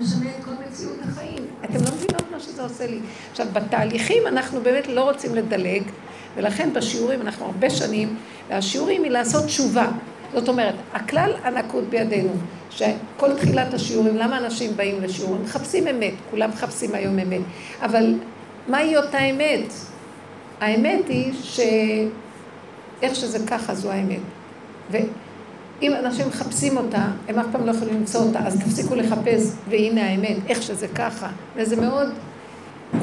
משנה את כל מציאות החיים. אתם לא מבינות מה שזה עושה לי. עכשיו, בתהליכים אנחנו באמת לא רוצים לדלג, ולכן בשיעורים, אנחנו הרבה שנים, והשיעורים היא לעשות תשובה. זאת אומרת, הכלל הנקוד בידינו, שכל תחילת השיעורים, למה אנשים באים לשיעורים? מחפשים אמת, כולם מחפשים היום אמת. אבל מהי אותה אמת? האמת היא שאיך שזה ככה זו האמת. ואם אנשים מחפשים אותה, הם אף פעם לא יכולים למצוא אותה, אז תפסיקו לחפש, והנה האמת, איך שזה ככה. וזה מאוד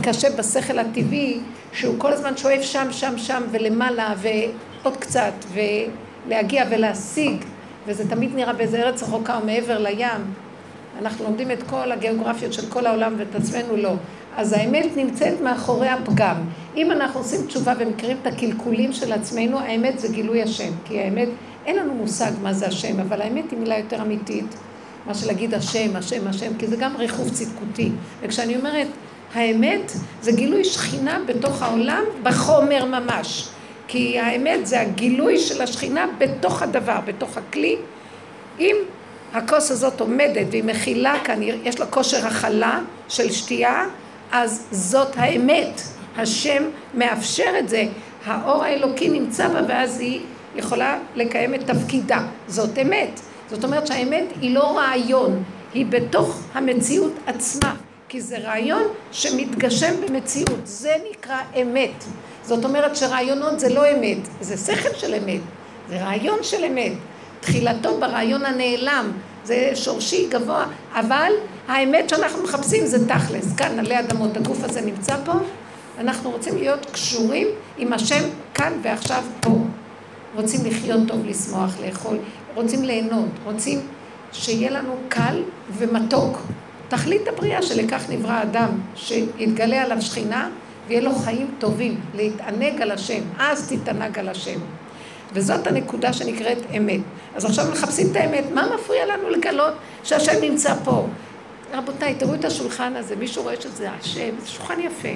קשה בשכל הטבעי, שהוא כל הזמן שואף שם, שם, שם, ולמעלה, ועוד קצת, ולהגיע ולהשיג, וזה תמיד נראה באיזה ארץ רחוקה או מעבר לים. אנחנו לומדים את כל הגיאוגרפיות של כל העולם ואת עצמנו לא. אז האמת נמצאת מאחורי הפגם. אם אנחנו עושים תשובה ומכירים את הקלקולים של עצמנו, האמת זה גילוי השם. כי האמת, אין לנו מושג מה זה השם, אבל האמת היא מילה יותר אמיתית. מה שלהגיד השם, השם, השם, כי זה גם ריחוף צדקותי. וכשאני אומרת, האמת זה גילוי שכינה בתוך העולם, בחומר ממש. כי האמת זה הגילוי של השכינה בתוך הדבר, בתוך הכלי. אם הכוס הזאת עומדת והיא מכילה כאן, יש לה כושר הכלה של שתייה, אז זאת האמת. השם מאפשר את זה. האור האלוקי נמצא בה ואז היא יכולה לקיים את תפקידה. זאת אמת. זאת אומרת שהאמת היא לא רעיון, היא בתוך המציאות עצמה. כי זה רעיון שמתגשם במציאות. זה נקרא אמת. זאת אומרת שרעיונות זה לא אמת, זה שכל של אמת. זה רעיון של אמת. תחילתו ברעיון הנעלם, זה שורשי גבוה, אבל האמת שאנחנו מחפשים זה תכלס, כאן עלי אדמות, הגוף הזה נמצא פה, אנחנו רוצים להיות קשורים עם השם כאן ועכשיו פה. רוצים לחיות טוב, לשמוח, לאכול, רוצים ליהנות, רוצים שיהיה לנו קל ומתוק. תכלית הבריאה שלכך נברא האדם, שיתגלה עליו שכינה ויהיה לו חיים טובים, להתענג על השם, אז תתענג על השם. וזאת הנקודה שנקראת אמת. אז עכשיו מחפשים את האמת, מה מפריע לנו לגלות שהשם נמצא פה? רבותיי, תראו את השולחן הזה, מישהו רואה שזה השם, זה שולחן יפה.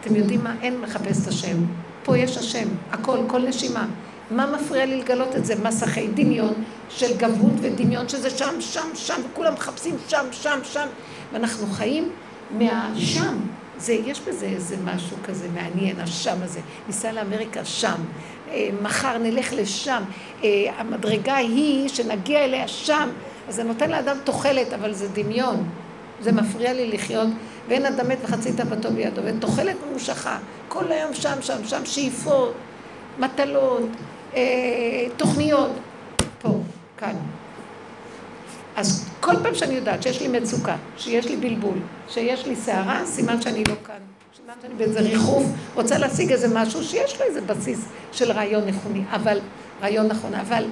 אתם יודעים מה? אין מחפש את השם. פה יש השם, הכל, כל נשימה. מה מפריע לי לגלות את זה? מסכי דמיון של גבהות ודמיון שזה שם, שם, שם, וכולם מחפשים שם, שם, שם. ואנחנו חיים מהשם. זה, יש בזה איזה משהו כזה מעניין, השם הזה. ניסע לאמריקה שם, אה, מחר נלך לשם, אה, המדרגה היא שנגיע אליה שם, אז זה נותן לאדם תוחלת, אבל זה דמיון. זה מפריע לי לחיות, ואין אדם מת וחצי תאוותו בידו, ותוחלת ממושכה, כל היום שם, שם, שם, שאיפות, מטלות, תוכניות, פה, כאן. אז כל פעם שאני יודעת שיש לי מצוקה, שיש לי בלבול, שיש לי סערה, סימן שאני לא כאן. סימן שאני באיזה ריחוף, רוצה להשיג איזה משהו שיש לו איזה בסיס של רעיון נכוני, אבל, רעיון נכון, אבל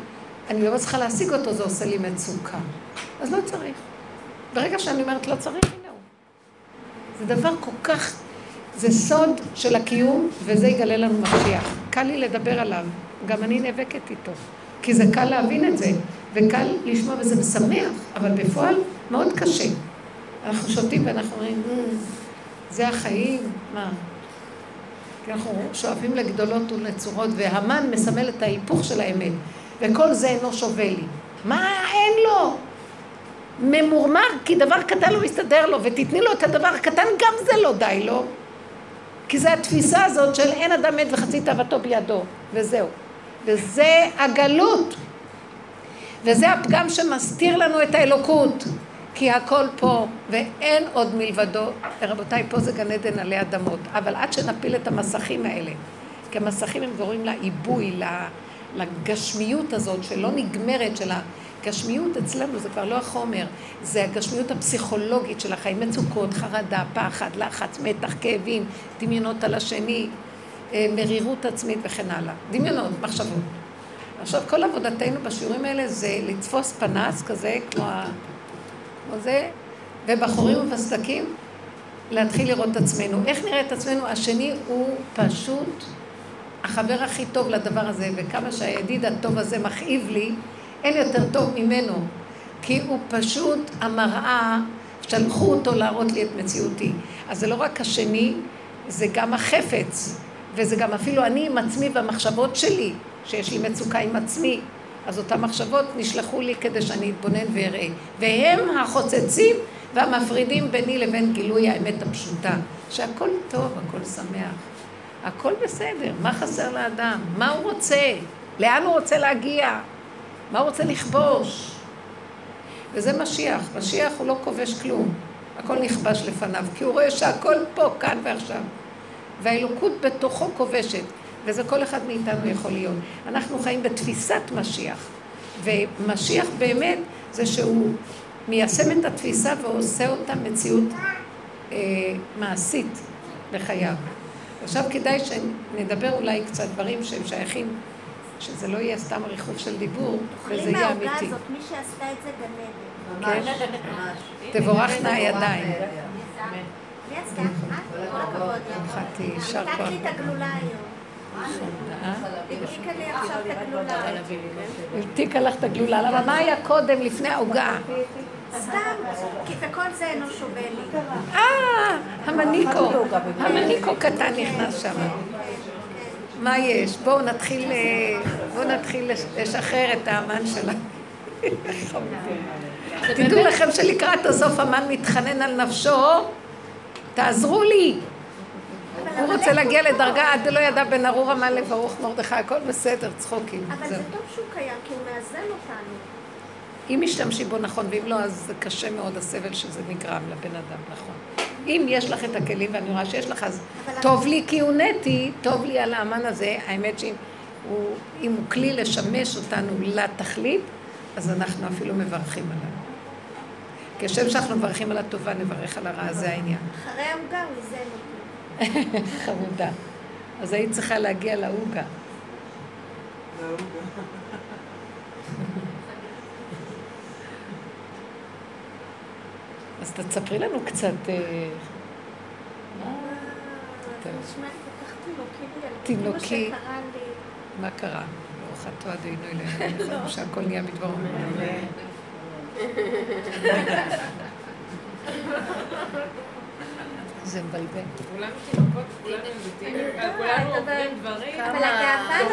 אני לא מצליחה להשיג אותו, זה עושה לי מצוקה. אז לא צריך. ברגע שאני אומרת לא צריך, הנה הוא. זה דבר כל כך, זה סוד של הקיום, וזה יגלה לנו משיח. קל לי לדבר עליו, גם אני נאבקת איתו. כי זה קל להבין את זה, וקל לשמוע וזה משמח, אבל בפועל מאוד קשה. אנחנו שותים ואנחנו אומרים, mm, זה החיים, מה? כי אנחנו שואפים לגדולות ולצורות, והמן מסמל את ההיפוך של האמת, וכל זה אינו שווה לי. מה אין לו? ממורמר, כי דבר קטן לא מסתדר לו, ותתני לו את הדבר הקטן, גם זה לא די לו. כי זה התפיסה הזאת של אין אדם מת וחצי תאוותו בידו, וזהו. וזה הגלות. וזה הפגם שמסתיר לנו את האלוקות. כי הכל פה, ואין עוד מלבדו. רבותיי, פה זה גן עדן עלי אדמות. אבל עד שנפיל את המסכים האלה, כי המסכים הם גורמים לעיבוי, לגשמיות הזאת שלא נגמרת, של הגשמיות אצלנו זה כבר לא החומר, זה הגשמיות הפסיכולוגית של החיים, מצוקות, חרדה, פחד, לחץ, מתח, כאבים, דמיונות על השני, מרירות עצמית וכן הלאה. דמיונות, מחשבות. עכשיו, כל עבודתנו בשיעורים האלה זה לתפוס פנס כזה, כמו, ה... כמו זה, ובחורים ובסדקים, להתחיל לראות את עצמנו. איך נראה את עצמנו? השני הוא פשוט החבר הכי טוב לדבר הזה, וכמה שהידיד הטוב הזה מכאיב לי, אין יותר טוב ממנו. כי הוא פשוט המראה, שלחו אותו להראות לי את מציאותי. אז זה לא רק השני, זה גם החפץ. וזה גם אפילו אני עם עצמי והמחשבות שלי, שיש לי מצוקה עם עצמי. אז אותן מחשבות נשלחו לי כדי שאני אתבונן ואראה. והם החוצצים והמפרידים ביני לבין גילוי האמת הפשוטה, שהכל טוב, הכל שמח, הכל בסדר, מה חסר לאדם? מה הוא רוצה? לאן הוא רוצה להגיע? מה הוא רוצה לכבוש? וזה משיח. משיח הוא לא כובש כלום. הכל נכבש לפניו, כי הוא רואה שהכל פה, כאן ועכשיו. והאלוקות בתוכו כובשת, וזה כל אחד מאיתנו יכול להיות. אנחנו חיים בתפיסת משיח, ומשיח באמת זה שהוא מיישם את התפיסה ועושה אותה מציאות אה, מעשית בחייו. עכשיו כדאי שנדבר אולי קצת דברים שהם שייכים, שזה לא יהיה סתם ריחוף של דיבור, וזה יהיה אמיתי. אוכלים מהעוגה הזאת, מי שעשתה את זה גנבת. כן? תבורכנה הידיים. עשתה? כל הכבוד לך. חתי, יישר כוח. נתת לי את הגלולה היום. את לך את. למה מה היה קודם, לפני העוגה? סתם, כי וכל זה אינו שווה לי. אה, המניקו. המניקו קטן נכנס שם. מה יש? בואו נתחיל, אה, בואו נתחיל לשחרר את האמן שלה. תדעו לכם שלקראת הסוף המן מתחנן על נפשו, תעזרו לי. הוא רוצה להגיע לדרגה עד לא ידע בן ארור המן לברוך מרדכי, הכל בסדר, צחוקים. אבל. זה טוב שהוא קיים, כי הוא מאזן אותנו. אם משתמשים בו נכון, ואם לא, אז זה קשה מאוד הסבל שזה נגרם לבן אדם, נכון. אם יש לך את הכלים, ואני רואה שיש לך, אז טוב לי כי הונאתי, טוב לי על האמן הזה, האמת שאם הוא, אם הוא כלי לשמש אותנו לתכלית, אז אנחנו אפילו מברכים עליו. כשם שאנחנו מברכים על הטובה, נברך על הרע, זה העניין. אחרי העוגה איזן אותי. חמודה. אז היית צריכה להגיע לעוגה. אז תספרי לנו קצת... אה, כך תינוקי. מה קרה? ברוך אתה אדינו אלינו, שהכל נהיה מדברו. זה מבלבל. כולנו תינוקות, כולנו ילדים, כולנו עוברים דברים. אבל הגאווה לא-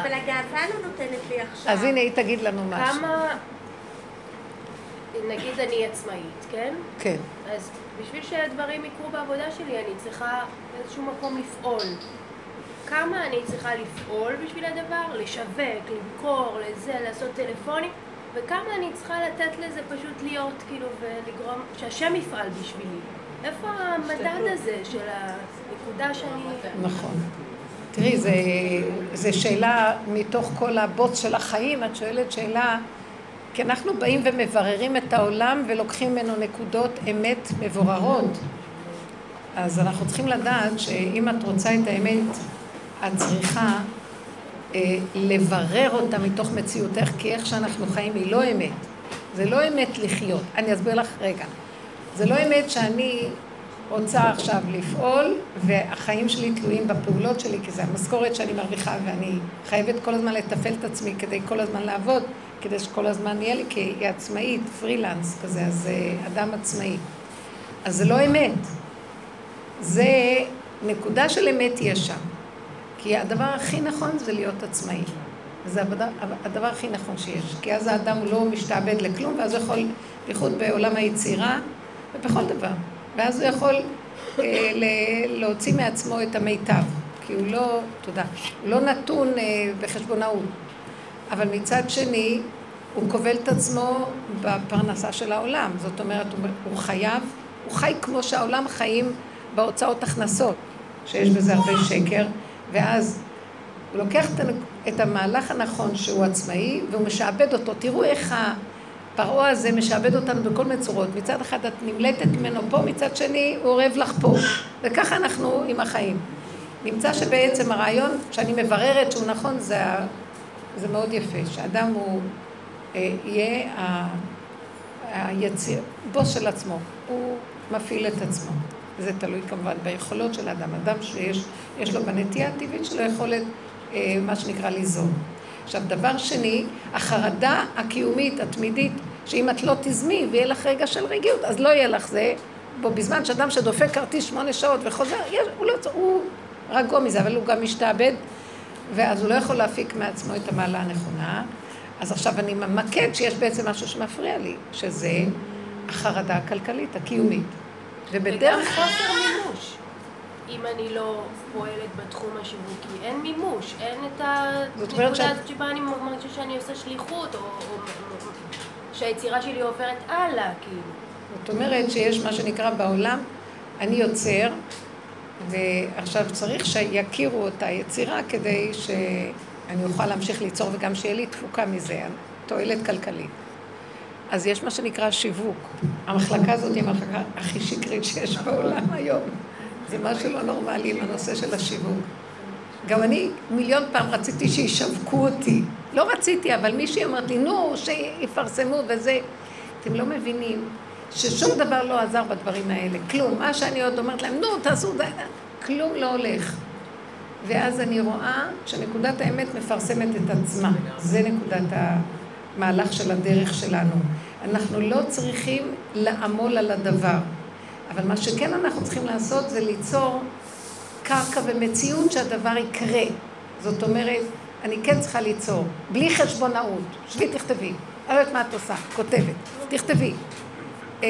אבל הגאווה לא נותנת לי עכשיו. אז הנה, היא תגיד לנו משהו. כמה, נגיד אני עצמאית, כן? כן. אז בשביל שהדברים יקרו בעבודה שלי, אני צריכה באיזשהו מקום לפעול. כמה אני צריכה לפעול בשביל הדבר? לשווק, למכור, לזה, לעשות טלפונים, וכמה אני צריכה לתת לזה פשוט להיות, כאילו, ולגרום, שהשם יפעל בשבילי. איפה המדד הזה של הנקודה שאני... נכון. תראי, זו שאלה מתוך כל הבוץ של החיים, את שואלת שאלה, כי אנחנו באים ומבררים את העולם ולוקחים ממנו נקודות אמת מבוררות. אז אנחנו צריכים לדעת שאם את רוצה את האמת, את צריכה לברר אותה מתוך מציאותך, כי איך שאנחנו חיים היא לא אמת. זה לא אמת לחיות. אני אסביר לך רגע. זה לא אמת שאני רוצה עכשיו לפעול, והחיים שלי תלויים בפעולות שלי, כי זה המשכורת שאני מרוויחה, ואני חייבת כל הזמן לתפעל את עצמי כדי כל הזמן לעבוד, כדי שכל הזמן יהיה לי, כי היא עצמאית, פרילנס כזה, אז אה, אדם עצמאי. אז זה לא אמת. זה, נקודה של אמת יש שם. כי הדבר הכי נכון זה להיות עצמאי. זה הדבר, הדבר הכי נכון שיש. כי אז האדם לא משתעבד לכלום, ואז הוא יכול, בייחוד בעולם היצירה, ובכל דבר. ואז הוא יכול אה, ל- להוציא מעצמו את המיטב. כי הוא לא, תודה, הוא לא נתון אה, בחשבונאות. אבל מצד שני, הוא כובל את עצמו בפרנסה של העולם. זאת אומרת, הוא, הוא חייב, הוא חי כמו שהעולם חיים בהוצאות הכנסות, שיש בזה הרבה שקר, ואז הוא לוקח את, המהלך הנכון שהוא עצמאי, והוא משעבד אותו. תראו איך הפרעה הזה משעבד אותנו בכל מיני צורות. מצד אחד את נמלטת ממנו פה, מצד שני הוא אורב לך פה. וככה אנחנו עם החיים. נמצא שבעצם הרעיון שאני מבררת שהוא נכון, זה, זה מאוד יפה, שאדם הוא אה, יהיה היציר, בוס של עצמו, הוא מפעיל את עצמו. זה תלוי כמובן ביכולות של האדם. אדם שיש יש לו בנטייה הטבעית שלו יכולת, אה, מה שנקרא, ליזום. עכשיו, דבר שני, החרדה הקיומית, התמידית, שאם את לא תזמי ויהיה לך רגע של רגיעות, אז לא יהיה לך זה. בו בזמן שאדם שדופק כרטיס שמונה שעות וחוזר, יש, הוא, לא, הוא רגוע מזה, אבל הוא גם משתעבד, ואז הוא לא יכול להפיק מעצמו את המעלה הנכונה. אז עכשיו אני ממקד שיש בעצם משהו שמפריע לי, שזה החרדה הכלכלית, הקיומית. וגם ובדרך... חוסר מימוש. אם אני לא פועלת בתחום השיווקי, אין מימוש, אין את הנקודה הזאת שבה אני מרגישה שאני עושה שליחות, או, או, או שהיצירה שלי עוברת הלאה, כאילו. זאת אומרת שיש מה שנקרא בעולם, אני יוצר, ועכשיו צריך שיכירו את היצירה כדי שאני אוכל להמשיך ליצור וגם שיהיה לי תפוקה מזה, תועלת כלכלית. אז יש מה שנקרא שיווק. המחלקה הזאת היא המחלקה הכי שקרית שיש בעולם היום. זה משהו לא נורמלי עם הנושא של השיווק. גם אני מיליון פעם רציתי שישווקו אותי. לא רציתי, אבל מישהי אמרת לי, נו, שיפרסמו וזה. אתם לא מבינים ששום דבר לא עזר בדברים האלה, כלום. מה שאני עוד אומרת להם, נו, תעשו, די, די." כלום לא הולך. ואז אני רואה שנקודת האמת מפרסמת את עצמה. זה נקודת המהלך של הדרך שלנו. אנחנו לא צריכים לעמול על הדבר. אבל מה שכן אנחנו צריכים לעשות זה ליצור קרקע ומציאות שהדבר יקרה. זאת אומרת, אני כן צריכה ליצור, בלי חשבונאות. שבי תכתבי. אני לא יודעת מה את עושה, כותבת. תכתבי. אה,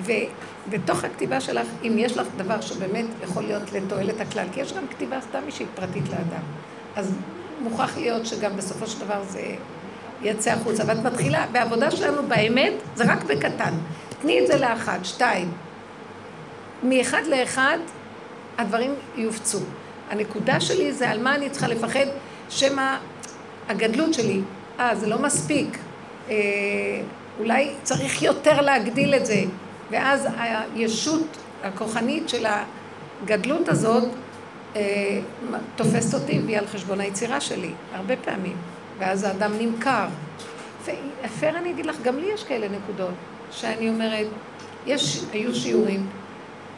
ובתוך הכתיבה שלך, אם יש לך דבר שבאמת יכול להיות לתועלת הכלל, כי יש גם כתיבה סתם אישית פרטית לאדם, אז מוכרח להיות שגם בסופו של דבר זה יצא החוצה. ואת מתחילה, בעבודה שלנו באמת, זה רק בקטן. תני את זה לאחד, שתיים. מאחד לאחד, הדברים יופצו. הנקודה שלי זה על מה אני צריכה לפחד, שמא הגדלות שלי, אה, זה לא מספיק. אה, אולי צריך יותר להגדיל את זה. ואז הישות הכוחנית של הגדלות הזאת אה, תופסת אותי והיא על חשבון היצירה שלי, הרבה פעמים. ואז האדם נמכר. פייר אני אגיד לך, גם לי יש כאלה נקודות, שאני אומרת, יש, היו שיעורים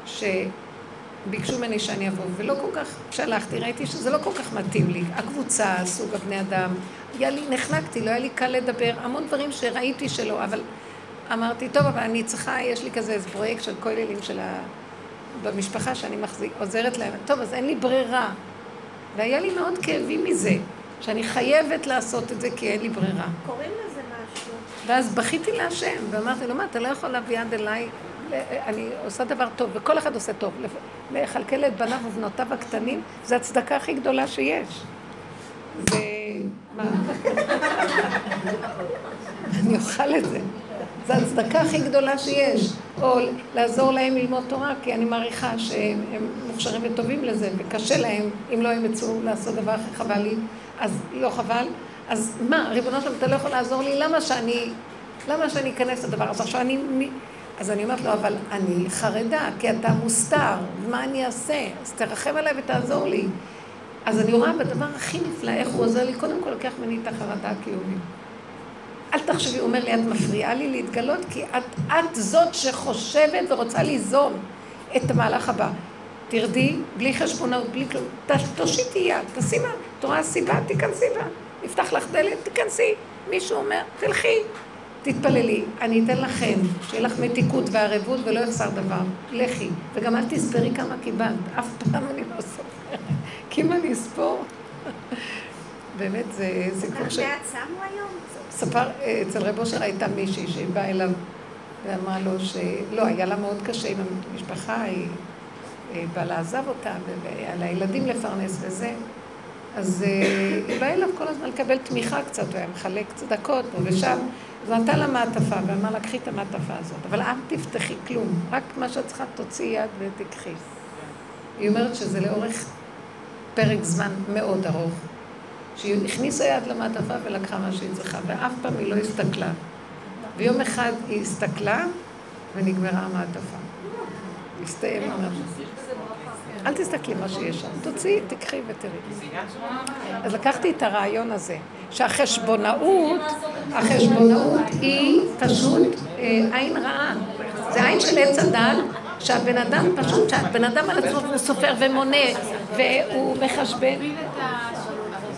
שביקשו ממני שאני אבוא, ולא כל כך שלחתי, ראיתי שזה לא כל כך מתאים לי. הקבוצה, סוג הבני אדם, היה לי, נחנקתי, לא היה לי קל לדבר, המון דברים שראיתי שלא, אבל אמרתי, טוב, אבל אני צריכה, יש לי כזה איזה פרויקט של כוללים של ה... במשפחה שאני מחזיק, עוזרת להם, טוב, אז אין לי ברירה. והיה לי מאוד כאבים מזה, שאני חייבת לעשות את זה כי אין לי ברירה. קוראים לזה משהו. ואז בכיתי להשם, ואמרתי לו, מה, אתה לא יכול להביא יד אליי, אני עושה דבר טוב, וכל אחד עושה טוב. לכלכל את בניו ובנותיו הקטנים, זה הצדקה הכי גדולה שיש. זה... מה? אני אוכל את זה. זו הצדקה הכי גדולה שיש. או לעזור להם ללמוד תורה, כי אני מעריכה שהם מוכשרים וטובים לזה, וקשה להם, אם לא הם יצאו לעשות דבר הכי חבל לי, אז לא חבל. אז מה, ריבונו שלום, אתה לא יכול לעזור לי? למה שאני, למה שאני אכנס לדבר הזה? עכשיו אני, אז אני אומרת לו, אבל אני חרדה, כי אתה מוסתר, מה אני אעשה? אז תרחם עליי ותעזור לי. אז אני רואה בדבר הכי נפלא, איך הוא עוזר לי, קודם כל לוקח ממני את החרדה הקיומית. אל תחשבי, הוא אומר לי, את מפריעה לי להתגלות, כי את, את זאת שחושבת ורוצה ליזום את המהלך הבא. תרדי, בלי חשבונאות, בלי כלום, תושיטי יד, תשימה, תורה סיבה, תיכנסי בה. נפתח לך דלת, תיכנסי. מישהו אומר, תלכי, תתפללי. אני אתן לכם, שיהיה לך מתיקות וערבות ולא יחסר דבר. לכי. וגם אל תספרי כמה קיבלת, אף פעם אני לא סופרת. כי אם אני אספור, באמת זה סיפור ש... את שמו היום? ספר, אצל רב אושר הייתה מישהי שבאה אליו ואמרה לו שלא, היה לה מאוד קשה עם המשפחה, היא בעלה עזב אותה והיה לה ילדים לפרנס וזה. אז היא באה אליו כל הזמן לקבל תמיכה קצת, הוא היה מחלק צדקות פה ושם. אז נתן לה מעטפה ואמר לה, קחי את המעטפה הזאת, אבל אל תפתחי כלום, רק מה שאת צריכה תוציאי יד ותקחי. היא אומרת שזה לאורך פרק זמן מאוד ארוך. שהיא הכניסה יד למעטפה ולקחה מה שהיא צריכה, ואף פעם היא לא הסתכלה. ויום אחד היא הסתכלה ונגמרה המעטפה. הסתיים המשהו. אל תסתכלי מה שיש שם, תוציאי, תקחי ותראי. אז לקחתי את הרעיון הזה, שהחשבונאות, החשבונאות היא פשוט עין רעה. זה עין של עץ הדת, שהבן אדם פשוט, שהבן אדם על עצמו הוא סופר ומונה, והוא מחשבן.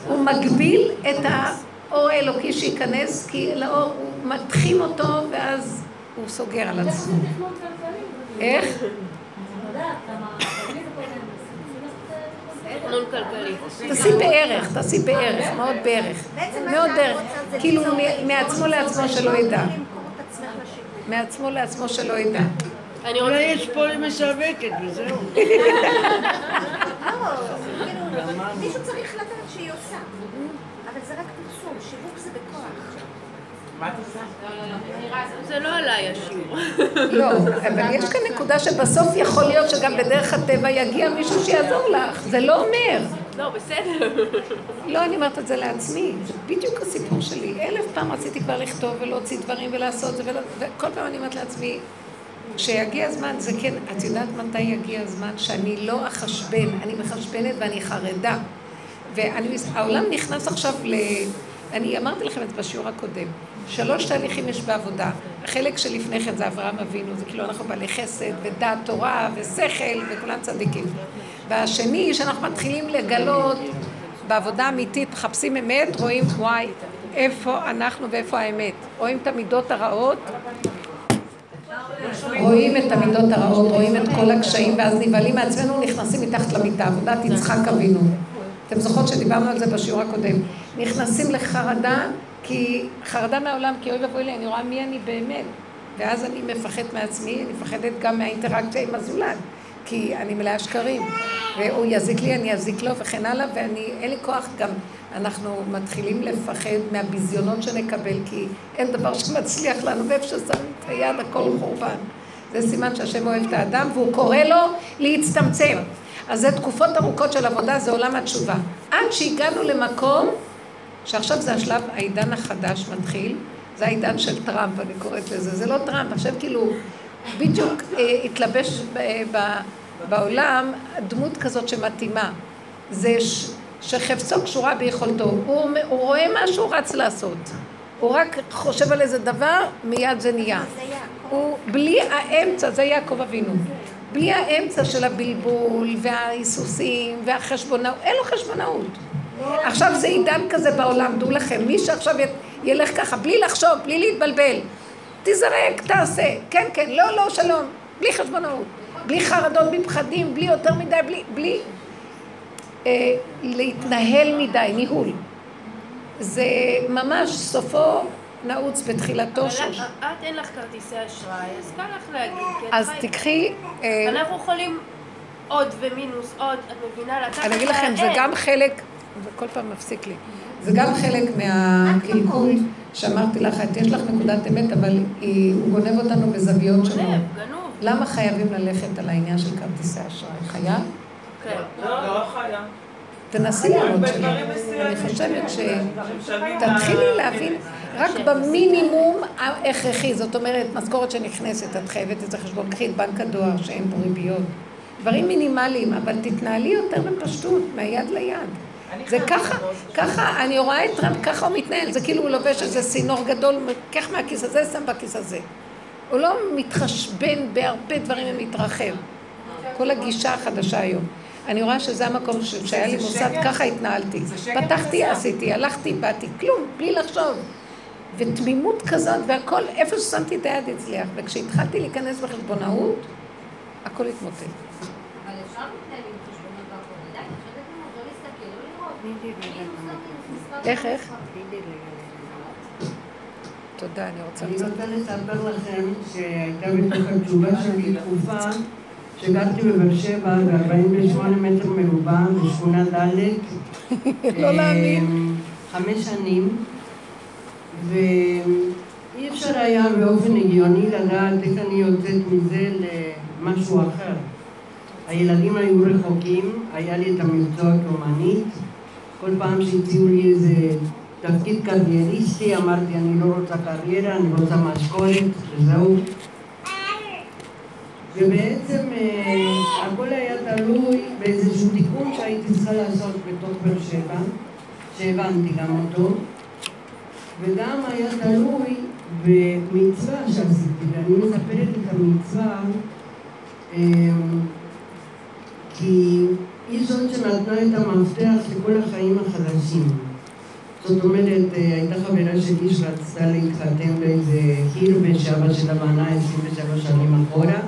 הוא מגביל את האור האלוקי שייכנס, כי לאור הוא מתחים אותו ואז הוא סוגר על עצמו. איך? תכנון כלכלי. תעשי בערך, תעשי בערך, מאוד בערך. מאוד בערך. כאילו מעצמו לעצמו שלא ידע. מעצמו לעצמו שלא ידע. אני אולי רוצה... יש פה משווקת וזהו. לא, כאילו, מישהו צריך לדעת שהיא עושה. אבל זה רק פרסום, שיווק זה בכוח. זה לא עליי השיעור. לא, אבל יש כאן נקודה שבסוף יכול להיות שגם בדרך הטבע יגיע מישהו שיעזור לך. זה לא אומר. לא, בסדר. לא, אני אומרת את זה לעצמי. זה בדיוק הסיפור שלי. אלף פעם רציתי כבר לכתוב ולהוציא דברים ולעשות זה, ולא- וכל פעם אני אומרת לעצמי, כשיגיע הזמן, זה כן, את יודעת מתי יגיע הזמן שאני לא אחשבן, אני מחשבנת ואני חרדה. והעולם נכנס עכשיו ל... אני אמרתי לכם את זה בשיעור הקודם. שלוש תהליכים יש בעבודה. החלק שלפני כן זה אברהם אבינו, זה כאילו אנחנו בעלי חסד ודעת תורה ושכל וכולם צדיקים. והשני, שאנחנו מתחילים לגלות בעבודה אמיתית, מחפשים אמת, רואים וואי, איפה אנחנו ואיפה האמת. רואים את המידות הרעות, רואים את המידות הרעות, רואים את כל הקשיים, ואז נבהלים מעצמנו, נכנסים מתחת למיטה, עבודת יצחק אבינו. אתם זוכרות שדיברנו על זה בשיעור הקודם. נכנסים לחרדה, כי חרדה מהעולם, כי אוי ואבוי לי, אני רואה מי אני באמת. ואז אני מפחדת מעצמי, אני מפחדת גם מהאינטראקציה עם הזולת, כי אני מלאה שקרים. והוא יזיק לי, אני אזיק לו וכן הלאה, ואני, אין לי כוח גם, אנחנו מתחילים לפחד מהביזיונות שנקבל, כי אין דבר שמצליח לנו, ואיפה ששמים את היד הכל חורבן. זה סימן שהשם אוהב את האדם, והוא קורא לו להצטמצם. אז זה תקופות ארוכות של עבודה, זה עולם התשובה. עד שהגענו למקום, שעכשיו זה השלב, העידן החדש מתחיל, זה העידן של טראמפ, אני קוראת לזה. זה לא טראמפ, עכשיו כאילו, בדיוק אה, התלבש ב, ב, בעולם דמות כזאת שמתאימה. זה ש, שחפצו קשורה ביכולתו. הוא, הוא רואה מה שהוא רץ לעשות. הוא רק חושב על איזה דבר, מיד זה נהיה. הוא בלי האמצע, זה יעקב אבינו. בלי האמצע של הבלבול וההיסוסים והחשבונאות, אין לו חשבונאות. עכשיו זה עידן כזה בעולם, דעו לכם, מי שעכשיו ילך ככה, בלי לחשוב, בלי להתבלבל, תזרק, תעשה, כן, כן, לא, לא, שלום, בלי חשבונאות, בלי חרדות, בלי פחדים, בלי יותר מדי, בלי, בלי אה, להתנהל מדי, ניהול. זה ממש סופו נעוץ בתחילתו אבל של... את את אין לך כרטיסי אשראי, אז קל לך להגיד. את אז חי- תקחי... אה, אנחנו יכולים עוד ומינוס עוד, את מבינה? אני אגיד לכם, זה. גם חלק, זה כל פעם מפסיק לי, זה גם חלק מהקלקול שאמרתי לך, את יש לך נקודת אמת, אבל היא- הוא גונב אותנו בזוויות שונות. גונב, גנוב. למה חייבים ללכת על העניין של כרטיסי אשראי? חייב? כן. לא, לא חיה. תנסי לראות בדברים שלא. מסוימים. אני חושבת ש... תתחילי להבין רק במינימום ההכרחי, זאת אומרת, משכורת שנכנסת, את חייבת את זה חשבון, קחי את בנק הדואר שאין בו ריביות. דברים מינימליים, אבל תתנהלי יותר בפשטות, מהיד ליד. זה ככה. ככה, אני רואה את טראמפ, ככה הוא מתנהל, זה כאילו הוא לובש איזה סינור גדול, קח מהכיס הזה, שם בכיס הזה. הוא לא מתחשבן בהרבה דברים ומתרחב. כל הגישה החדשה היום. אני רואה שזה המקום שהיה לי מוסד. ככה התנהלתי. פתחתי. עשיתי, הלכתי, באתי, כלום, בלי לחשוב. ותמימות כזאת, והכל, איפה ששמתי את היד הצליח. וכשהתחלתי להיכנס בחשבונאות, הכל התמוטט. אבל אפשר להתנהל עם חשבונות והכל. די, אפשר לתת לנו לא להסתכל, לא לראות. כאילו, מספר איך, איך? תודה, אני רוצה אני לצאת. רוצה לספר לכם שהייתה בתוך התשובה שלי תקופה שגרתי בבאר שבע ב-48 מטר מרובע בשכונה ד' לא להאמין. אמ, חמש שנים ואי אפשר היה באופן הגיוני לדעת איך אני יוצאת מזה למשהו אחר. הילדים היו רחוקים, היה לי את המקצוע כאומנית, כל פעם שהציעו לי איזה תפקיד קרייריסטי אמרתי אני לא רוצה קריירה, אני רוצה משכורת, וזהו. ובעצם אה, הכל היה תלוי באיזשהו תיקון שהייתי צריכה לעשות בתוך באר שבע, שהבנתי גם אותו, וגם היה תלוי במצווה שעשיתי, ואני מספרת את המצווה אה, כי היא זאת שנתנה את המפתח לכל החיים החדשים. זאת אומרת, אה, הייתה חברה שלי שרצתה להתחתן באיזה עיר ושאבא שלה בנה 27 שנים אחורה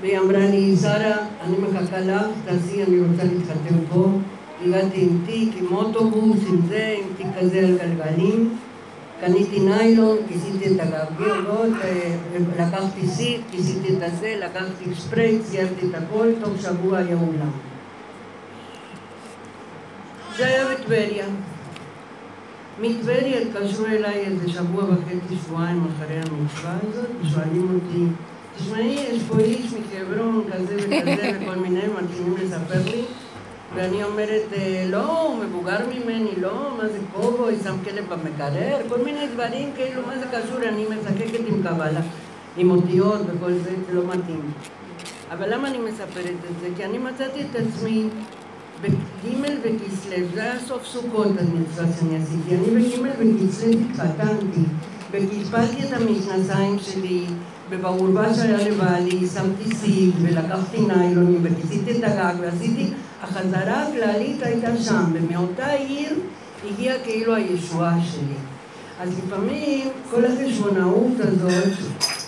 והיא אמרה לי, שרה, אני מחכה לך, תעשי, אני רוצה להתחתן פה. הגעתי עם תיק, עם אוטובוס, עם זה, עם תיק כזה על גלגלים קניתי ניילון, כיסיתי את הגרגרות, אה, לקחתי סיט, כיסיתי את הזה, לקחתי ספרי, ציירתי את הכל, תוך שבוע היה אולם. זה היה בטבריה. מטבריה התקשרו אליי איזה שבוע וחצי, שבועיים אחרי המצווה הזאת, ושואלים אותי, תשמעי, יש פה איש מחברון כזה וכזה וכל מיני, מתחילים לספר לי, ואני אומרת, "אה, לא, הוא מבוגר ממני, לא, מה זה קובוי, שם כלב במקרר, כל מיני דברים כאילו, מה זה קשור, אני משחקת עם קבלה, עם אותיות וכל זה, זה לא מתאים. אבל למה אני מספרת את זה? כי אני מצאתי את עצמי בג' בכסלו, זה היה סוף סוכות המצווה שאני עשיתי, אני בג' בכסלו התחתנתי, וקלפלתי את המכנסיים שלי, ובעורבה שהיה לבעלי שמתי סיב, ולקחתי ניילונים, וכיסיתי את הגג, ועשיתי, החזרה הכללית הייתה שם, ומאותה עיר הגיעה כאילו הישועה שלי. אז לפעמים כל החשבונאות הזאת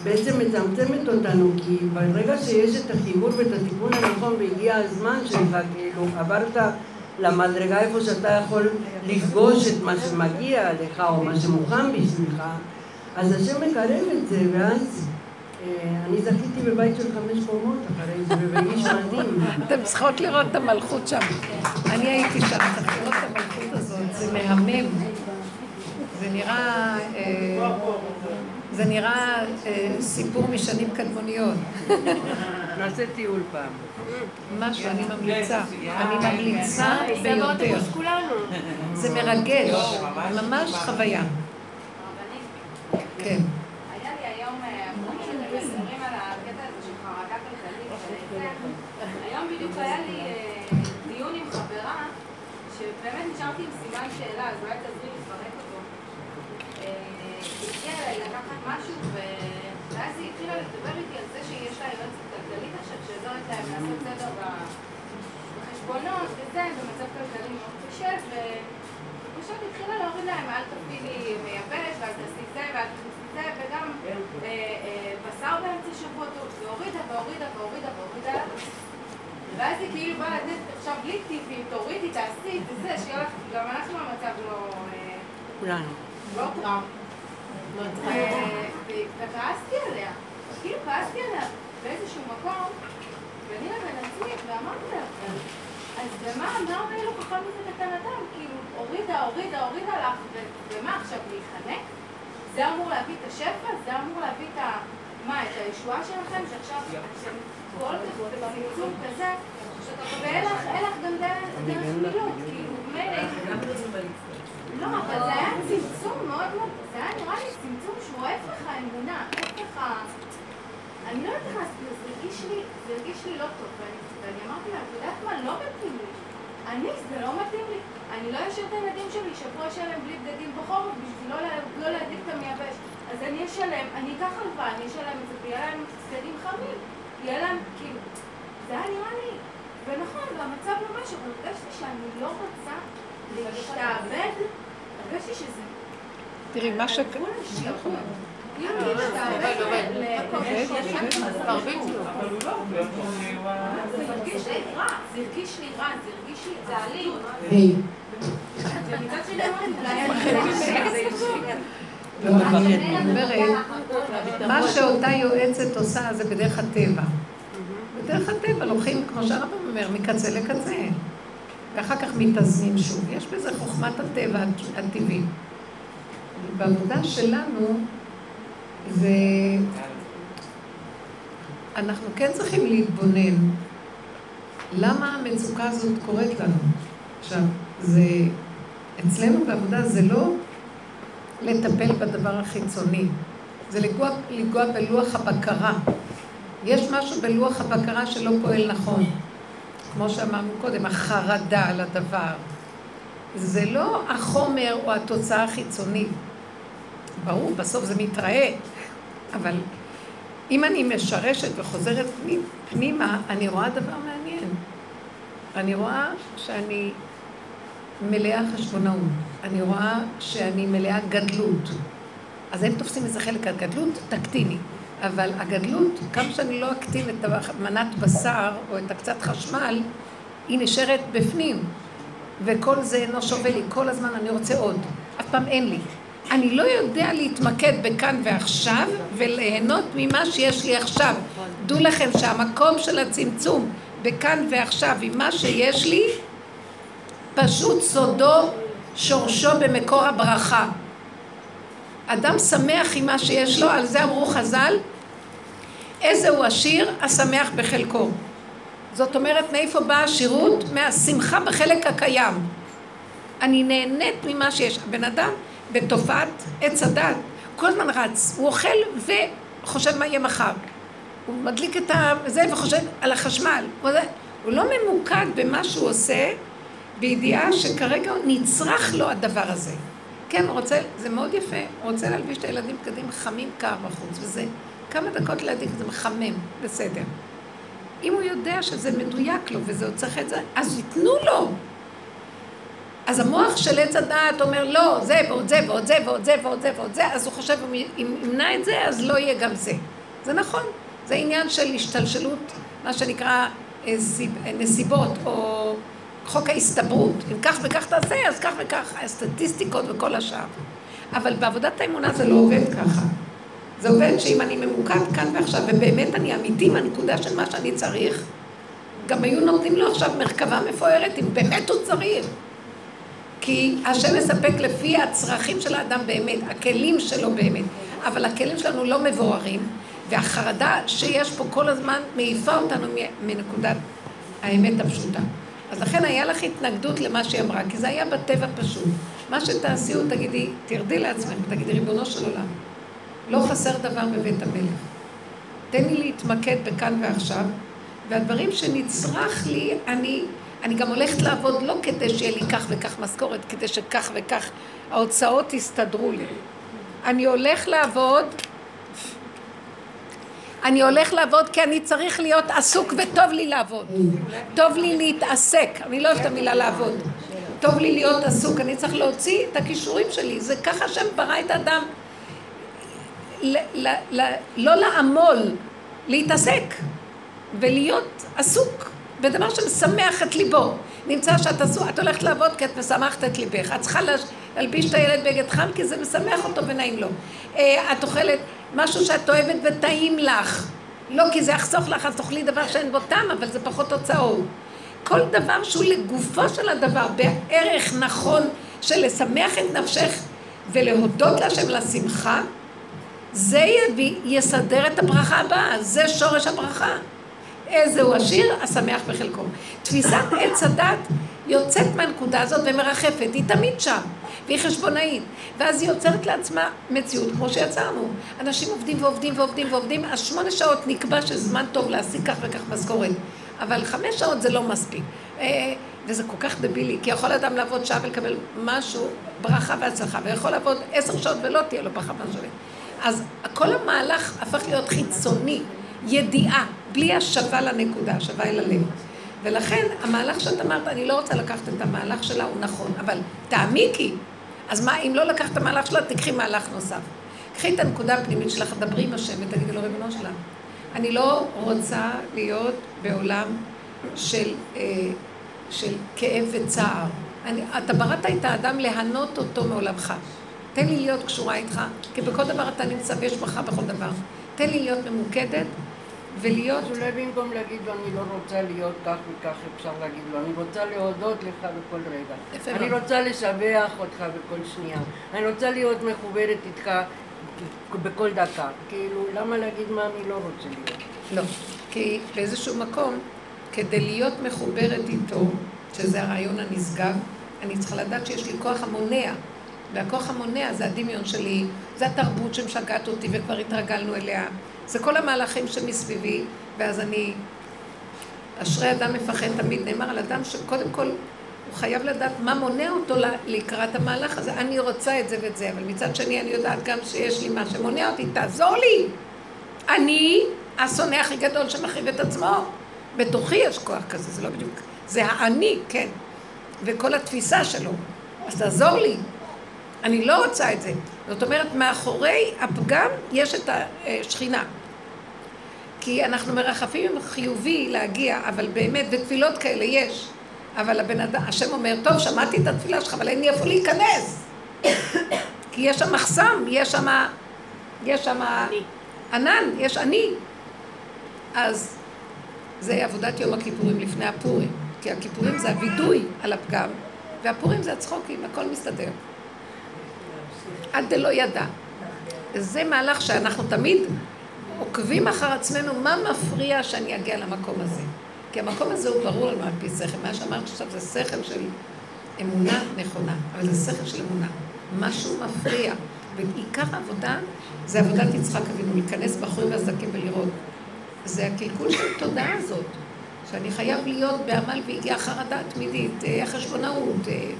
בעצם מצמצמת אותנו, כי ברגע שיש את החיבור ואת התיקון הנכון והגיע הזמן שלך, כאילו עברת למדרגה איפה שאתה יכול לפגוש את מה שמגיע לך או מה שמוכן בשבילך, אז השם מקרב את זה, ואז אה, אני זכיתי בבית של חמש קומות אחרי זה, ובאיש מדהים. אתם צריכות לראות את המלכות שם. אני הייתי שם, צריך לראות את המלכות הזאת, זה מהמם. זה נראה, אה, זה נראה אה, סיפור משנים קדמוניות. נעשה טיול פעם. משהו, אני ממליצה. אני ממליצה ביותר. זה מרגש, ממש חוויה. כן. היה לי היום, בדיוק היה לי דיון עם חברה, שבאמת נשארתי עם סימן שאלה, אז אולי היא הגיעה אליי לקחת משהו, ואז היא התחילה לדבר איתי על זה שיש לה יועצת כלכלית עכשיו, שעוזרת להם לעשות סדר בחשבונות וזה, במצב כלכלי מאוד קשה, ו- פשוט התחילה להוריד להם, אל תפעילי מייבש, ואל תעשי זה, ואל תעשי זה, וגם אה, אה, בשר באמצע שבוע טוב, והורידה והורידה והורידה והורידה. ואז היא כאילו באה לתת עכשיו בלי טיפים, תורידי, תעשי, וזה, שיהיה לך, גם אנחנו במצב לא... אה, כולנו. לא טראם. ו- וכעסתי עליה, כאילו כעסתי עליה באיזשהו מקום, ואני לבין עצמי, ואמרתי לה, אז במה, מה אומר לו כוכב מזה קטן אדם? כאילו, הורידה, הורידה, הורידה לך, ומה עכשיו, להיחנק? זה אמור להביא את השפע? זה אמור להביא את ה... מה, את הישועה שלכם, שעכשיו אתם כל כך בצמצום כזה, ואין לך אין לך גם דרך דרך מילוט, כאילו, מילא... לא, אבל זה היה צמצום מאוד מאוד, זה היה נראה לי צמצום שהוא ההפך האמונה, ההפך ה... אני לא יודעת לעשות, זה הרגיש לי, זה הרגיש לי לא טוב, ואני, אמרתי לה, את יודעת מה, לא מתאים לי. אני, זה לא מתאים לי. אני לא אשאיר את הילדים שלי שבוע שלם בלי בגדים בחורף בשביל לא, לא להדליק את המייבש. אז אני אשלם, אני אקח הלוואה, אני אשלם את זה, ויהיה להם בגדים חמים. יהיה להם, כאילו, זה היה נראה לי, ונכון, והמצב ממש, אבל הרגשתי שאני לא רוצה להשתעבד, הרגשתי שזה תראי, מה ש... כאילו לא, מה שאותה יועצת עושה זה בדרך הטבע. בדרך הטבע לוקחים, כמו שהרמב"ם אומר, מקצה לקצה. ואחר כך מתאזנים שוב. יש בזה חוכמת הטבע הטבעי. בעבודה שלנו זה... אנחנו כן צריכים להתבונן למה המצוקה הזאת קורית לנו. עכשיו, זה... אצלנו בעבודה זה לא לטפל בדבר החיצוני, זה לגוע, לגוע בלוח הבקרה. יש משהו בלוח הבקרה שלא פועל נכון. כמו שאמרנו קודם, החרדה על הדבר. זה לא החומר או התוצאה החיצונית. ברור, בסוף זה מתראה, אבל אם אני משרשת וחוזרת פנימה, אני רואה דבר מעניין. אני רואה שאני מלאה חשבונאות. אני רואה שאני מלאה גדלות. אז הם תופסים איזה חלק הגדלות, תקטיני. אבל הגדלות, כמה שאני לא אקטין את מנת בשר או את הקצת חשמל, היא נשארת בפנים. וכל זה אינו שווה לי, כל הזמן אני רוצה עוד. אף פעם אין לי. אני לא יודע להתמקד בכאן ועכשיו וליהנות ממה שיש לי עכשיו. דעו לכם שהמקום של הצמצום בכאן ועכשיו עם מה שיש לי, פשוט סודו שורשו במקור הברכה. אדם שמח עם מה שיש לו, על זה אמרו חז"ל, איזה הוא עשיר, השמח בחלקו. זאת אומרת, מאיפה באה השירות? מהשמחה בחלק הקיים. אני נהנית ממה שיש. הבן אדם בתופעת עץ הדת, כל הזמן רץ, הוא אוכל וחושב מה יהיה מחר. הוא מדליק את זה וחושב על החשמל. הוא, לא ממוקד במה שהוא עושה, בידיעה שכרגע נצרך לו הדבר הזה. כן, הוא רוצה, זה מאוד יפה, הוא רוצה להלביש את הילדים בגדים חמים קר בחוץ, וזה כמה דקות להדליק, זה מחמם, בסדר. אם הוא יודע שזה מדויק לו וזה עוד צריך את זה, אז ייתנו לו. אז המוח של עץ הדעת אומר, לא, זה ועוד זה ועוד זה ועוד זה ועוד זה ועוד זה, אז הוא חושב, אם ימנע את זה, אז לא יהיה גם זה. זה נכון, זה עניין של השתלשלות, מה שנקרא אה, נסיבות, או חוק ההסתברות. אם כך וכך תעשה, אז כך וכך, הסטטיסטיקות וכל השאר. אבל בעבודת האמונה זה לא עובד ככה. זה עובד שאם אני ממוקד כאן ועכשיו, ובאמת אני אמיתי מהנקודה של מה שאני צריך, גם היו נותנים לו עכשיו מרכבה מפוארת, אם באמת הוא צריך. כי השם מספק לפי הצרכים של האדם באמת, הכלים שלו באמת. אבל הכלים שלנו לא מבוארים, והחרדה שיש פה כל הזמן מעיפה אותנו מנקודת האמת הפשוטה. אז לכן היה לך התנגדות למה שהיא אמרה, כי זה היה בטבע פשוט. מה שתעשי הוא תגידי, תרדי לעצמך, תגידי, ריבונו של עולם, לא חסר דבר בבית המלך. תן לי להתמקד בכאן ועכשיו, והדברים שנצרך לי, אני, אני גם הולכת לעבוד לא כדי שיהיה לי כך וכך משכורת, כדי שכך וכך ההוצאות יסתדרו לי. אני הולך לעבוד אני הולך לעבוד כי אני צריך להיות עסוק וטוב לי לעבוד. טוב לי להתעסק, אני לא אוהבת את המילה לעבוד. טוב לי להיות עסוק, אני צריך להוציא את הכישורים שלי. זה ככה השם ברא את האדם. לא לעמול, להתעסק ולהיות עסוק בדבר שמשמח את ליבו. נמצא שאת עשו, את הולכת לעבוד כי את משמחת את ליבך. את צריכה להלביש את הילד בגד חם כי זה משמח אותו ונעים לו. אה, את אוכלת משהו שאת אוהבת וטעים לך. לא כי זה יחסוך לך, אז תאכלי דבר שאין בו טעם, אבל זה פחות תוצאות. כל דבר שהוא לגופו של הדבר, בערך נכון של לשמח את נפשך ולהודות להשם לשמחה, זה יביא, יסדר את הברכה הבאה, זה שורש הברכה. איזה הוא עשיר, השמח בחלקו. תפיסת עץ הדת יוצאת מהנקודה הזאת ומרחפת, היא תמיד שם, והיא חשבונאית. ואז היא יוצרת לעצמה מציאות כמו שיצרנו. אנשים עובדים ועובדים ועובדים ועובדים, אז שמונה שעות נקבע שזמן טוב להשיג כך וכך משכורת. אבל חמש שעות זה לא מספיק. אה, וזה כל כך דבילי, כי יכול אדם לעבוד שעה ולקבל משהו, ברכה והצלחה, ויכול לעבוד עשר שעות ולא תהיה לו ברכה מהשווה. אז כל המהלך הפך להיות חיצוני, ידיעה, בלי השבה לנקודה, השבה אל הלב. ולכן המהלך שאת אמרת, אני לא רוצה לקחת את המהלך שלה, הוא נכון, אבל תעמיקי. אז מה, אם לא לקחת את המהלך שלה, תקחי מהלך נוסף. קחי את הנקודה הפנימית שלך, דברי עם השם ותגידי לו, ריבונו שלנו, אני לא רוצה להיות בעולם של, אה, של כאב וצער. אני, אתה בראת את האדם להנות אותו מעולמך. תן לי להיות קשורה איתך, כי בכל דבר אתה נמצא ויש בך בכל דבר. תן לי להיות ממוקדת ולהיות... אז אולי במקום להגיד לו אני לא רוצה להיות כך וכך, אפשר להגיד לו אני רוצה להודות לך בכל רגע. אני רוצה לשבח אותך בכל שנייה. אני רוצה להיות מחוברת איתך בכל דקה. כאילו, למה להגיד מה אני לא רוצה להיות? לא, כי באיזשהו מקום, כדי להיות מחוברת איתו, שזה הרעיון הנשגב, אני צריכה לדעת שיש לי כוח המונע. והכוח המונע זה הדמיון שלי, זה התרבות שמשגעת אותי וכבר התרגלנו אליה. זה כל המהלכים שמסביבי, ואז אני... אשרי אדם מפחד תמיד, נאמר על אדם שקודם כל הוא חייב לדעת מה מונע אותו לקראת המהלך הזה. אני רוצה את זה ואת זה, אבל מצד שני אני יודעת גם שיש לי מה שמונע אותי, תעזור לי! אני השונא הכי גדול שמחריב את עצמו. בתוכי יש כוח כזה, זה לא בדיוק... זה האני, כן. וכל התפיסה שלו. אז תעזור לי. אני לא רוצה את זה. זאת אומרת, מאחורי הפגם יש את השכינה. כי אנחנו מרחפים חיובי להגיע, אבל באמת, ותפילות כאלה יש. אבל הבן אדם, השם אומר, טוב, שמעתי את התפילה שלך, אבל אין לי איפה להיכנס. כי יש שם מחסם, יש שם... יש שם... ענן, יש אני. אז זה עבודת יום הכיפורים לפני הפורים. כי הכיפורים זה הווידוי על הפגם, והפורים זה הצחוקים, הכל מסתדר. עד דלא ידע. זה מהלך שאנחנו תמיד עוקבים אחר עצמנו, מה מפריע שאני אגיע למקום הזה? כי המקום הזה הוא ברור לנו על פי שכל. מה שאמרת עכשיו זה שכל של אמונה נכונה, אבל זה שכל של אמונה. משהו מפריע. ועיקר העבודה זה עבודת יצחק אבינו, להיכנס בחורים והסדקים ולראות. זה הקלקול של התודעה הזאת, שאני חייב להיות בעמל והגיעה חרדה תמידית, אה, חשבונאות, אה,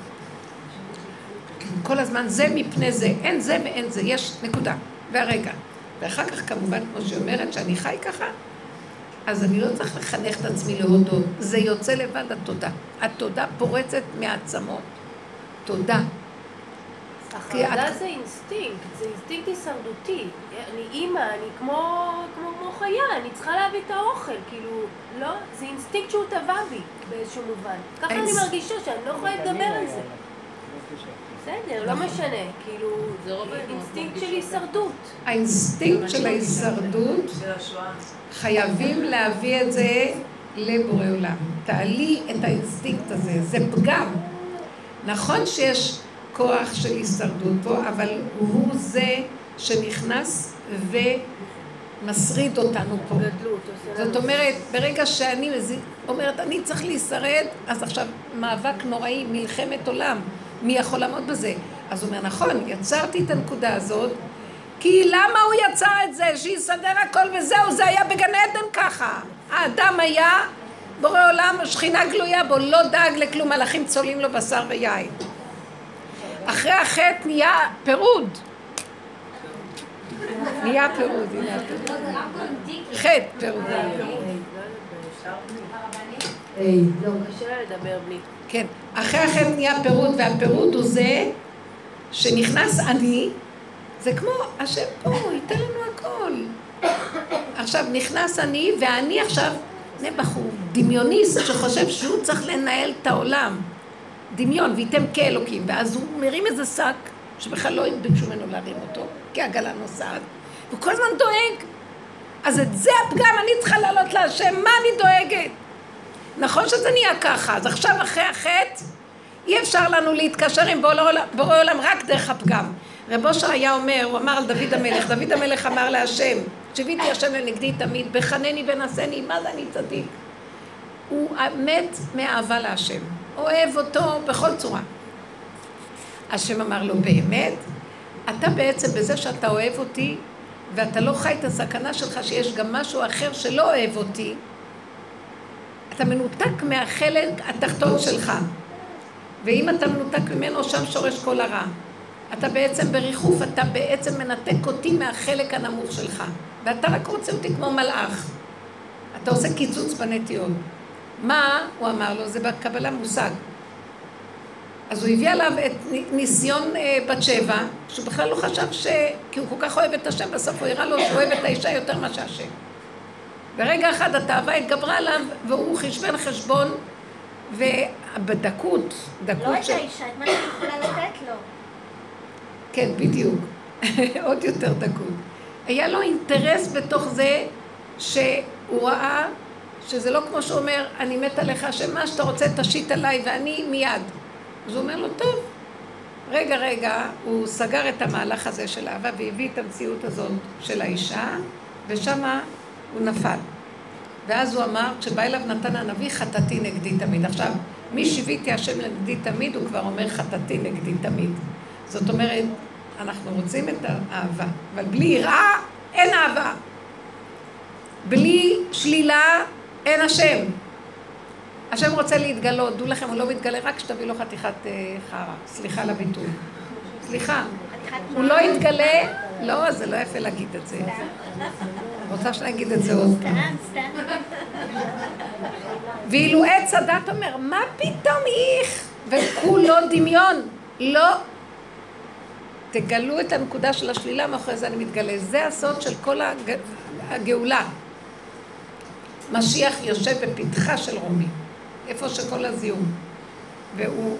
כל הזמן זה מפני זה, אין זה ואין זה, יש נקודה, והרגע. ואחר כך כמובן, כמו שהיא אומרת, שאני חי ככה, אז אני לא צריך לחנך את עצמי להודות, זה יוצא לבד התודה. התודה פורצת מעצמות. תודה. החרדה את... זה אינסטינקט, זה אינסטינקט הישרדותי. אני אימא, אני כמו, כמו, כמו חיה, אני צריכה להביא את האוכל, כאילו, לא? זה אינסטינקט שהוא טבע בי באיזשהו מובן. ככה אני מרגישה שאני לא יכולה להתגבר על זה. בסדר, לא משנה, כאילו, זה אינסטינקט של הישרדות. האינסטינקט של ההישרדות, חייבים להביא את זה לבורא עולם. תעלי את האינסטינקט הזה, זה פגם. נכון שיש כוח של הישרדות פה, אבל הוא זה שנכנס ומשריד אותנו פה. זאת אומרת, ברגע שאני אומרת, אני צריך להישרד, אז עכשיו מאבק נוראי, מלחמת עולם. מי יכול לעמוד בזה? אז הוא אומר, נכון, יצרתי את הנקודה הזאת, כי למה הוא יצר את זה? שיסדר הכל וזהו, זה היה בגן עדן ככה. האדם היה, בורא עולם, שכינה גלויה בו, לא דאג לכלום, מלאכים צולים לו בשר ויין. אחרי החטא נהיה פירוד. נהיה פירוד, הנה הפירוד. חטא, פירוד. לא, קשה לדבר בלי. כן, אחרי החטא נהיה פירוד, והפירוד הוא זה שנכנס אני, זה כמו, השם פה, ייתן לנו הכל. עכשיו, נכנס אני, ואני עכשיו, נעבך הוא דמיוניסט שחושב שהוא צריך לנהל את העולם. דמיון, וייתם כאלוקים, ואז הוא מרים איזה שק, שבכלל לא ביקשו ממנו להרים אותו, כי העגלה נוסעת, הוא כל הזמן דואג. אז את זה הפגם, אני צריכה לעלות להשם, מה אני דואגת? נכון שזה נהיה ככה, אז עכשיו אחרי החטא, אי אפשר לנו להתקשר עם בורא עולם רק דרך הפגם. רב אושר היה אומר, הוא אמר על דוד המלך, דוד המלך אמר להשם, שיביתי השם לנגדי תמיד, בחנני ונשני, מה זה אני צדיק? הוא מת מאהבה להשם. אוהב אותו בכל צורה. השם אמר לו, באמת? אתה בעצם, בזה שאתה אוהב אותי, ואתה לא חי את הסכנה שלך שיש גם משהו אחר שלא אוהב אותי, אתה מנותק מהחלק התחתון שלך. ואם אתה מנותק ממנו, שם שורש כל הרע. אתה בעצם בריחוף, אתה בעצם מנתק אותי מהחלק הנמוך שלך. ואתה רק רוצה אותי כמו מלאך. אתה עושה קיצוץ בנטיות. מה הוא אמר לו? זה בקבלה מושג. אז הוא הביא עליו את ניסיון אה, בת שבע, שהוא בכלל לא חשב ש... כי הוא כל כך אוהב את השם, בסוף הוא הראה לו שהוא אוהב את האישה יותר מאשר השם. ברגע אחד התאווה התגברה עליו, והוא חשבן חשבון, ובדקות, דקות לא את האישה, את מה שאני יכולה לתת לו. כן, בדיוק. עוד יותר דקות. היה לו אינטרס בתוך זה שהוא ראה שזה לא כמו שהוא אומר, אני מת עליך, שמה שאתה רוצה תשית עליי ואני מיד. אז הוא אומר לו, טוב. רגע, רגע, הוא סגר את המהלך הזה של אהבה והביא את המציאות הזאת של האישה, ושמה הוא נפל. ואז הוא אמר, כשבא אליו נתן הנביא, חטאתי נגדי תמיד. עכשיו, מי שיוויתי השם נגדי תמיד, הוא כבר אומר חטאתי נגדי תמיד. זאת אומרת, אנחנו רוצים את האהבה, אבל בלי יראה, אין אהבה. בלי שלילה, אין השם. השם רוצה להתגלות, דעו לכם, הוא לא מתגלה רק כשתביא לו חתיכת אה, חרא. סליחה על הביטוי. סליחה. הוא לא יתגלה, לא, זה לא יפה להגיד את זה. רוצה שאני את זה עוד פעם. ואילו עץ הדת אומר, מה פתאום איך? וכולו דמיון. לא. תגלו את הנקודה של השלילה, מאחורי זה אני מתגלה. זה הסוד של כל הגאולה. משיח יושב בפתחה של רומי, איפה שכל הזיהום. והוא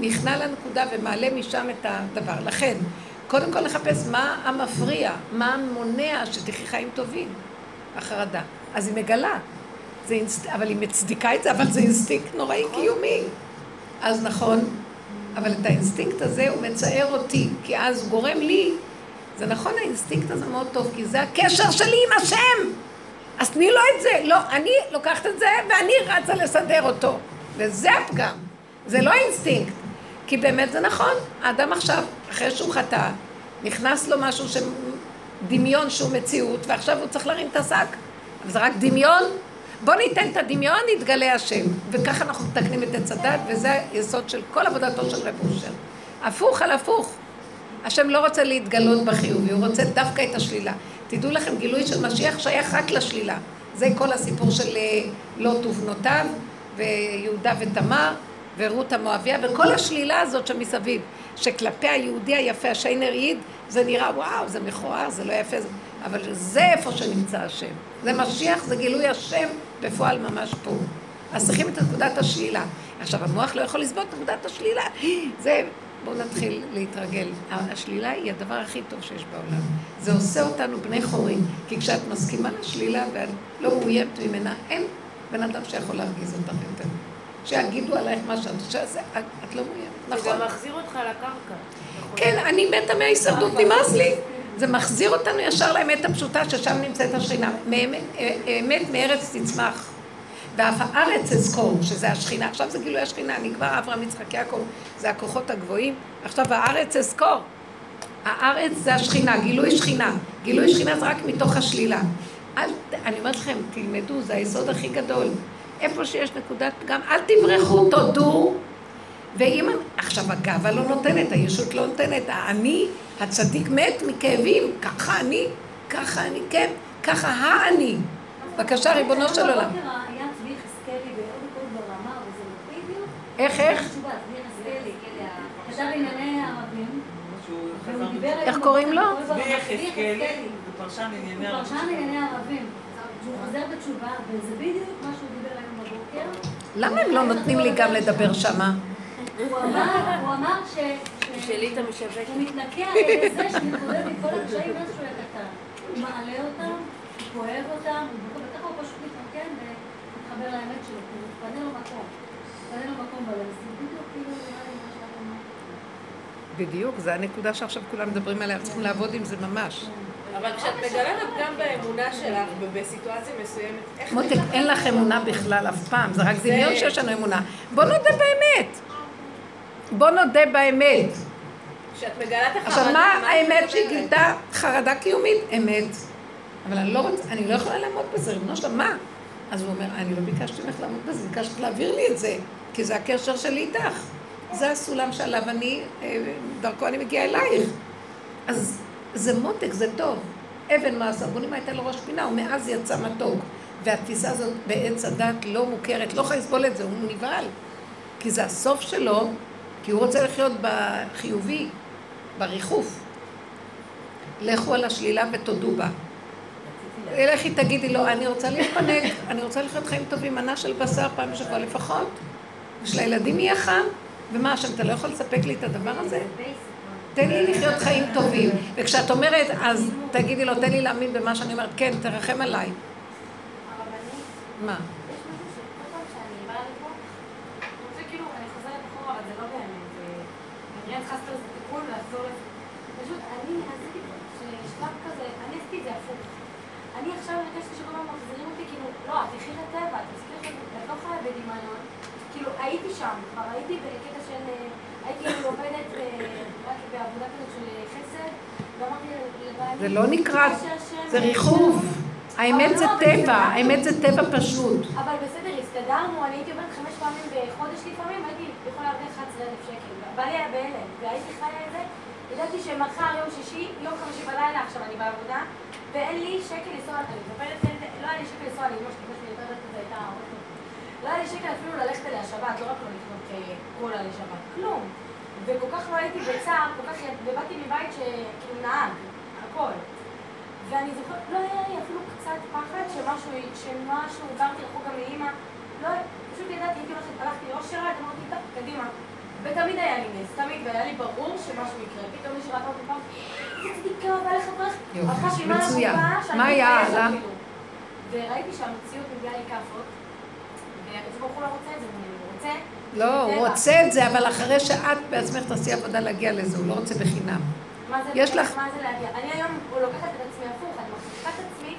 נכנע לנקודה ומעלה משם את הדבר. לכן, קודם כל לחפש מה המפריע, מה מונע שתחיי חיים טובים, החרדה. אז היא מגלה, זה אינסט... אבל היא מצדיקה את זה, אבל זה אינסטינקט נוראי קיומי. אז נכון, אבל את האינסטינקט הזה הוא מצער אותי, כי אז הוא גורם לי, זה נכון האינסטינקט הזה מאוד טוב, כי זה הקשר שלי עם השם. אז תני לו את זה. לא, אני לוקחת את זה ואני רצה לסדר אותו. וזה הפגם. זה לא אינסטינקט. כי באמת זה נכון, האדם עכשיו, אחרי שהוא חטא, נכנס לו משהו דמיון שהוא מציאות, ועכשיו הוא צריך להרים את השק. אבל זה רק דמיון. בוא ניתן את הדמיון, יתגלה השם. וככה אנחנו מתקנים את עץ הדעת, וזה היסוד של כל עבודתו של רב אשר. הפוך על הפוך. השם לא רוצה להתגלות בחיובי, הוא רוצה דווקא את השלילה. תדעו לכם, גילוי של משיח שייך רק לשלילה. זה כל הסיפור של אה, לוט ובנותיו, ויהודה ותמר, ורות המואביה, וכל השלילה הזאת שמסביב, שכלפי היהודי היפה, השיינר ייד, זה נראה, וואו, זה מכוער, זה לא יפה, אבל זה איפה שנמצא השם. זה משיח, זה גילוי השם בפועל ממש פה. אז צריכים את נקודת השלילה. עכשיו, המוח לא יכול לסבול את נקודת השלילה. זה, בואו נתחיל להתרגל. השלילה היא הדבר הכי טוב שיש בעולם. זה עושה אותנו בני חורים, כי כשאת מסכימה לשלילה ואת לא מאוימת ממנה, אין בן אדם שיכול להרגיז אותך יותר. שיגידו עלייך מה שאת עושה, את לא מאוימת, נכון. זה גם מחזיר אותך לקרקע. כן, אני מתה מההישרדות, נמאס לי. זה מחזיר אותנו ישר לאמת הפשוטה ששם נמצאת השכינה. אמת מארץ תצמח. ואף הארץ אזכור, שזה השכינה. עכשיו זה גילוי השכינה, נגמר אברהם, יצחק, יעקב, זה הכוחות הגבוהים. עכשיו הארץ אזכור. הארץ זה השכינה, גילוי שכינה. גילוי שכינה זה רק מתוך השלילה. אל, אני אומרת לכם, תלמדו, זה היסוד הכי גדול. איפה שיש נקודת פגם, אל תברחו, תודו. ואם... עכשיו, הגאווה לא נותנת, הישות לא נותנת, האני, הצדיק מת מכאבים, ככה אני, ככה אני, כן, ככה האני. בבקשה, ריבונו של עולם. איך, איך? איך קוראים לו? צבי יחזקאלי, הוא פרשן ענייני ערבים. הוא חוזר בתשובה, וזה בדיוק מה שהוא דיבר. למה הם לא נותנים לי גם לדבר שמה? הוא אמר ש... שלי אתה משווק. הוא מתנקה על זה שמתמודד עם כל הקשיים מאז שהוא היה קטן. הוא מעלה אותם, הוא כואב אותם, וככה הוא פשוט מתמקם ומתחבר לאמת שלו, כי הוא מתפנה לו מקום. מתפנה לו מקום בלב. זה בדיוק כאילו נראה לי מה שאתה אומר. בדיוק, זו הנקודה שעכשיו כולם מדברים עליה, צריכים לעבוד עם זה ממש. אבל כשאת מגלה הפגם באמונה שלך בסיטואציה מסוימת, איך... מותק, אין לך אמונה בכלל אף פעם, זה רק דמיון שיש לנו אמונה. בוא נודה באמת. בוא נודה באמת. כשאת מגלה את החרדה... עכשיו, מה האמת שהיא גילתה? חרדה קיומית? אמת. אבל אני לא רוצה, אני לא יכולה לעמוד בזה, ריבונו שלום, מה? אז הוא אומר, אני לא ביקשתי ממך לעמוד בזה, ביקשתי להעביר לי את זה, כי זה הקשר שלי איתך. זה הסולם שעליו אני, אה, דרכו אני מגיעה אלייך. אז זה מותק, זה טוב. אבן מעשר, בונים הייתה לו ראש פינה, ומאז יצא מתוק. והתפיסה הזאת בעץ הדת לא מוכרת, לא יכולה לסבול את זה, הוא נבהל. כי זה הסוף שלו, כי הוא רוצה לחיות בחיובי, בריחוף. לכו על השלילה ותודו בה. לכי תגידי לו, אני רוצה להתפנק, אני רוצה לחיות חיים טובים, מנה של בשר פעם בשבוע לפחות, ושלילדים יהיה חם, ומה, עכשיו אתה לא יכול לספק לי את הדבר הזה? תן לי לחיות חיים טובים. וכשאת אומרת, אז תגידי לו, תן לי להאמין במה שאני אומרת, כן, תרחם עליי. מה? אני עכשיו הרגשתי שכל הזמן מחזירים אותי, כאילו, לא, תלכי לטבע, תזכירי את לא חיה בדמיון. כאילו, הייתי שם, כבר הייתי בקטע של... הייתי עובדת רק בעבודה כזאת של חסד, ואמרתי לבעלי... זה לא נקרא, זה ריחוף. האמת זה טבע, האמת זה טבע פשוט. אבל בסדר, הסתדרנו, אני הייתי עובדת חמש פעמים בחודש לפעמים, הייתי יכולה להרוויח 11,000 שקל. בעלי היה בהלם, והייתי חיה את זה. ידעתי שמחר, יום שישי, יום חמישי בלילה, עכשיו אני בעבודה, ואין לי שקל לנסוע, אני מטפלת, לא היה לי שקל לנסוע לאמא שלי, אמא שלי יותר כזה הייתה לא היה לי שקל אפילו ללכת אליה שבת, לא רק לא לקנות קולה לשבת, כלום. וכל כך לא הייתי בצער, כל כך, ובאתי מבית שכאילו נהג, הכל. ואני זוכרת, לא היה לי אפילו קצת פחד שמשהו, שמשהו, גרתי רחוק גם לאימא, לא, פשוט ידעתי, הייתי הולכת, הלכתי לאושר, אמרתי, טוב, קדימה. ותמיד היה לי נס, תמיד, והיה לי ברור שמשהו יקרה. פתאום מישהו ראתה אותי פעם, איזה צדיקה, בא לך ברך. הלכה שימה. לקופה, שאני מתביישת? אפילו. וראיתי שהמציאות מביאה לי כאפות, והקדוש ברוך הוא לא רוצה את זה הוא רוצה... לא, הוא. רוצה את זה, אבל אחרי שאת בעצמך תעשי עבודה להגיע לזה, הוא לא רוצה בחינם. יש לך- מה זה להגיע? אני היום לוקחת את עצמי הפוך, אני מחזיקה את עצמי,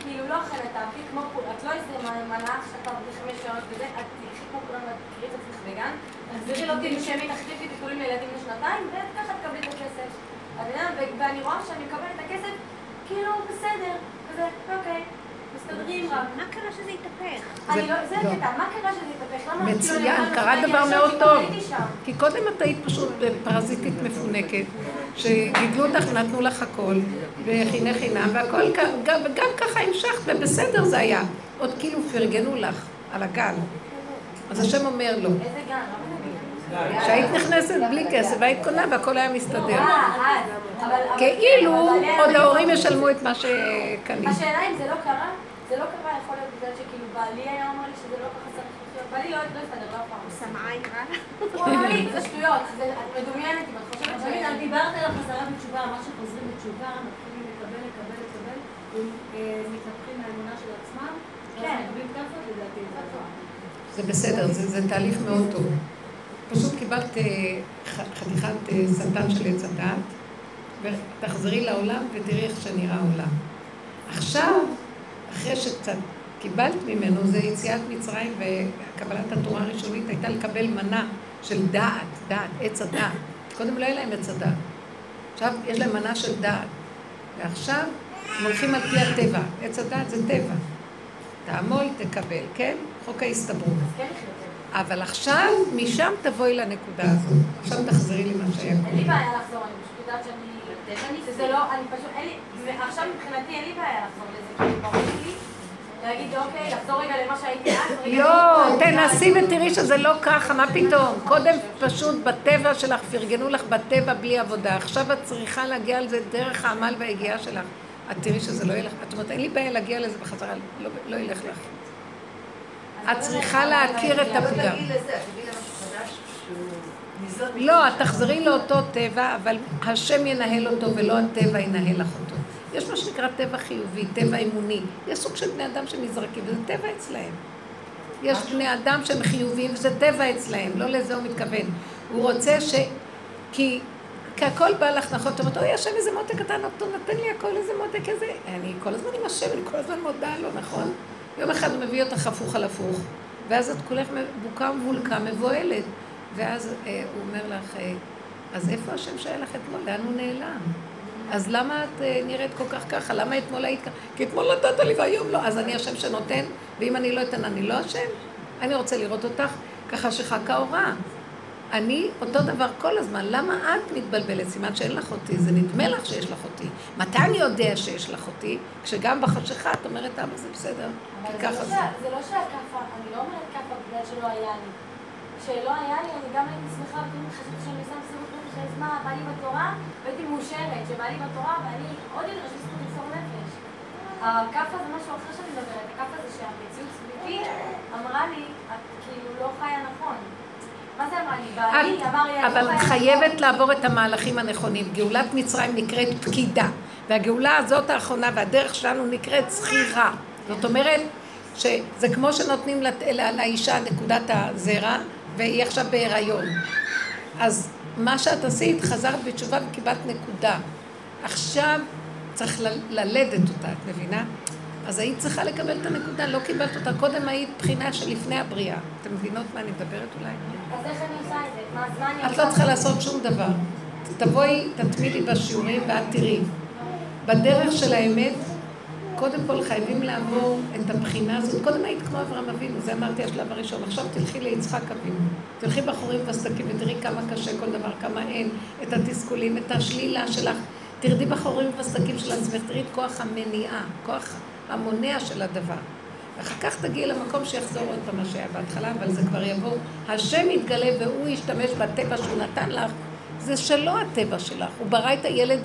כאילו לא אכן את תאכלי כמו כולם, את לא איזה מלאך שאתה עובדי חמש שעות וזה, את תלכי כמו כולם ואת תקראי את עצמך בגן, תחזירי לו תנשמי, תחליפי טיפולים לילדים לשנתיים, וככה תקבלי את הכסף. ואני רואה שאני מקבלת את הכסף, כאילו בסדר, כזה, אוקיי, מסתדרים רק. מה קרה שזה התהפך? אני לא, זה לא. הקטע, מה קרה שזה התהפך? למה מצוין, קרה דבר מאוד טוב. כי קודם את היית פשוט פרזיטית מפונקת, שגידלו אותך ונתנו לך הכל, וחיני חינם, והכל, כ- גם, וגם ככה המשכת, ובסדר זה היה. עוד כאילו פרגנו לך על הגן. אז השם אומר לו, איזה? שהיית נכנסת בלי כסף והיית קונה והכל היה מסתדר. אה, כאילו עוד ההורים ישלמו את מה שקנית. השאלה אם זה לא קרה, זה לא קרה, יכול להיות בגלל שכאילו בעלי היה אומר לי שזה לא ככה צריך לחיות. בעלי לא לא הסתדר, לא אף פעם. הוא עין רע? הוא אמר לי, זה שטויות, את מדומיינת אם את חושבת ש... תמיד, את דיברת על החזרה בתשובה, מה שחוזרים בתשובה, מתחילים לקבל, לקבל, לקבל, ומתהפכים מהאמונה של עצמם, כן. מקבלים כאפות, לדעתי זה בסדר, זה, זה תהליך מאוד טוב. פשוט קיבלת אה, חתיכת אה, סרטן של עץ הדעת, ותחזרי לעולם ותראי איך שנראה העולם. עכשיו, אחרי שקצת קיבלת ממנו, זה יציאת מצרים וקבלת התורה הראשונית הייתה לקבל מנה של דעת, דעת, עץ הדעת. קודם לא היה להם עץ הדעת. עכשיו יש להם מנה של דעת. ועכשיו הם הולכים על פי הטבע. עץ הדעת זה טבע. תעמול, תקבל, כן? חוק ההסתברות. אבל עכשיו, משם תבואי לנקודה הזאת. עכשיו תחזרי למה שהיה אין לי קודם. בעיה לחזור, אני פשוט יודעת שאני... שזה לא, אני פשוט, אין לי... עכשיו מבחינתי אין לי בעיה לחזור לזה, כאילו ברור לי להגיד, אוקיי, לחזור רגע למה שהייתי אז. לא, לראות, תנסי ותראי שזה לא ככה, מה פתאום? קודם פשוט בטבע שלך, פרגנו לך בטבע בלי עבודה. עכשיו את צריכה להגיע לזה דרך העמל והיגיעה שלך. את תראי שזה לא ילך, את אומרת, אין לי בעיה להגיע לזה בחזרה, לא, לא ילך לך. את זה צריכה להכיר את הפגם. תגיעי לזה, תגיעי למשהו חדש שהוא ניזון. לא, את תחזרי לאותו טבע, אבל השם ינהל אותו ולא הטבע ינהל לך אותו. יש מה שנקרא טבע חיובי, טבע אמוני. יש סוג של בני אדם שנזרקים, וזה טבע אצלהם. יש בני אדם שהם חיוביים, וזה טבע אצלהם, לא לזה הוא מתכוון. הוא רוצה ש... כי... כי הכל בא לך נכון, אתה אומרת, אוי, השם איזה מותק קטן, נתן נתן לי הכל איזה מותק איזה... אני כל הזמן עם השם, אני כל הזמן מודה לו, נכון? יום אחד הוא מביא אותך הפוך על הפוך, ואז את כולך בוקה ומבולקה, מבוהלת. ואז אה, הוא אומר לך, אה, אז איפה השם שהיה לך אתמול? לאן הוא נעלם? אז למה את אה, נראית כל כך ככה? למה אתמול היית ככה? כי אתמול נתת לי והיום לא. אז אני השם שנותן, ואם אני לא אתן, אני לא השם? אני רוצה לראות אותך ככה שחכה הוראה. אני אותו דבר כל הזמן. למה את מתבלבלת? סימן שאין לך אותי. זה נדמה לך שיש לך אותי. מתי אני יודע שיש לך אותי? כשגם בחשיכה את אומרת, אבא, זה בסדר. אבל כי זה לא ככה זה. שה- זה לא שהכאפה, אני לא אומרת כאפה בגלל שלא היה לי. כשלא היה לי, אני גם הייתי שמחה, וכאילו חשבתי שאני עושה מסירות נפש, אז מה, בא לי בתורה, והייתי מאושרת, שבא לי בתורה, ואני עוד יותר זכות למסור נפש. הכאפה זה משהו אחר שאני מדברת, הכאפה זה שהמציאות סביבי אמרה לי, את כאילו לא חיה נכון. אבל את. חייבת לעבור את המהלכים הנכונים. גאולת מצרים נקראת פקידה, והגאולה הזאת האחרונה והדרך שלנו נקראת זכירה. זאת אומרת, שזה כמו שנותנים לאישה נקודת הזרע, והיא עכשיו בהיריון. אז מה שאת עשית, חזרת בתשובה וקיבלת נקודה. עכשיו צריך ל- ללדת אותה, את מבינה? אז היית צריכה לקבל את הנקודה, לא קיבלת אותה. קודם היית בחינה של לפני הבריאה. אתם מבינות מה אני מדברת אולי? אז איך אני עושה את זה? מה, אז מה אני את? לא צריכה לעשות שום דבר. תבואי, תתמידי בשיעורים ואת תראי. בדרך של האמת, קודם כל חייבים לעבור את הבחינה הזאת. קודם היית כמו אברהם אבינו, זה אמרתי השלב הראשון. עכשיו תלכי ליצחק אבינו. תלכי בחורים וסדקים ותראי כמה קשה כל דבר, כמה אין, את התסכולים, את השלילה שלך. תרדי בחורים וסדקים של עצמך, תראי את כוח המניעה, כוח המונע של הדבר. אחר כך תגיעי למקום שיחזור עוד פעם מה שהיה בהתחלה, אבל זה כבר יבוא. השם יתגלה והוא ישתמש בטבע שהוא נתן לך. זה שלו הטבע שלך. הוא ברא את הילד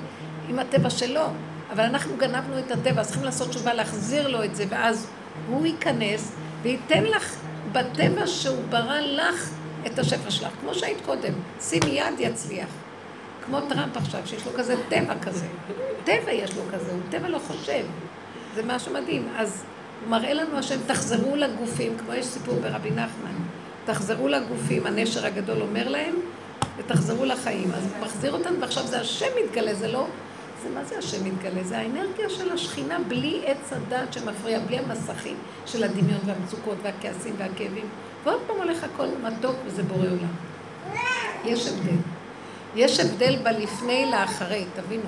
עם הטבע שלו. אבל אנחנו גנבנו את הטבע, צריכים לעשות תשובה, להחזיר לו את זה, ואז הוא ייכנס וייתן לך בטבע שהוא ברא לך את השפע שלך, כמו שהיית קודם. שימי יד, יצליח. כמו טראמפ עכשיו, שיש לו כזה טבע כזה. טבע יש לו כזה, הוא טבע לא חושב. זה משהו מדהים. אז מראה לנו השם, תחזרו לגופים, כמו יש סיפור ברבי נחמן, תחזרו לגופים, הנשר הגדול אומר להם, ותחזרו לחיים. אז הוא מחזיר אותנו, ועכשיו זה השם מתגלה, זה לא... זה מה זה השם מתגלה? זה האנרגיה של השכינה בלי עץ הדת שמפריע, בלי המסכים של הדמיון והמצוקות והכעסים והכאבים. ועוד פעם הולך הכל מתוק וזה בורא עולם. יש הבדל. יש הבדל בלפני לאחרי, תבינו.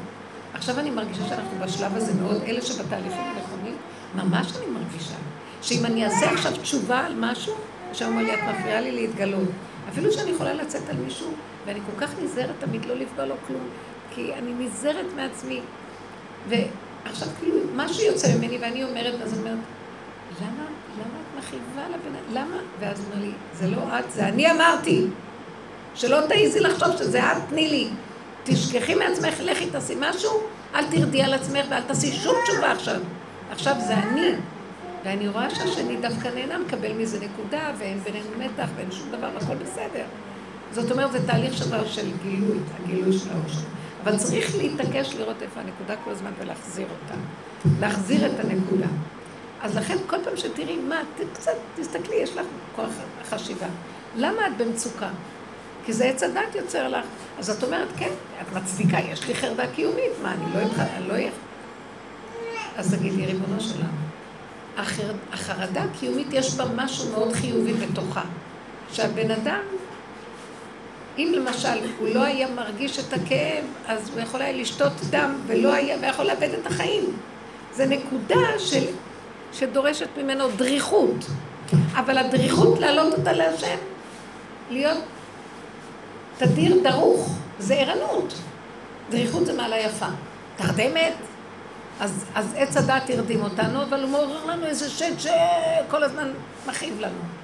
עכשיו אני מרגישה שאנחנו בשלב הזה מאוד, אלה שבתהליכים הנכונים, ממש אני מרגישה. שאם אני אעשה עכשיו תשובה על משהו, עכשיו אומר לי, את מפריעה לי להתגלות. אפילו שאני יכולה לצאת על מישהו, ואני כל כך נזהרת תמיד לא לפגוע לו כלום, כי אני נזהרת מעצמי. ועכשיו כאילו, משהו יוצא ממני ואני אומרת, אז אני אומרת, למה, למה את מכאיבה לבן אדם? למה? ואז הוא אומר לי, זה לא את, זה אני אמרתי. שלא תעיזי לחשוב שזה את, תני לי. תשכחי מעצמך, לכי תעשי משהו, אל תרדי על עצמך ואל תעשי שום תשובה עכשיו. עכשיו זה אני. ואני רואה שהשני דווקא נהנה, מקבל מזה נקודה, ואין בינינו מתח, ואין שום דבר, הכל בסדר. זאת אומרת, זה תהליך שלו של גילוי, הגילוי של האושר. אבל צריך להתעקש לראות איפה הנקודה כל הזמן ולהחזיר אותה. להחזיר את הנקודה. אז לכן כל פעם שתראי, מה, קצת, תסתכלי, יש לך כוח חשיבה. למה את במצוקה? כי זה עץ הדת יוצר לך. אז את אומרת, כן, את מצדיקה, יש לי חרדה קיומית, מה, אני לא אני לא אהיה... אז תגידי, ריבונו שלנו, החר... החרדה הקיומית יש בה משהו מאוד חיובי בתוכה. שהבן אדם, אם למשל הוא לא היה מרגיש את הכאב, אז הוא יכול היה לשתות דם ולא היה, ויכול לאבד את החיים. זה נקודה של, שדורשת ממנו דריכות. אבל הדריכות להעלות אותה להשם, להיות תדיר דרוך, זה ערנות. דריכות זה מעלה יפה. תרדמת, אז, אז עץ הדת הרדים אותנו, אבל הוא מעורר לנו איזה שד שכל הזמן מכאיב לנו.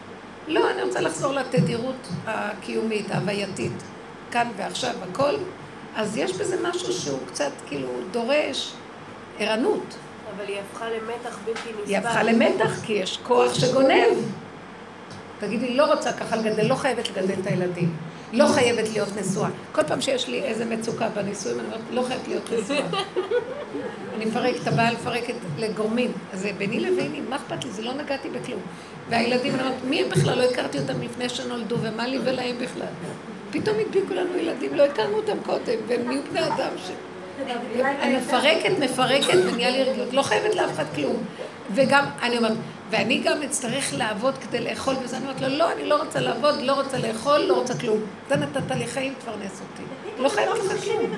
לא, אני רוצה לחזור לתדירות הקיומית, ההווייתית, כאן ועכשיו, הכל. אז יש בזה משהו שהוא קצת כאילו דורש ערנות. אבל היא הפכה למתח בלתי נסבל. היא הפכה למתח כי יש כוח שגונב. תגידי, לא רוצה ככה לגדל, לא חייבת לגדל את הילדים. לא חייבת להיות נשואה. כל פעם שיש לי איזה מצוקה בנישואים, אני אומרת, לא חייבת להיות נשואה. אני מפרק את הבעל, מפרקת לגורמים. אז זה ביני לביני, מה אכפת לי? זה לא נגעתי בכלום. והילדים, אני אומרת, מי הם בכלל? לא הכרתי אותם לפני שנולדו, ומה לי ולהם בכלל? פתאום הדביקו לנו ילדים, לא הכרנו אותם קודם, והם נהיו בני אדם ש... אני מפרקת, מפרקת, ונהיה לי רגילות. לא חייבת לאף אחד כלום. וגם, אני אומרת, ואני גם אצטרך לעבוד כדי לאכול, וזה אני אומרת לו, לא, אני לא רוצה לעבוד, לא רוצה לאכול, לא רוצה כלום. אתה נתת לי חיים, תפרנס אותי. לא חייבת לך כלום.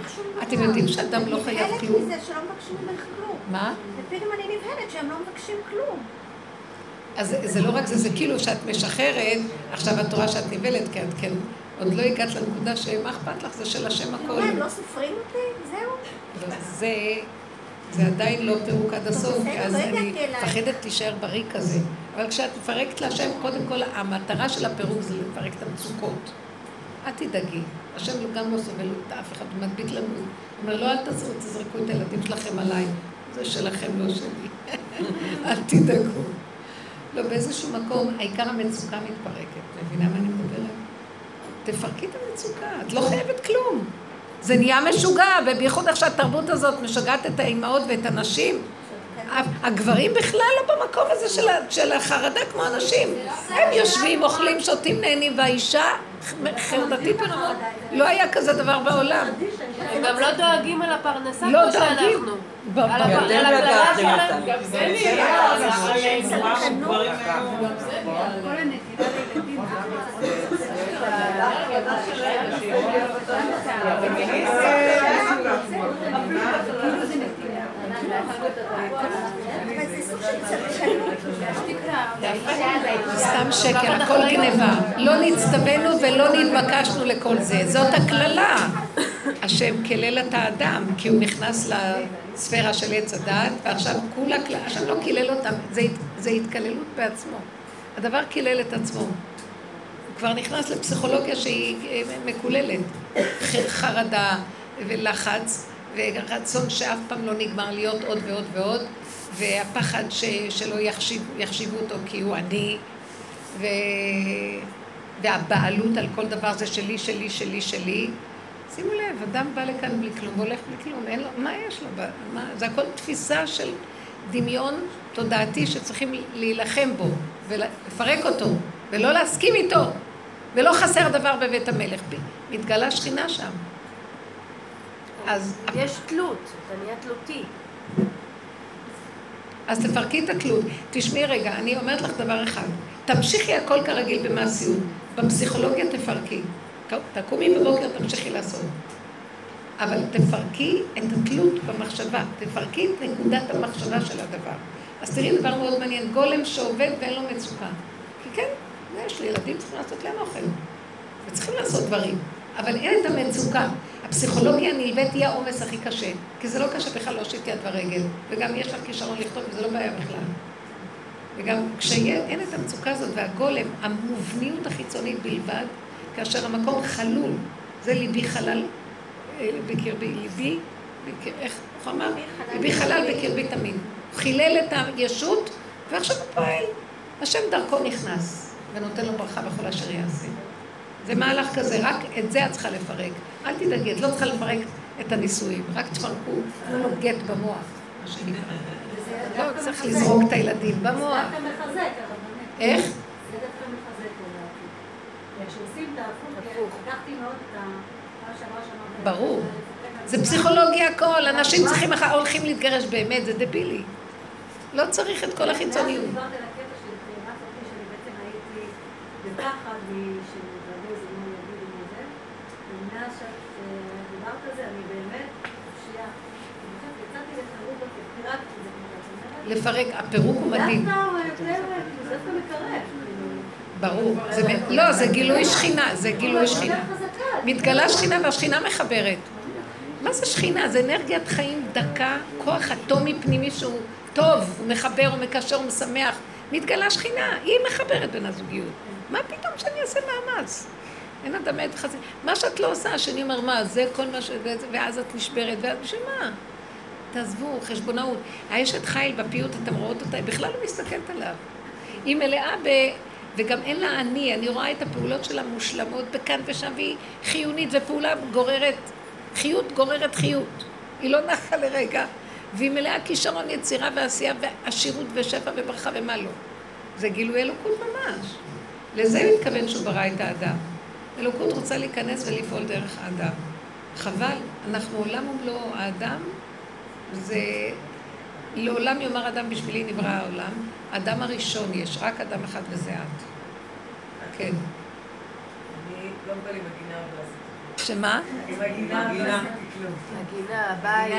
אתם יודעים שאדם לא חייב כלום? אני נבהלת מזה שלא מבקשים ממך כלום. מה? ופתאום אני נבהלת שהם לא מבקשים כלום. אז זה לא רק זה, זה כאילו שאת משחררת, עכשיו את רואה שאת נבהלת, כי את כן, עוד לא הגעת לנקודה שמה אכפת לך, זה של השם הכל. הם לא סופרים אותי? זהו. זה, זה עדיין לא פירוק עד הסוף, כי אז אני מפחדת להישאר בריק הזה. אבל כשאת מפרקת להשם, קודם כל, המטרה של הפירוק זה לפרק את המצוקות. אל תדאגי, השם גם לא סובל את אף אחד, הוא מדביק לנו. הוא אומר, לא, אל תזרקו את הילדים שלכם עליי. זה שלכם, לא שלי. אל תדאגו. לא, באיזשהו מקום, העיקר המצוקה מתפרקת. מבינה מה אני מדברת? תפרקי את המצוקה, את לא חייבת כלום. זה נהיה משוגע, ובייחוד איך שהתרבות הזאת משגעת את האימהות ואת הנשים. הגברים בכלל לא במקום הזה של, של החרדה כמו הנשים. הם יושבים, אוכלים, שותים, נהנים, והאישה חרדתית ברמות. לא היה כזה דבר בעולם. הם גם לא דואגים על הפרנסה לא כמו דואגים. שאנחנו. על על הכללה שלהם. גם זה סוג של צדקנות. זה סתם שקר, הכל גניבה. לא נצטווינו ולא נתבקשנו לכל זה. זאת הקללה. השם קילל את האדם, כי הוא נכנס לספירה של עץ הדעת, ועכשיו כולה קללה. השם לא קילל אותם, זה, זה התקללות בעצמו. הדבר קילל את עצמו. הוא כבר נכנס לפסיכולוגיה שהיא אה, מקוללת. חרדה ולחץ, ורצון שאף פעם לא נגמר להיות עוד ועוד ועוד, והפחד ש, שלא יחשיב, יחשיבו אותו כי הוא עני, ו... והבעלות על כל דבר זה שלי, שלי, שלי, שלי. שימו לב, אדם בא לכאן בלי כלום והולך בלי כלום, אין לו, מה יש לו? מה, זה הכל תפיסה של דמיון תודעתי שצריכים להילחם בו ולפרק אותו ולא להסכים איתו ולא חסר דבר בבית המלך. מתגלה שכינה שם. אז... יש תלות, אתה נהיה תלותי. אז תפרקי את התלות. תשמעי רגע, אני אומרת לך דבר אחד. תמשיכי הכל כרגיל במעשיות. בפסיכולוגיה תפרקי. תקומי בבוקר, תמשיכי לעשות. אבל תפרקי את התלות במחשבה. תפרקי את נקודת המחשבה של הדבר. אז תראי דבר מאוד מעניין. גולם שעובד ואין לו מצוקה. כי כן, יש לי ילדים, צריכים לעשות להם אוכל. וצריכים לעשות דברים. אבל אין את המצוקה. הפסיכולוגיה הנלווית היא העומס הכי קשה, כי זה לא קשה בכלל להושיט יד ורגל, וגם יש לך כישרון לכתוב, וזה לא בעיה בכלל. וגם כשאין את המצוקה הזאת והגולם, המובניות החיצונית בלבד, כאשר המקום חלול, זה ליבי חלל אה, בקרבי, ליבי, בקר, איך הוא אמר? ליבי חלל בקרבי תמיד. הוא חילל את הישות, ועכשיו הוא פועל. השם דרכו נכנס, ונותן לו ברכה בכל אשר יעשה. זה מהלך כזה, רק את זה את צריכה לפרק. אל תדאגי, את לא צריכה לפרק את הנישואים, רק תפרקו, תנו לו גט במוח, מה שנקרא. לא, צריך לזרוק את הילדים במוח. זה דווקא מחזק, איך? זה דווקא מחזק לדעתי. כשעושים את ההפוך, לקחתי מאוד את מה שעברה שאמרת. ברור. זה פסיכולוגיה הכל, אנשים צריכים, הולכים להתגרש באמת, זה דבילי. לא צריך את כל החיצוניות. דיברת על הקטע של שאני בעצם הייתי בפחד לפרק, הפירוק הוא מדהים. ברור. לא, זה גילוי שכינה, זה גילוי שכינה. מתגלה שכינה והשכינה מחברת. מה זה שכינה? זה אנרגיית חיים דקה, כוח אטומי פנימי שהוא טוב, הוא מחבר, הוא מקשר, הוא משמח. מתגלה שכינה, היא מחברת בין הזוגיות. מה פתאום שאני אעשה מאמץ? אין אדם עד חזק. מה שאת לא עושה, השני אומר, מה, זה כל מה ש... ואז את נשברת, ואז בשביל מה? תעזבו, חשבונאות. האשת חיל בפיוט, אתם רואות אותה, היא בכלל לא מסתכלת עליו. היא מלאה ב... וגם אין לה אני, אני רואה את הפעולות שלה מושלמות בכאן ושם, והיא חיונית, ופעולה גוררת, חיות גוררת חיות. היא לא נחה לרגע, והיא מלאה כישרון יצירה ועשייה ועשירות ושפע וברכה ומה לא. זה גילוי אלוקות ממש. לזה הוא התכוון שהוא ברא את האדם. אלוקות רוצה להיכנס ולפעול דרך האדם. חבל, אנחנו עולם ומלואו, האדם זה לעולם יאמר אדם בשבילי נברא העולם. אדם הראשון יש, רק אדם אחד וזה את. כן. אני לא בא לי מגינה שמה? הגינה לא הבית.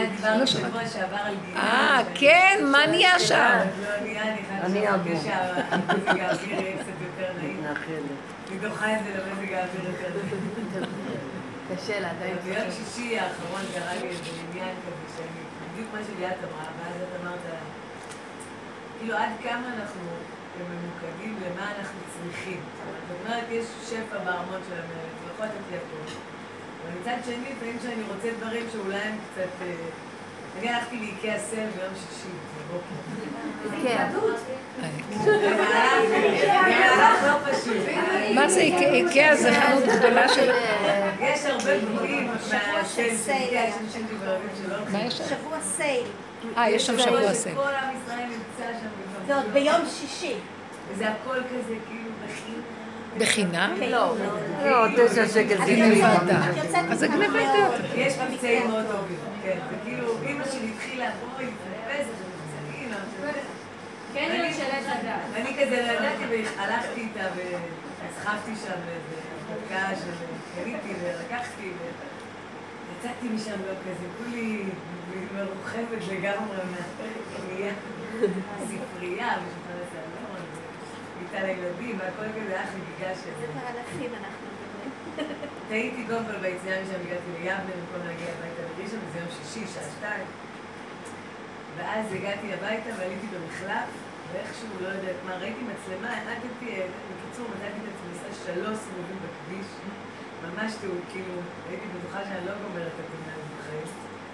גינה. אה, כן, מה נהיה שם? אני קצת יותר נעים. אני דוחה את זה למזג האוויר יותר. קשה לה, די. ביום שישי האחרון קרה לי איזה עניין כזה בדיוק מה שליאת אמרה, ואז את אמרת, כאילו עד כמה אנחנו ממוקדים למה אנחנו צריכים. זאת אומרת, יש שפע בארמון של המלך, הוא יכול לתת לי. אבל מצד שני, לפעמים כשאני רוצה דברים שאולי הם קצת... אה, אני הלכתי לאיקאה סל ביום שישי. כן. מה זה איקאה? זה חנות גדולה של... יש הרבה שלא מה יש שם? שבוע סייל. אה, יש שם שבוע סייל. כל עם ישראל נמצא שם. זה עוד ביום שישי. וזה הכל כזה כאילו בחינם. בחינם? לא. לא, תשע שקל זה גניבת גניבה. דעת. אז זה גניבת דעת. יש מבצעים מאוד טובים, כן. וכאילו, אימא שלי התחילה, בואי, כן, היא לשלט לדעת. ואני כזה לא ידעתי, והלכתי איתה ונסחפתי שם הפקה של קניתי ולקחתי, ויצאתי משם לא כזה, כולי מרוחבת לגמרי מהקנייה, הספרייה, ושולחן הסלון, ואיתה לילדים, והכל כזה היה חגיגה של... זה כבר אלפים אנחנו מדברים. טעיתי כל ביציאה משם, הגעתי ליבנה במקום להגיע הביתה לראשון, וזה יום שישי, שעה שתיים. ואז הגעתי הביתה ועליתי במחלף, ואיכשהו, לא יודעת מה, ראיתי מצלמה, הענקתי, בקיצור, מצאתי את עצמי עושה שלוש סיבובים בכביש, ממש תיעוד, כאילו, הייתי בטוחה שאני לא גומרת את התמונה הזאת בחיים.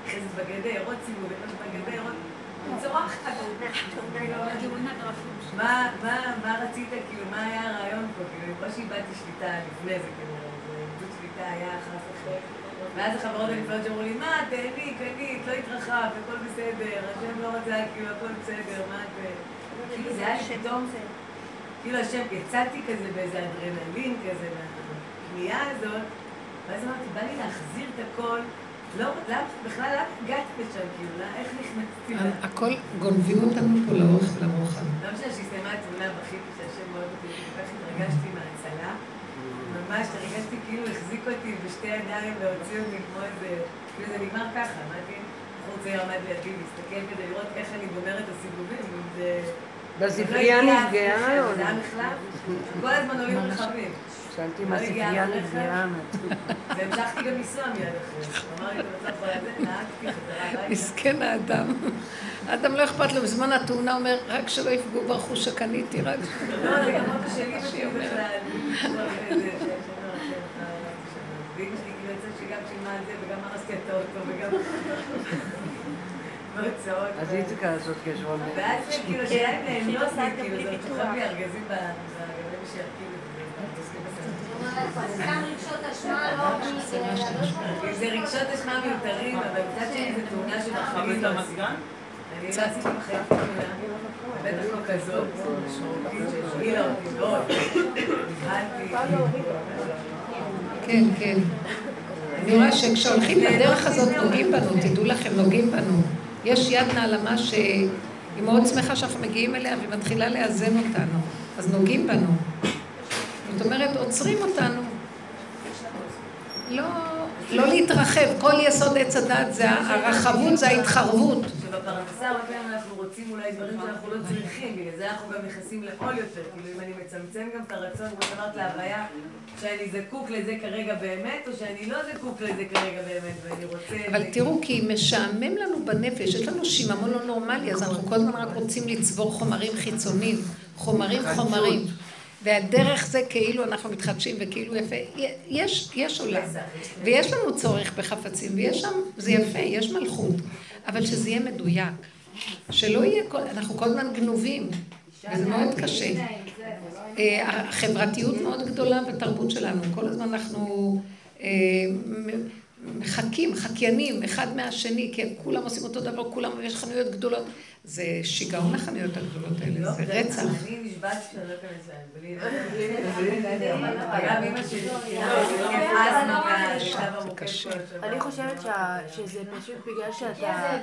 אחרי זה בגדר, עוד סיבוב, עוד בגדר, עוד... צורחת. מה, רצית, כאילו, מה היה הרעיון פה? כאילו, כמו שאיבדתי שליטה לפני זה, כאילו, איבוד שליטה היה אחר. ואז החברות הנפלאות שאמרו לי, מה, תהני, קנית, לא התרחב, הכל בסדר, השם לא רצה, כאילו, הכל בסדר, מה את... כאילו, זה היה לי פתאום, כאילו, השם, יצאתי כזה באיזה אדרנלין כזה, מהקנייה הזאת, ואז אמרתי, בא לי להחזיר את הכל. לא, למה, בכלל, למה הגעתי לשם, כאילו, לא- איך נכנסתי לה? הכל, גונבים אותנו פה לאורך ולרוחב. לא משנה שהסתיימה התמונה, בכיתי שהשם מאוד אותי, כל כך התרגשתי מההצלה. ממש, הרגשתי כאילו החזיק אותי בשתי ידיים והוציא אותי כמו איזה... כאילו זה נגמר ככה, אמרתי, בחור צעיר עמד לידי להסתכל כדי לראות איך אני גומר את הסיבובים. בספרייה לא נפגעה או לא? מחלף, כל הזמן עולים רכבים. שאלתי לא מה הספרייה הרכב. נפגעה. והמשכתי גם לנסוע מיד אחרי. לא נהגתי חזרה הביתה. מסכן האדם. האדם לא אכפת לו, בזמן התאונה אומר, רק שלא יפגעו ברכוש שקניתי, רק... לא, זה גם אוטו שלי ושלי בכלל. ואמא שלי כאילו יצאה שגם שילמה על את האוטו וגם... בהוצאות. אז היא צריכה לעשות חשבון. ואז זה כאילו השאלה אם ליהנות לי, כאילו זה שוכב לי ארגזים בגבי שירכיב סתם רגשות אשמה, לא... זה רגשות אשמה מיותרים, אבל שני תאונה שמחרימים לא עשיתי. אני לא עשיתי בחיים תאונה, בטח לא כזאת, משמעותית שהשאירה אותי מאוד. נבהלתי. כן, כן. אני רואה שכשהולכים בדרך הזאת נוגעים בנו, תדעו לכם, נוגעים בנו. יש יד נעלמה שהיא מאוד שמחה שאנחנו מגיעים אליה והיא מתחילה לאזן אותנו. אז נוגעים בנו. זאת אומרת, עוצרים אותנו. לא, לא להתרחב. כל יסוד עץ הדת זה הרחבות, זה ההתחרבות. שבפרנסה הרבה פעמים אנחנו רוצים אולי דברים שאנחנו לא צריכים, בגלל זה אנחנו גם נכנסים לעול יותר. כאילו אם אני מצמצם גם את הרצון, כמו שאמרת להוויה, שאני זקוק לזה כרגע באמת, או שאני לא זקוק לזה כרגע באמת, ואני רוצה... אבל תראו, כי משעמם לנו בנפש, יש לנו שיממון לא נורמלי, אז אנחנו כל הזמן רק רוצים לצבור חומרים חיצוניים, חומרים חומרים. והדרך זה כאילו אנחנו מתחדשים וכאילו יפה, יש, יש עולם, ויש לנו צורך בחפצים, ויש שם, זה יפה, יש מלכות, אבל שזה יהיה מדויק, שלא יהיה, כל- אנחנו כל הזמן גנובים, וזה מאוד קשה. אה, החברתיות מאוד גדולה בתרבות שלנו, כל הזמן אנחנו אה, מחכים, חקיינים, אחד מהשני, כי כולם עושים אותו דבר, כולם, יש חנויות גדולות. זה שיגעון החנויות הגדולות האלה, זה רצח. אני נשבעת לא מהשלב המוקש. אני חושבת שזה פשוט בגלל שאתה...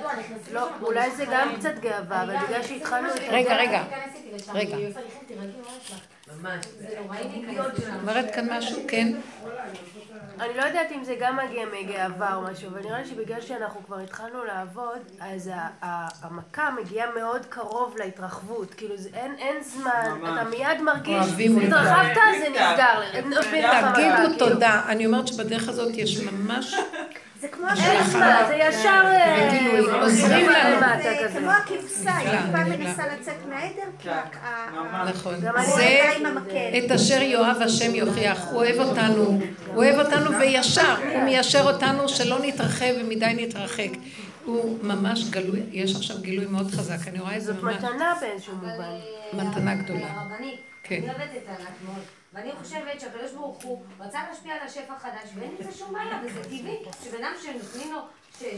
לא, אולי זה גם קצת גאווה, אבל בגלל שהתחלנו את... רגע, רגע, רגע. אומרת כאן משהו, כן? אני לא יודעת אם זה גם מגיע מגאווה או משהו, אבל נראה לי שבגלל שאנחנו כבר התחלנו לעבוד, אז המכה מגיעה מאוד קרוב להתרחבות. כאילו, זה- אין- אין זמן, אתה מיד מרגיש. התרחבת, זה נסגר. תגידו כאילו. תודה. אני אומרת שבדרך הזאת יש ממש... זה כמו זמן, זה ישר... אה, וגילוי, עוזרים לנו. למטה זה כזה. כמו הכבשה, היא נפלא. מנסה לצאת מהעדר, כי ה- ה- נכון. גם אני- זה. את אשר יאהב השם יוכיח. הוא אוהב אותנו, הוא אוהב אותנו וישר. הוא מיישר אותנו שלא נתרחב ומדי נתרחק. הוא ממש גלוי, יש עכשיו גילוי מאוד חזק, אני רואה את זה זאת ממש. מתנה באיזשהו מובן. אבל, מתנה אה, גדולה. הרבנית, כן. אני עובדת עליך מאוד, ואני חושבת שהקדוש ברוך הוא רצה להשפיע על השפע החדש, ואין עם זה שום בעיה, וזה טבעי, שבן אדם שנותנים לו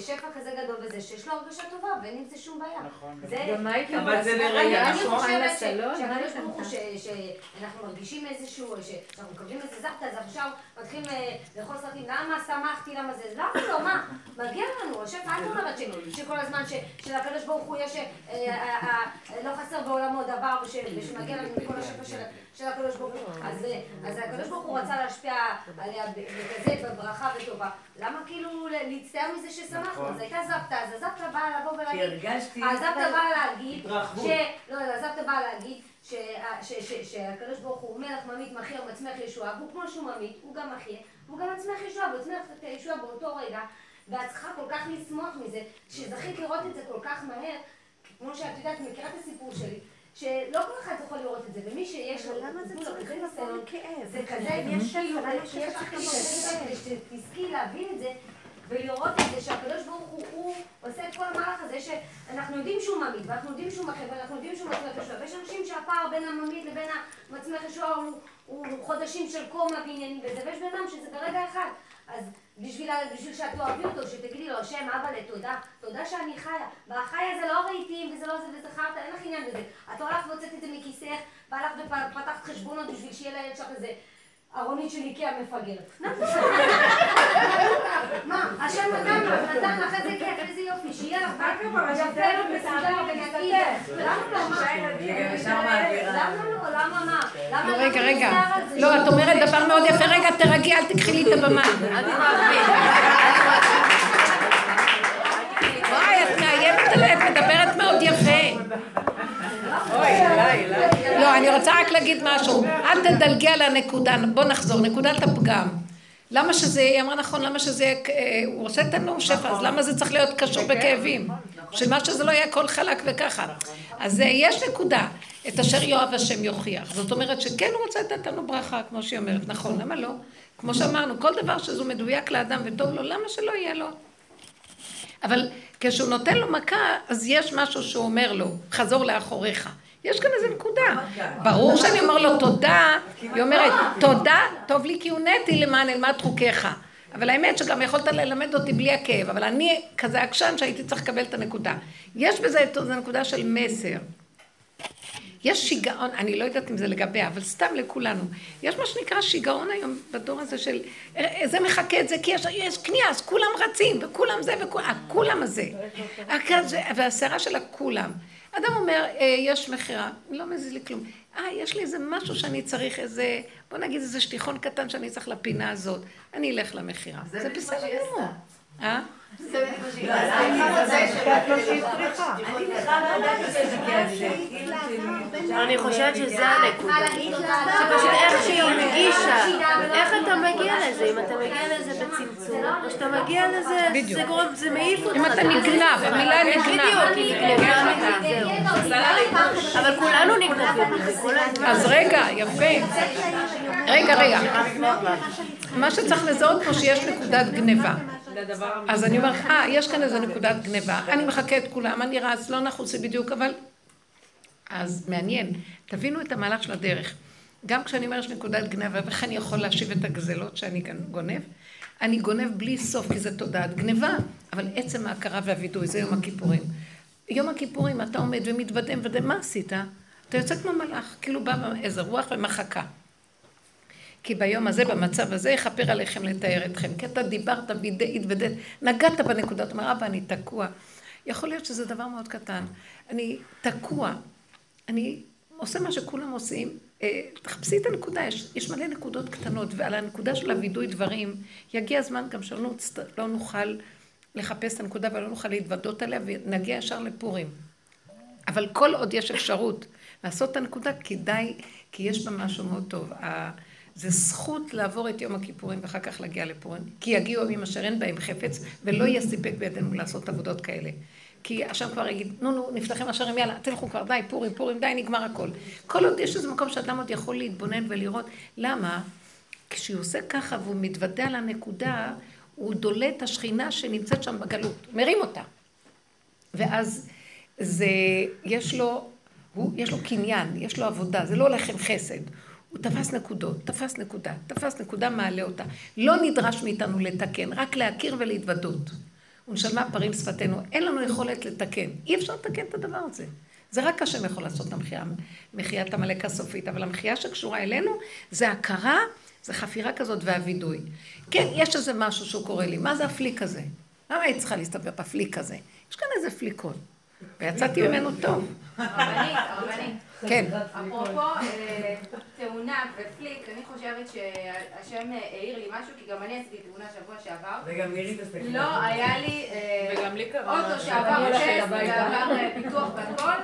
שפע כזה גדול וזה, שיש לו הרגשה טובה, ואין עם זה שום בעיה. זה- גם מה הייתי אבל זה אומרת? לראייה, אני נכון? חושבת שהקדוש ברוך הוא? ש- שאנחנו מרגישים איזשהו, שאנחנו מקבלים איזה זפטה, אז עכשיו מתחילים אה, לאכול סרטים, למה שמחתי, למה זה, למה לא, מה, מגיע לנו, השפע, את אומרת שכל הזמן שלקדוש ברוך הוא יש, אה, אה, לא חסר בעולמו דבר, וש- ושמגיע לנו מכל השפע של- של הקדוש ברוך הוא, אז אה, אז הקדוש ברוך הוא רצה להשפיע עליה ב- בכזה, בברכה וטובה, למה כאילו להצטער מזה ששמחנו, אז הייתה זפטה, אז הזפטה באה לבוא כי ולהגיד, הרגשתי... הזפטה באה להגיד, התרחבות. לא, לא, הזפטה באה להגיד שהקדוש ברוך הוא מלך ממית מכריע מצמיח ישועה, והוא כמו שהוא ממית, הוא גם מחיה, והוא גם מצמיח ישועה, והוא מצמיח את הישועה באותו רגע, ואת צריכה כל כך לשמוח מזה, שזכית לראות את זה כל כך מהר, כמו שאת יודעת, מכירה את הסיפור שלי. שלא כל אחד יכול לראות את זה, ומי שיש לו, למה זה צריך לבוא מכאב? זה כזה, יש יש צריך כאילו כזה, שתזכי להבין את זה, ולראות את זה שהקדוש ברוך הוא, הוא עושה את כל המהלך הזה שאנחנו יודעים שהוא ממית, ואנחנו יודעים שהוא מכה, ואנחנו יודעים שהוא מצמיח ישועה, ויש אנשים שהפער בין הממית לבין המצמיח ישועה הוא, הוא חודשים של קומה ועניינים וזה, ויש אדם שזה ברגע אחד. אז בשביל, בשביל שאת תאהבי אותו, שתגידי לו, השם אבא לתודה, תודה שאני חיה. והחיה זה לא רהיטים וזה לא זה וזה חרטא, אין לך עניין בזה. את הולכת והוצאת את זה מכיסך, והלכת ופתחת חשבונות בשביל שיהיה לילד שלך איזה ארונית של איקאה מפגרת. מה, השם נתן לך, נתן לך איזה כיף, איזה יופי, שיהיה לך יפה ומסודר ונקי. למה לא, מה? למה לא, למה מה? למה לא, רגע, לא רגע. לא, את אומרת דבר מאוד יפה. רגע, תרגי, אל תקחי לי את הבמה. וואי, לא, אני רוצה רק להגיד משהו. אל תדלגי על הנקודה. בוא נחזור, נקודת הפגם. למה שזה, היא אמרה נכון, למה שזה, אה, הוא עושה את הנאום שפע, אז למה זה צריך להיות קשור בכאבים? שמה שזה לא יהיה הכל חלק וככה. אז אה, יש נקודה, את אשר יאהב השם יוכיח. זאת אומרת שכן הוא רוצה לתת לנו ברכה, כמו שהיא אומרת, נכון, למה לא? כמו שאמרנו, כל דבר שזה מדויק לאדם וטוב לו, למה שלא יהיה לו? אבל כשהוא נותן לו מכה, אז יש משהו שהוא אומר לו, חזור לאחוריך. יש כאן איזה נקודה. ברור שאני אומר לו תודה, היא אומרת, תודה, טוב לי כי הונאתי למען אלמד חוקיך. אבל האמת שגם יכולת ללמד אותי בלי הכאב, אבל אני כזה עקשן שהייתי צריך לקבל את הנקודה. יש בזה איזו נקודה של מסר. יש שיגעון, אני לא יודעת אם זה לגביה, אבל סתם לכולנו. יש מה שנקרא שיגעון היום בדור הזה של זה מחכה את זה, כי יש, יש קנייה, אז כולם רצים, וכולם זה, וכולם הזה. והסערה של הכולם. אדם אומר, אה, יש מכירה, לא מזיז לי כלום. אה, יש לי איזה משהו שאני צריך, איזה, בוא נגיד איזה שטיחון קטן שאני צריך לפינה הזאת. אני אלך למכירה. זה בסדר גמור. אה? אני חושבת שזה הנקודה. שפשוט איך שהיא הרגישה, איך אתה מגיע לזה, אם אתה מגיע לזה בצמצום, או שאתה מגיע לזה, זה גורם, זה מעיף אותך. אם אתה נגנב, המילה נגנב. בדיוק, היא נגנבה מזה, זהו. אבל כולנו נגנבים. אז רגע, יפה. רגע, רגע. מה שצריך לזהות פה שיש נקודת גניבה. אז אני אומרת, אה, יש כאן איזה נקודת גניבה, אני מחכה את כולם, אני רץ, לא נחוץ לי בדיוק, אבל... אז מעניין, תבינו את המהלך של הדרך. גם כשאני אומרת נקודת גניבה, ואיך אני יכול להשיב את הגזלות שאני גונב, אני גונב בלי סוף, כי זה תודעת גניבה, אבל עצם ההכרה והווידוי, זה יום הכיפורים. יום הכיפורים, אתה עומד ומתוודה, מה עשית? אתה יוצא כמו מלאך, כאילו בא איזה רוח ומחקה. כי ביום הזה, במצב הזה, יכפר עליכם לתאר אתכם. כי אתה דיברת והתוודת, נגעת בנקודות, אומר, אבא, אני תקוע. יכול להיות שזה דבר מאוד קטן. אני תקוע. אני עושה מה שכולם עושים. אה, תחפשי את הנקודה, יש, יש מלא נקודות קטנות, ועל הנקודה של הווידוי דברים, יגיע הזמן גם שלא לא נוכל לחפש את הנקודה ולא נוכל להתוודות עליה, ונגיע ישר לפורים. אבל כל עוד יש אפשרות לעשות את הנקודה, כדאי, כי יש בה משהו מאוד טוב. זה זכות לעבור את יום הכיפורים ואחר כך להגיע לפורים, כי יגיעו ימים אשר אין בהם חפץ, ולא יהיה סיפק בידינו לעשות עבודות כאלה. כי השם כבר יגיד, נו נו, נפתחים השערים, יאללה, תלכו כבר, די, פורים, פורים, די, נגמר הכל. כל עוד יש איזה מקום שאדם עוד יכול להתבונן ולראות, למה? כשהוא עושה ככה והוא מתוודה על הנקודה, הוא דולה את השכינה שנמצאת שם בגלות, מרים אותה. ואז זה, יש לו, הוא, יש לו קניין, יש לו עבודה, זה לא עם חסד. הוא תפס נקודות, תפס נקודה, תפס נקודה, מעלה אותה. לא נדרש מאיתנו לתקן, רק להכיר ולהתוודות. ונשלמה פרים שפתנו, אין לנו יכולת לתקן. אי אפשר לתקן את הדבר הזה. זה רק השם יכול לעשות את המחייה, מחיית עמלק הסופית, אבל המחייה שקשורה אלינו זה הכרה, זה חפירה כזאת והווידוי. כן, יש איזה משהו שהוא קורא לי, מה זה הפליק הזה? למה היית צריכה להסתבר בפליק הזה? יש כאן איזה פליקון, ויצאתי ממנו טוב. הרבנית, הרבנית. כן. אפרופו אה, תאונה ופליק, אני חושבת שהשם העיר לי משהו, כי גם אני עשיתי תאונה שבוע שעבר. וגם מירי תעשה לא, היה לי אה, אוטו. שעבר טסט. ועבר אה, פיתוח והכל.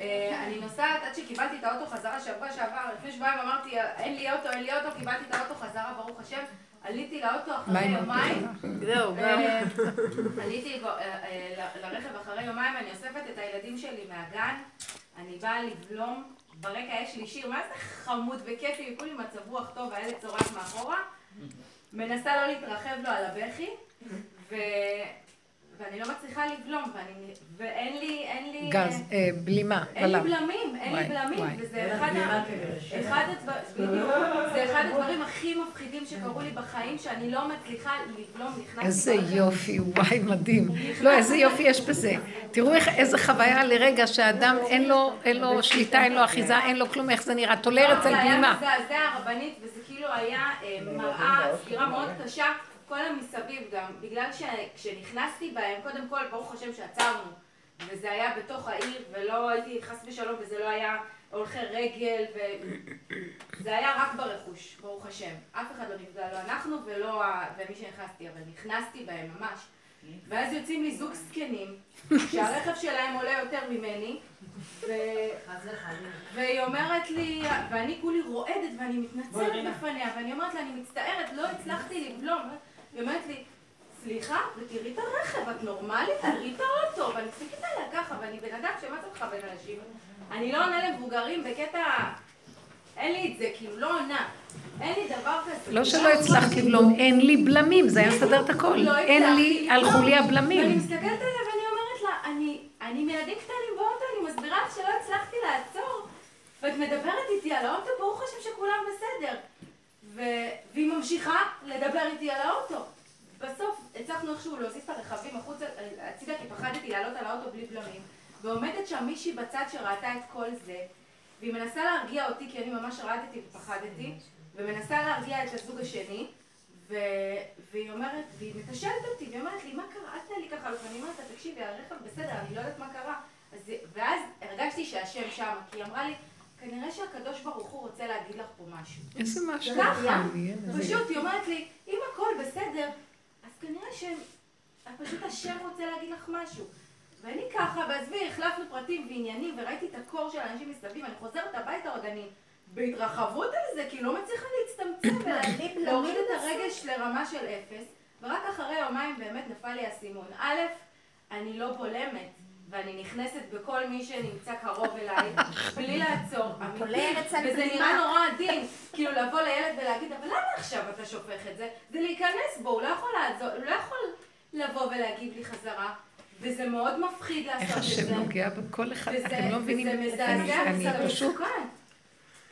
אה, אני נוסעת עד שקיבלתי את האוטו חזרה שבוע שעבר, לפני שבועיים אמרתי, אין לי אוטו, אין לי אוטו, קיבלתי את האוטו חזרה, ברוך השם. עליתי לאוטו אחרי יומיים. זהו, גם. אה, עליתי ב- אה, אה, ל- לרכב אחרי יומיים, אני אוספת את הילדים שלי מהגן, אני באה לבלום, ברקע יש לי שיר, מה זה חמוד וכיפי, כולי מצב רוח טוב, והילד צורח מאחורה, מנסה לא להתרחב לו על הבכי, ו... ואני לא מצליחה לבלום, ואני... ואין לי, אין לי... גז, אה, בלימה, אין לי. בלמים, אין לי וואי, בלמים, וואי. וזה אחד ה- אחד הדבר- בדיוק, זה אחד הדברים הכי מפחידים שקרו לי בחיים, שאני לא מצליחה לבלום, נכנסתי... איזה. יופי, וואי, מדהים. לא, איזה יופי יש בזה. תראו איך, איזה חוויה לרגע שאדם אין לו, אין לו שליטה, אין לו אחיזה, אין לו כלום, איך זה נראה. תולרת לא, זה זה היה בלימה. מזעזע הרבנית, וזה כאילו היה אה, מראה, סגירה מאוד קשה, כל המסביב גם, בגלל שכשנכנסתי בהם, קודם כל, ברוך השם שעצרנו, וזה היה בתוך העיר, ולא הייתי חס ושלום, וזה לא היה הולכי רגל, וזה היה רק ברכוש, ברוך השם. אף אחד לא נפגע, לא אנחנו ולא ה- ומי שנכנסתי, אבל נכנסתי בהם ממש. ואז יוצאים לי זוג זקנים, שהרכב שלהם עולה יותר ממני, ו... והיא אומרת לי, ואני כולי רועדת ואני מתנצלת בפניה, ואני אומרת לה, אני מצטערת, לא הצלחתי לבלום. היא אומרת לי, סליחה, ותראי את הרכב, את נורמלית? תראי את האוטו. ואני מסתכלת עליה ככה, ואני בן אדם שמה זה מכוון אנשים? אני לא עונה למבוגרים בקטע... אין לי את זה, כאילו, לא עונה. אין לי דבר כזה. לא שלא הצלחת לבלום, אין לי בלמים, זה היה מסדר את הכל. לא אין לי, הצלחתי הלכו לי לבלום. ואני הבלמים. מסתכלת עליה ואני אומרת לה, אני, אני עם ילדים קטנים באוטו, אני מסבירה לך שלא הצלחתי לעצור. ואת מדברת איתי על האוטו, ברוך השם שכולם בסדר. ו... והיא ממשיכה לדבר איתי על האוטו. בסוף הצלחנו איכשהו להוסיף את הרכבים החוצה, הצידה, כי פחדתי לעלות על האוטו בלי בלמים. ועומדת שם מישהי בצד שראתה את כל זה, והיא מנסה להרגיע אותי, כי אני ממש רעדתי ופחדתי, ומנסה להרגיע את הזוג השני, ו... והיא אומרת, והיא מתשאלת אותי, והיא אומרת לי, מה קרה? אל תנהלי ככה, ואני אומרת לה, תקשיבי, הרכב בסדר, אני לא יודעת מה קרה. אז... ואז הרגשתי שהשם שמה, כי היא אמרה לי, כנראה שהקדוש ברוך הוא רוצה להגיד לך פה משהו. איזה משהו ככה, לי, איזה- פשוט היא אומרת לי, אם הכל בסדר, אז כנראה שפשוט השם רוצה להגיד לך משהו. ואני ככה, ועזבי, החלפנו פרטים ועניינים, וראיתי את הקור של האנשים מסביב, אני חוזרת הביתה עוד אני בהתרחבות על זה, כי לא מצליחה להצטמצם ולהוריד את הרגש לרמה של אפס, ורק אחרי יומיים באמת נפל לי האסימון. א', אני לא בולמת. ואני נכנסת בכל מי שנמצא קרוב אליי, בלי לעצור, אמיתי, וזה. נראה נורא עדין, כאילו לבוא לילד ולהגיד, אבל למה עכשיו אתה שופך את זה? זה להיכנס בו, הוא לא יכול לעזור, הוא לא יכול לבוא ולהגיב לי חזרה, וזה מאוד מפחיד לעשות איך את זה. השם נוגע בכל אחד, אתם לא מבינים, וזה מזעזע, זה מסוכן.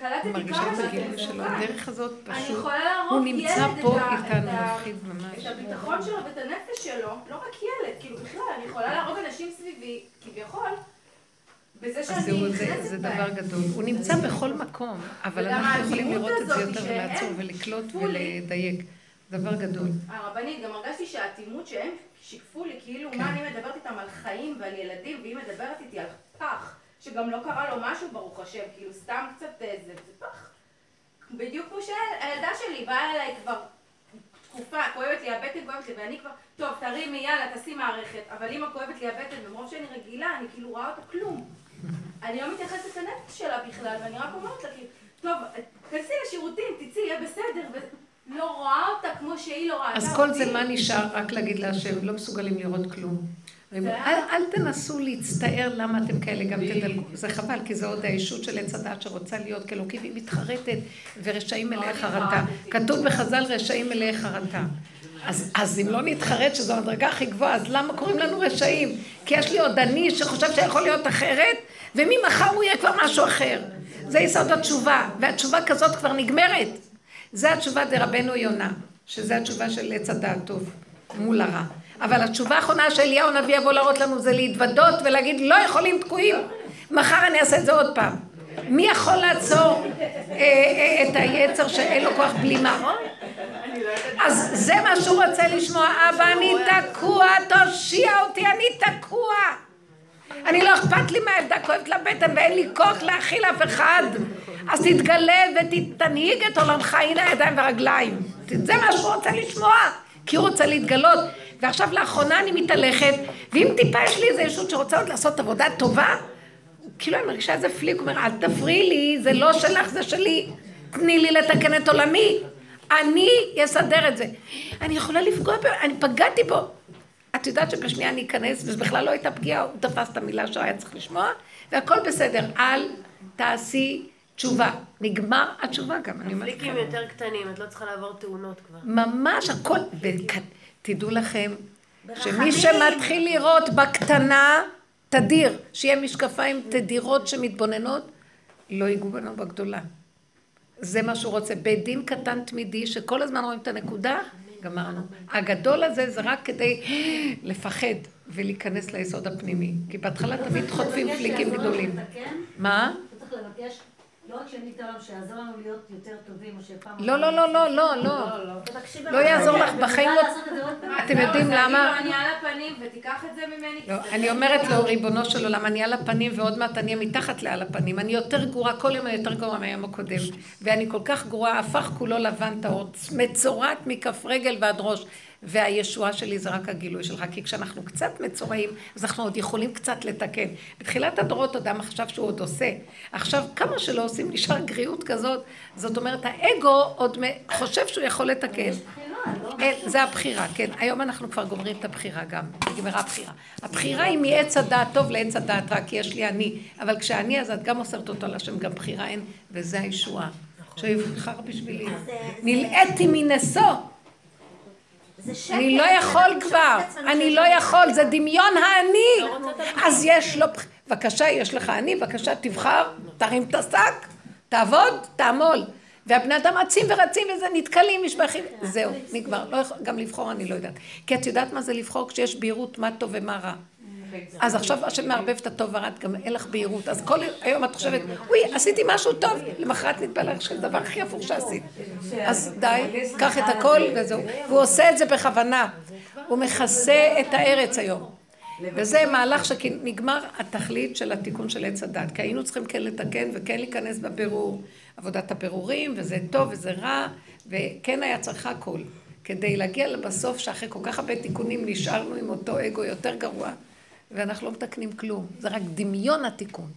קלטתי כמה זה שלו, מסוכן. הדרך הזאת פשוט, הוא נמצא פה איתנו, מפחיד ממש. את הביטחון שלו ואת הנפש שלו, לא רק ילד, כאילו בכלל, אני יכולה להרוג אנשים סביבי, כביכול, בזה שאני נכנסת זה. דבר גדול. הוא נמצא בכל מקום, אבל אנחנו יכולים לראות את זה יותר ולעצור ולקלוט. ולדייק. דבר גדול. הרבנית, גם הרגשתי שהאטימות שהם שיקפו לי, כאילו, כן. מה אני מדברת איתם על חיים ועל ילדים, והיא מדברת איתי על פח, שגם לא קרה לו משהו, ברוך השם, כאילו, סתם קצת אה, זה, פח. בדיוק כמו שהילדה שלי באה אליי כבר תקופה, כואבת לי הבטן, כואבת לי, ואני כבר, טוב, תרימי, יאללה, תעשי מערכת, אבל אמא כואבת לי הבטן, ומרוב שאני רגילה, אני כאילו רואה אותה כלום. אני לא מתייחסת לנפש שלה בכלל, ואני רק אומרת לה, כאילו, טוב, תכנסי לשירותים, תצאי, יהיה בסדר, ולא רואה אותה כמו שהיא לא ראתה אותי. אז כל זה מה נשאר? רק להגיד להשם, לא מסוגלים לראות כלום. אל, תנסו להצטער למה אתם כאלה, גם תדלגו. זה חבל, כי זה עוד הישות של עץ הדת שרוצה להיות כאלוקי, והיא מתחרטת, ורשעים מלאי חרטה. כתוב בחז"ל רשעים מלאי חרטה. אז, אז אם לא נתחרט שזו הדרגה הכי גבוהה, אז למה קוראים לנו רשעים? כי יש לי עוד אני שחושב שיכול להיות אחרת, וממחר הוא יהיה כבר משהו אחר. זה יסוד התשובה, והתשובה כזאת כבר נגמרת. זה התשובה דרבנו יונה, שזה התשובה של עץ הדעת טוב, מול הרע. אבל התשובה האחרונה שאליהו הנביא יבוא להראות לנו זה להתוודות ולהגיד לא יכולים תקועים, מחר אני אעשה את זה עוד פעם. מי יכול לעצור אה, אה, את היצר שאין לו כוח בלימה? אז זה מה שהוא רוצה לשמוע, אבא אני תקוע, תושיע אותי, אני תקוע. אני לא אכפת לי מהילדה כואבת לה בטן ואין לי כוח להכיל אף אחד. אז תתגלה ותנהיג את עולמך, הנה הידיים והרגליים. זה מה שהוא רוצה לשמוע, כי הוא רוצה להתגלות. ועכשיו לאחרונה אני מתהלכת, ואם טיפה יש לי איזה ישות שרוצה עוד לעשות עבודה טובה, כאילו אני מרגישה איזה פליק, הוא אומר, אל תפריעי לי, זה לא שלך, זה שלי. תני לי לתקן את עולמי. אני אסדר את זה. אני יכולה לפגוע בו, אני פגעתי בו. את יודעת שבשנייה אני אכנס, וזה בכלל לא הייתה פגיעה, הוא תפס את המילה שהיה צריך לשמוע, והכל בסדר. אל תעשי תשובה. נגמר התשובה גם, אני אומרת פליקים יותר קטנים, את לא צריכה לעבור תאונות כבר. ממש הכל, ותדעו לכם שמי שמתחיל לראות בקטנה, תדיר, שיהיה משקפיים תדירות שמתבוננות, לא ייגעו בנו בגדולה. זה מה שהוא רוצה. בית דין קטן תמידי, שכל הזמן רואים את הנקודה, גמרנו. הגדול הזה זה רק כדי לפחד ולהיכנס ליסוד הפנימי. כי בהתחלה תמיד חוטפים פליקים גדולים. מה? אתה צריך לבקש לא רק שנית העולם, שיעזור לנו להיות יותר טובים, או שפעם... לא, לא, לא, לא, לא, לא. לא יעזור לך בחיים לא... אתם יודעים למה? אני על הפנים ותיקח את זה ממני. לא, אני אומרת לו, ריבונו של עולם, אני על הפנים ועוד מעט אני אהיה מתחת לעל הפנים. אני יותר גרועה, כל יום אני יותר גרועה מהיום הקודם. ואני כל כך גרועה, הפך כולו לבן טהור, מצורעת מכף רגל ועד ראש. והישועה שלי זה רק הגילוי שלך, כי כשאנחנו קצת מצורעים, אז אנחנו עוד יכולים קצת לתקן. בתחילת הדורות אדם חשב שהוא עוד עושה. עכשיו, כמה שלא עושים, נשאר גריעות כזאת, זאת אומרת, האגו עוד חושב שהוא יכול לתקן. זה הבחירה, כן. היום אנחנו כבר גומרים את הבחירה גם, נגמרה הבחירה. הבחירה היא מעץ הדעת טוב לעץ הדעת רק, כי יש לי אני. אבל כשאני, אז את גם מוסרת אותו על השם, גם בחירה אין, וזה הישועה. שיבחר בשבילי. נלאיתי מנשוא. אני לא יכול כבר, אני לא יכול, זה דמיון האני. אז יש לו, בבקשה, יש לך אני, בבקשה, תבחר, תרים את השק, תעבוד, תעמול. והבני אדם רצים ורצים וזה, נתקלים, משבחים, זהו, נגמר. לא יכול, גם לבחור אני לא יודעת. כי את יודעת מה זה לבחור כשיש בהירות מה טוב ומה רע. אז עכשיו השם מערבב את הטוב והרע, גם אין לך בהירות. אז כל היום את חושבת, וואי, עשיתי משהו טוב, למחרת נתבלח שזה הדבר הכי הפוך שעשית. אז די, קח את הכל וזהו. והוא עושה את זה בכוונה. הוא מכסה את הארץ היום. וזה מהלך שנגמר התכלית של התיקון של עץ הדת. כי היינו צריכים כן לתקן וכן להיכנס בבירור, עבודת הבירורים, וזה טוב וזה רע, וכן היה צריך הכל. כדי להגיע לבסוף, שאחרי כל כך הרבה תיקונים נשארנו עם אותו אגו יותר גרוע. ואנחנו לא מתקנים כלום. זה רק דמיון התיקון.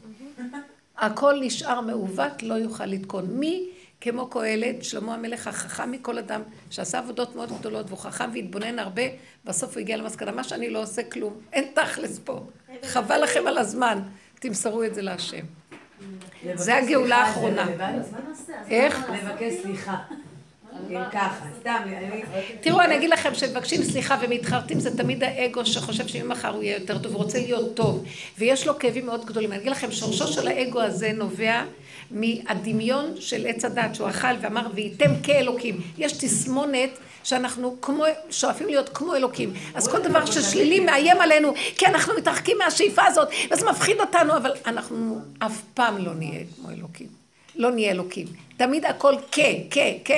הכל נשאר מעוות, לא יוכל לתקון. מי כמו קהלת, שלמה המלך החכם מכל אדם, שעשה עבודות מאוד גדולות, והוא חכם והתבונן הרבה, בסוף הוא הגיע למסקנה, מה שאני לא עושה כלום, אין תכלס פה. חבל לכם על הזמן, תמסרו את זה להשם. זה הגאולה האחרונה. איך? לבקש סליחה. תראו, אני אגיד לכם שמבקשים סליחה ומתחרטים, זה תמיד האגו שחושב שאם מחר הוא יהיה יותר טוב, הוא רוצה להיות טוב, ויש לו כאבים מאוד גדולים. אני אגיד לכם, שורשו של האגו הזה נובע מהדמיון של עץ הדת שהוא אכל ואמר, וייתם כאלוקים. יש תסמונת שאנחנו כמו, שואפים להיות כמו אלוקים. אז כל דבר ששלילי מאיים עלינו, כי אנחנו מתרחקים מהשאיפה הזאת, וזה מפחיד אותנו, אבל אנחנו אף פעם לא נהיה כמו אלוקים. לא נהיה אלוקים. תמיד הכל כ, כ, כ.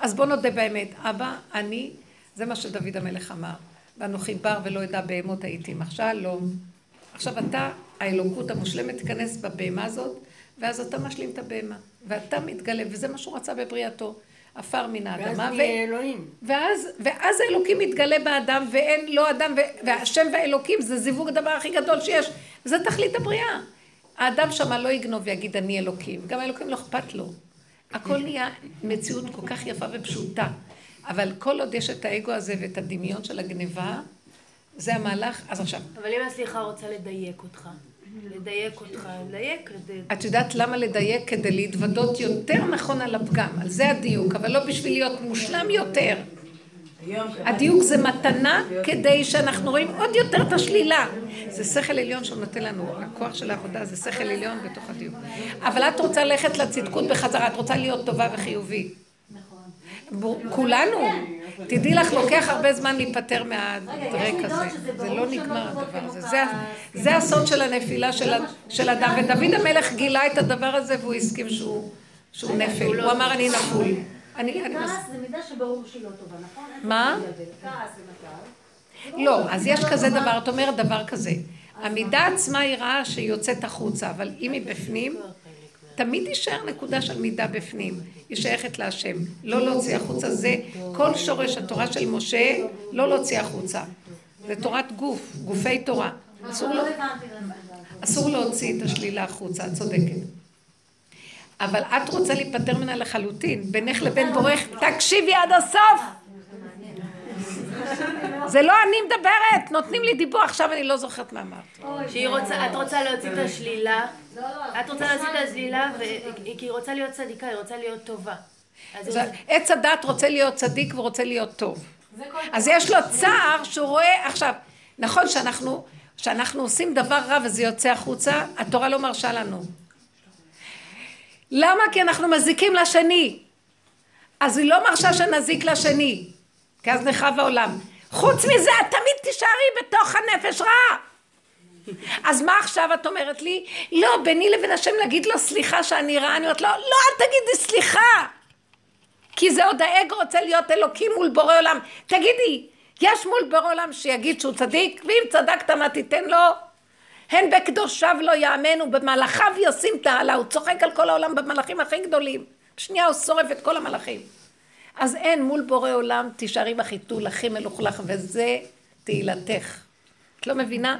אז בוא נודה באמת, אבא, אני, זה מה שדוד המלך אמר, ואנוכי בר ולא אדע בהמות הייתי מחשל, לא. עכשיו אתה, האלוקות המושלמת תיכנס בבהמה הזאת, ואז אתה משלים את הבהמה, ואתה מתגלה, וזה מה שהוא רצה בבריאתו. עפר מן האדמה. ואז נהיה אלוהים. ואז, ואז האלוקים מתגלה באדם, ואין לא אדם, והשם והאלוקים זה זיווג הדבר הכי גדול שיש. זה תכלית הבריאה. האדם שמה לא יגנוב ויגיד אני אלוקים. גם האלוקים לא אכפת לו. הכל נהיה מציאות כל כך יפה ופשוטה. אבל כל עוד יש את האגו הזה ואת הדמיון של הגניבה, זה המהלך. אז עכשיו... אבל אם הסליחה רוצה לדייק אותך, לדייק אותך, לדייק, לדייק. את יודעת למה לדייק? כדי להתוודות יותר נכון על הפגם, על זה הדיוק, אבל לא בשביל להיות מושלם יותר. הדיוק זה מתנה כדי שאנחנו רואים עוד יותר את השלילה. זה שכל עליון שהוא נותן לנו, הכוח של העבודה זה שכל עליון בתוך הדיוק. אבל את רוצה ללכת לצדקות בחזרה, את רוצה להיות טובה וחיובית. כולנו. תדעי לך, לוקח הרבה זמן להיפטר מהדרק הזה. זה לא נגמר הדבר הזה. זה הסוד של הנפילה של אדם. ודוד המלך גילה את הדבר הזה והוא הסכים שהוא נפל. הוא אמר אני נפול. אני... כעס זה מידה שברור שהיא לא טובה, נכון? מה? כעס למשל. לא, אז יש כזה דבר, את אומרת דבר כזה. המידה עצמה היא רעה שהיא יוצאת החוצה, אבל אם היא בפנים, תמיד יישאר נקודה של מידה בפנים, היא שייכת להשם, לא להוציא החוצה, זה כל שורש התורה של משה, לא להוציא החוצה, זה תורת גוף, גופי תורה, אסור להוציא את השלילה החוצה, את צודקת. אבל את רוצה להיפטר ממנה לחלוטין, בינך לבין בורך, תקשיבי עד הסוף! זה לא אני מדברת, נותנים לי דיבור, עכשיו אני לא זוכרת מה אמרת. שהיא רוצה, את רוצה להוציא את השלילה, את רוצה להוציא את השלילה, כי היא רוצה להיות צדיקה, היא רוצה להיות טובה. עץ הדת רוצה להיות צדיק ורוצה להיות טוב. אז יש לו צער שהוא רואה, עכשיו, נכון שאנחנו, שאנחנו עושים דבר רע וזה יוצא החוצה, התורה לא מרשה לנו. למה? כי אנחנו מזיקים לשני. אז היא לא מרשה שנזיק לשני, כי אז נחרב העולם. חוץ מזה, את תמיד תישארי בתוך הנפש רע. אז מה עכשיו את אומרת לי? לא, ביני לבין השם להגיד לו סליחה שאני רעה, אני אומרת לו, לא, אל תגידי סליחה. כי זה עוד האגו רוצה להיות אלוקים מול בורא עולם. תגידי, יש מול בורא עולם שיגיד שהוא צדיק, ואם צדקת מה תיתן לו? הן בקדושיו לא יאמנו, במלאכיו ישים תעלה, הוא צוחק על כל העולם במלאכים הכי גדולים. שנייה הוא שורף את כל המלאכים. אז אין מול בורא עולם, תישארי בחיתול הכי מלוכלך, וזה תהילתך. את לא מבינה?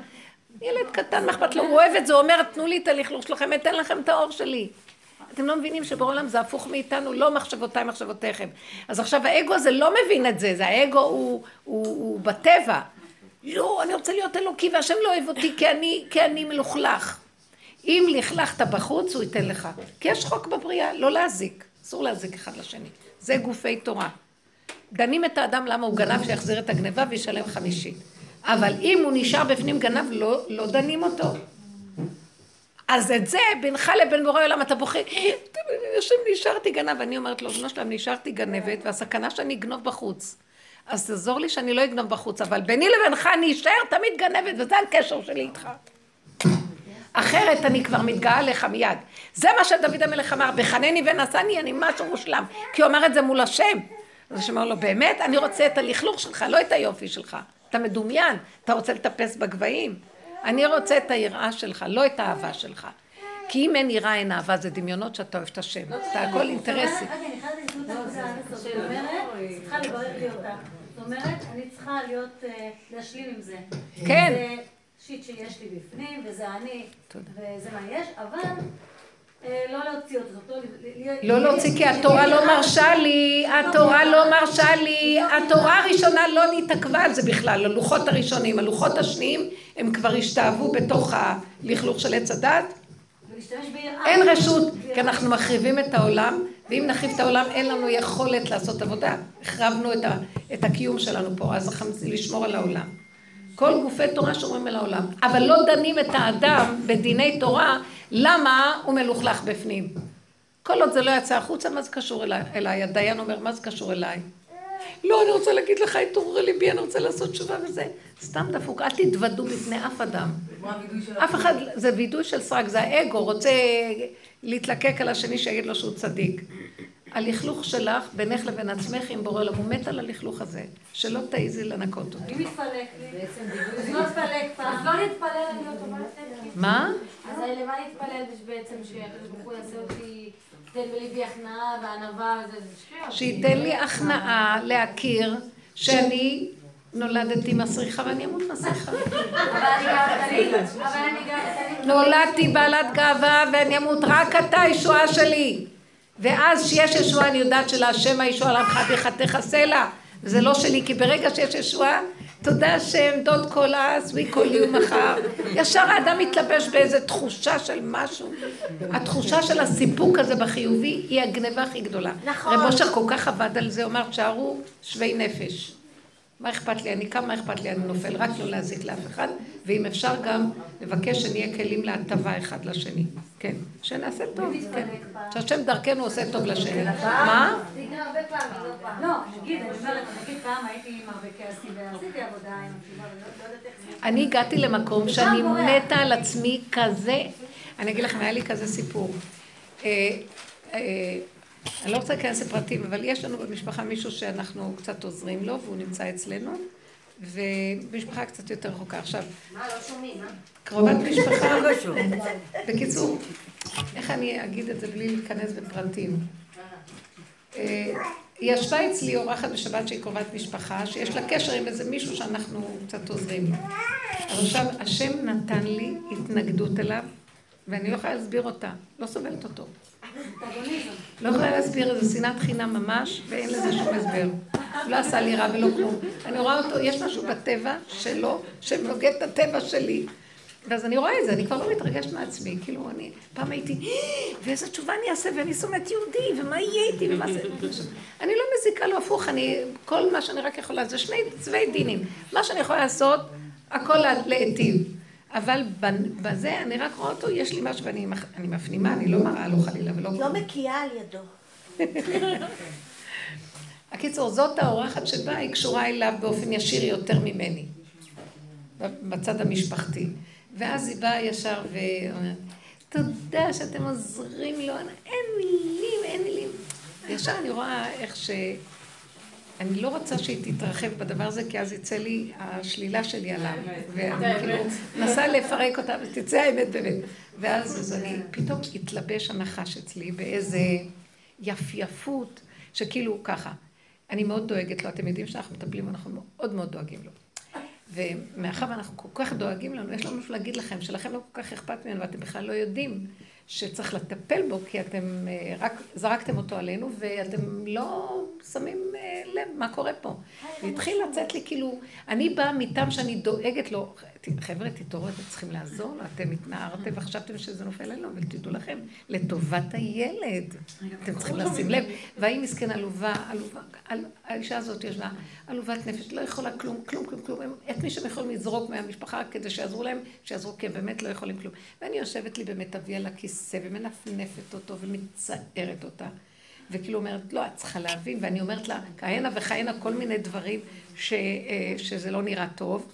ילד קטן, מה אכפת לו? הוא אוהב את זה, הוא אומר, תנו לי את הלכלוך שלכם, אתן לכם את האור שלי. אתם לא מבינים שבעולם זה הפוך מאיתנו, לא מחשבותיי מחשבותיכם. אז עכשיו האגו הזה לא מבין את זה, זה האגו הוא, הוא, הוא בטבע. לא, אני רוצה להיות אלוקי והשם לא אוהב אותי כי אני, כי אני מלוכלך. אם לכלכת בחוץ, הוא ייתן לך. כי יש חוק בבריאה, לא להזיק. אסור להזיק אחד לשני. זה גופי תורה. דנים את האדם למה הוא גנב, שיחזיר את הגניבה וישלם חמישית. אבל אם הוא נשאר בפנים גנב, לא, לא דנים אותו. אז את זה, בינך לבין בורא עולם, אתה בוכה, השם נשארתי גנב, אני אומרת לו, בנו שלם, נשארתי גנבת, והסכנה שאני אגנוב בחוץ. אז תעזור לי שאני לא אגנוב בחוץ, אבל ביני לבינך אני אשאר תמיד גנבת, וזה הקשר שלי איתך. אחרת אני כבר מתגאה לך מיד. זה מה שדוד המלך אמר, בחנני ונשני, אני משהו מושלם. כי הוא אמר את זה מול השם. אז השם אמר לו, באמת, אני רוצה את הלכלוך שלך, לא את היופי שלך. אתה מדומיין, אתה רוצה לטפס בגבהים. אני רוצה את היראה שלך, לא את האהבה שלך. כי אם אין יראה, אין אהבה, זה דמיונות שאתה אוהב את השם. זה הכל אינטרסי. רגע, אני חייבת לשאול את הנקודה שאומרת, צריכה לברר לי אותה. זאת אומרת, אני צריכה להיות, אה, להשלים עם זה. כן. זה שיט שיש לי בפנים, וזה אני, וזה מה יש, אבל אה, לא להוציא אותו. זאת אומרת, להיות- לא להוציא כי התורה לא מרשה לי, התורה לא מרשה לי, התורה הראשונה לא נתעכבה על זה בכלל, הלוחות הראשונים, הלוחות השניים הם כבר השתאבו בתוך הלכלוך של עץ הדת. אין רשות, כי אנחנו מחריבים את העולם, ואם נחריב את העולם אין לנו יכולת לעשות עבודה, החרבנו את, ה, את הקיום שלנו פה, אז צריך לשמור על העולם. כל גופי תורה שומרים על העולם, אבל לא דנים את האדם בדיני תורה, למה הוא מלוכלך בפנים. כל עוד זה לא יצא החוצה, מה זה קשור? אליי? הדיין אומר, מה זה קשור אליי? לא, אני רוצה להגיד לך, התעורר ליבי, אני רוצה לעשות תשובה וזה. סתם דפוק, אל תתוודו בפני אף אדם. כמו הווידוי של אף אחד, זה וידוי של סרק, זה האגו, רוצה להתלקק על השני שיגיד לו שהוא צדיק. הלכלוך שלך, בינך לבין עצמך עם בורא עולם, הוא מת על הלכלוך הזה, שלא תעיזי לנקות אותו. אם מתפלק לי, אז לא תפלק פעם. אז לא להתפלל להיות טובה מה? אז למה להתפלל בעצם שהקדוש ברוך הוא יעשה אותי, תן בליבי הכנעה וענווה וזה, זה שטויות. שייתן לי הכנעה להכיר שאני נולדתי מסריחה ואני אמות מסריחה. נולדתי בעלת גאווה ואני אמות רק אתה הישועה שלי. ואז כשיש ישועה אני יודעת שלהשם הישועה לעמך תחתך סלע. וזה לא שלי, כי ברגע שיש ישועה, תודה השם, דוד כל אז וכל יום מחר. ישר האדם מתלבש באיזו תחושה של משהו. התחושה של הסיפוק הזה בחיובי היא הגניבה הכי גדולה. נכון. רב אושר כל כך עבד על זה, הוא אמר, תשארו שווי נפש. מה אכפת לי? אני קם, מה אכפת לי? אני נופל, רק לא להזיק לאף אחד, ואם אפשר גם לבקש שנהיה כלים להטבה אחד לשני. כן, שנעשה טוב, כן. שהשם דרכנו עושה טוב לשני. מה? זה יקרה הרבה פעמים, לא פעם. לא, נגיד, אני אומרת, נגיד פעם הייתי עם הרבה כעסים ועשיתי עבודה עם התשובה, ולא לא יודעת איך זה. אני הגעתי למקום שאני? מתה על עצמי כזה, אני אגיד לכם, היה לי כזה סיפור. אה, אה, אני לא רוצה להיכנס לפרטים, אבל יש לנו במשפחה מישהו שאנחנו קצת עוזרים לו, והוא נמצא אצלנו, ומשפחה קצת יותר רחוקה. עכשיו, מה, לא שומעים, מה? קרובת משפחה, בקיצור, איך אני אגיד את זה בלי להיכנס בפרטים? אה, היא ישבה אצלי אורחת בשבת שהיא קרובת משפחה, שיש לה קשר עם איזה מישהו שאנחנו קצת עוזרים לו. אבל עכשיו, השם נתן לי התנגדות אליו, ואני לא יכולה להסביר אותה, לא סובלת אותו. לא יכולה להסביר איזה שנאת חינם ממש, ואין לזה שום הסבר. הוא לא עשה לי רע ולא כלום. אני רואה אותו, יש משהו בטבע שלו, שנוגד את הטבע שלי. ואז אני רואה את זה, אני כבר לא מתרגשת מעצמי, כאילו אני, פעם הייתי, ואיזה תשובה אני אעשה, ואני שונאת יהודי, ומה יהיה איתי, ומה זה, אני לא מזיקה לו הפוך, אני, כל מה שאני רק יכולה, זה שני צבעי דינים. מה שאני יכולה לעשות, הכל להיטיב. אבל בזה, אני רק רואה אותו, יש לי משהו, ואני מפנימה, אני לא מראה לו חלילה ולא... לא מקיאה על ידו. הקיצור, זאת האורחת שבאה, היא קשורה אליו באופן ישיר יותר ממני, בצד המשפחתי. ואז היא באה ישר ואומרת, תודה שאתם עוזרים לו, אין מילים, אין מילים. וישר אני רואה איך ש... אני לא רוצה שהיא תתרחב בדבר הזה, כי אז יצא לי השלילה שלי עליו. ואני כאילו מנסה לפרק אותה, ותצא האמת באמת. ואז אני, פתאום התלבש הנחש אצלי באיזה יפייפות, שכאילו ככה. אני מאוד דואגת לו, אתם יודעים שאנחנו מטפלים, אנחנו מאוד מאוד דואגים לו. ומאחר ואנחנו כל כך דואגים לנו, יש לנו משהו להגיד לכם, שלכם לא כל כך אכפת ממנו, ואתם בכלל לא יודעים שצריך לטפל בו, כי אתם אה, רק זרקתם אותו עלינו, ואתם לא שמים אה, לב מה קורה פה. והתחיל לצאת לי כאילו, אני באה מטעם שאני דואגת לו, חבר'ה, תתעוררו, אתם צריכים לעזור לו, אתם התנערתם וחשבתם שזה נופל עלינו, אבל תדעו לכם, לטובת הילד, אתם צריכים לשים לב. והיא מסכנה עלובה, עלובה, האישה הזאת ישבה עלובת נפש, לא יכולה כלום, כלום, כלום, כלום. את מי שהם יכולים לזרוק מהמשפחה כדי שיעזרו להם, שיעזרו, כי הם באמת לא יכולים כלום. ואני יושבת לי במיטבי על הכיסא ומנפנפת אותו ומצערת אותה. וכאילו אומרת, לא, את צריכה להבין, ואני אומרת לה, כהנה וכהנה כל מיני דברים ש, אה, שזה לא נראה טוב.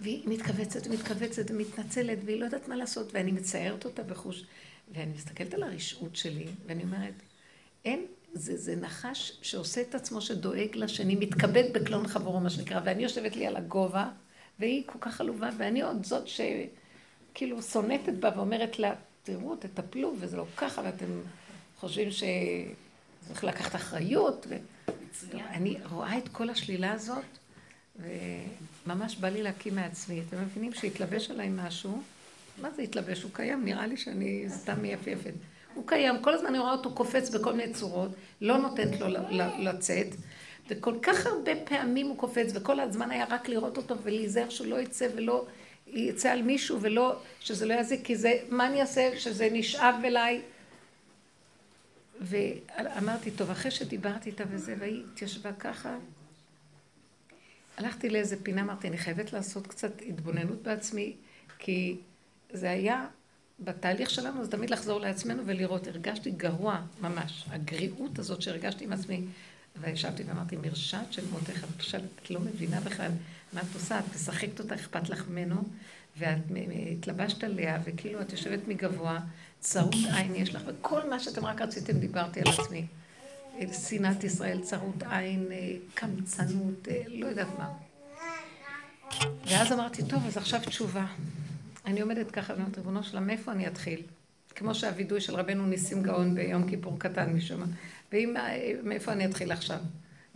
והיא מתכווצת ומתכווצת ומתנצלת, והיא לא יודעת מה לעשות, ואני מציירת אותה בחוש. ואני מסתכלת על הרשעות שלי, ואני אומרת, אין, זה, זה נחש שעושה את עצמו שדואג לשני, מתכבד בקלון חברו, מה שנקרא, ואני יושבת לי על הגובה, והיא כל כך עלובה, ואני עוד זאת שכאילו סונטת בה ואומרת לה, תראו, תטפלו, וזה לא ככה, ואתם חושבים שצריך לקחת אחריות. ו... אני רואה את כל השלילה הזאת, וממש בא לי להקים מעצמי. אתם מבינים שהתלבש עליי משהו? מה זה התלבש? הוא קיים, נראה לי שאני סתם מייפייפת. הוא קיים, כל הזמן אני רואה אותו קופץ בכל מיני צורות, לא נותנת לו לצאת, וכל כך הרבה פעמים הוא קופץ, וכל הזמן היה רק לראות אותו ולהיזהר שהוא לא יצא ולא יצא על מישהו, ולא, שזה לא יזיק, כי זה, מה אני אעשה שזה נשאב אליי? ואמרתי, טוב, אחרי שדיברתי איתה וזה, והיא התיישבה ככה, הלכתי לאיזה פינה, אמרתי, אני חייבת לעשות קצת התבוננות בעצמי, כי זה היה, בתהליך שלנו, זה תמיד לחזור לעצמנו ולראות, הרגשתי גרוע, ממש. הגריעות הזאת שהרגשתי עם עצמי. וישבתי ואמרתי, מרשעת של מותך, את לא מבינה בכלל מה את עושה, את משחקת אותה, אכפת לך ממנו, ואת התלבשת עליה, וכאילו את יושבת מגבוה, צרות עין יש לך, וכל מה שאתם רק רציתם, דיברתי על עצמי. שנאת ישראל, צרות עין, אה, קמצנות, אה, לא יודעת מה. ואז אמרתי, טוב, אז עכשיו תשובה. אני עומדת ככה ואומרת, ריבונו שלה, מאיפה אני אתחיל? כמו שהווידוי של רבנו ניסים גאון ביום כיפור קטן משום מה. ואם, מאיפה אני אתחיל עכשיו?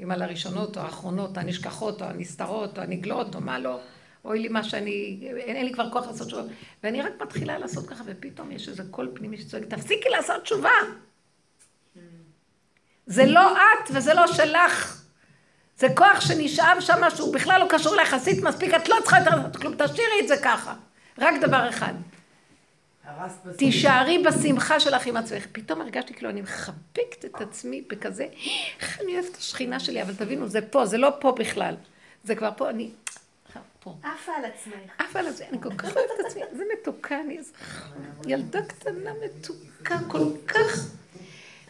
אם על הראשונות או האחרונות, הנשכחות או הנסתרות או הנגלות או מה לא? אוי לי מה שאני, אין לי כבר כוח לעשות תשובה. ואני רק מתחילה לעשות ככה, ופתאום יש איזה קול פנימי שצועק, תפסיקי לעשות תשובה! זה לא את וזה לא שלך. זה כוח שנשאב שם שהוא בכלל לא קשור ליחסית מספיק, את לא צריכה יותר לעשות כלום, תשאירי את זה ככה. רק דבר אחד. תישארי בשמחה שלך עם עצמך. פתאום הרגשתי כאילו אני מחבקת את עצמי בכזה, איך אני אוהבת את השכינה שלי, אבל תבינו, זה פה, זה לא פה בכלל. זה כבר פה, אני... פה. עפה על עצמך. עפה על עצמי, אני כל כך אוהבת את עצמי, זה מתוקה, אני איזה ילדה קטנה מתוקה כל כך.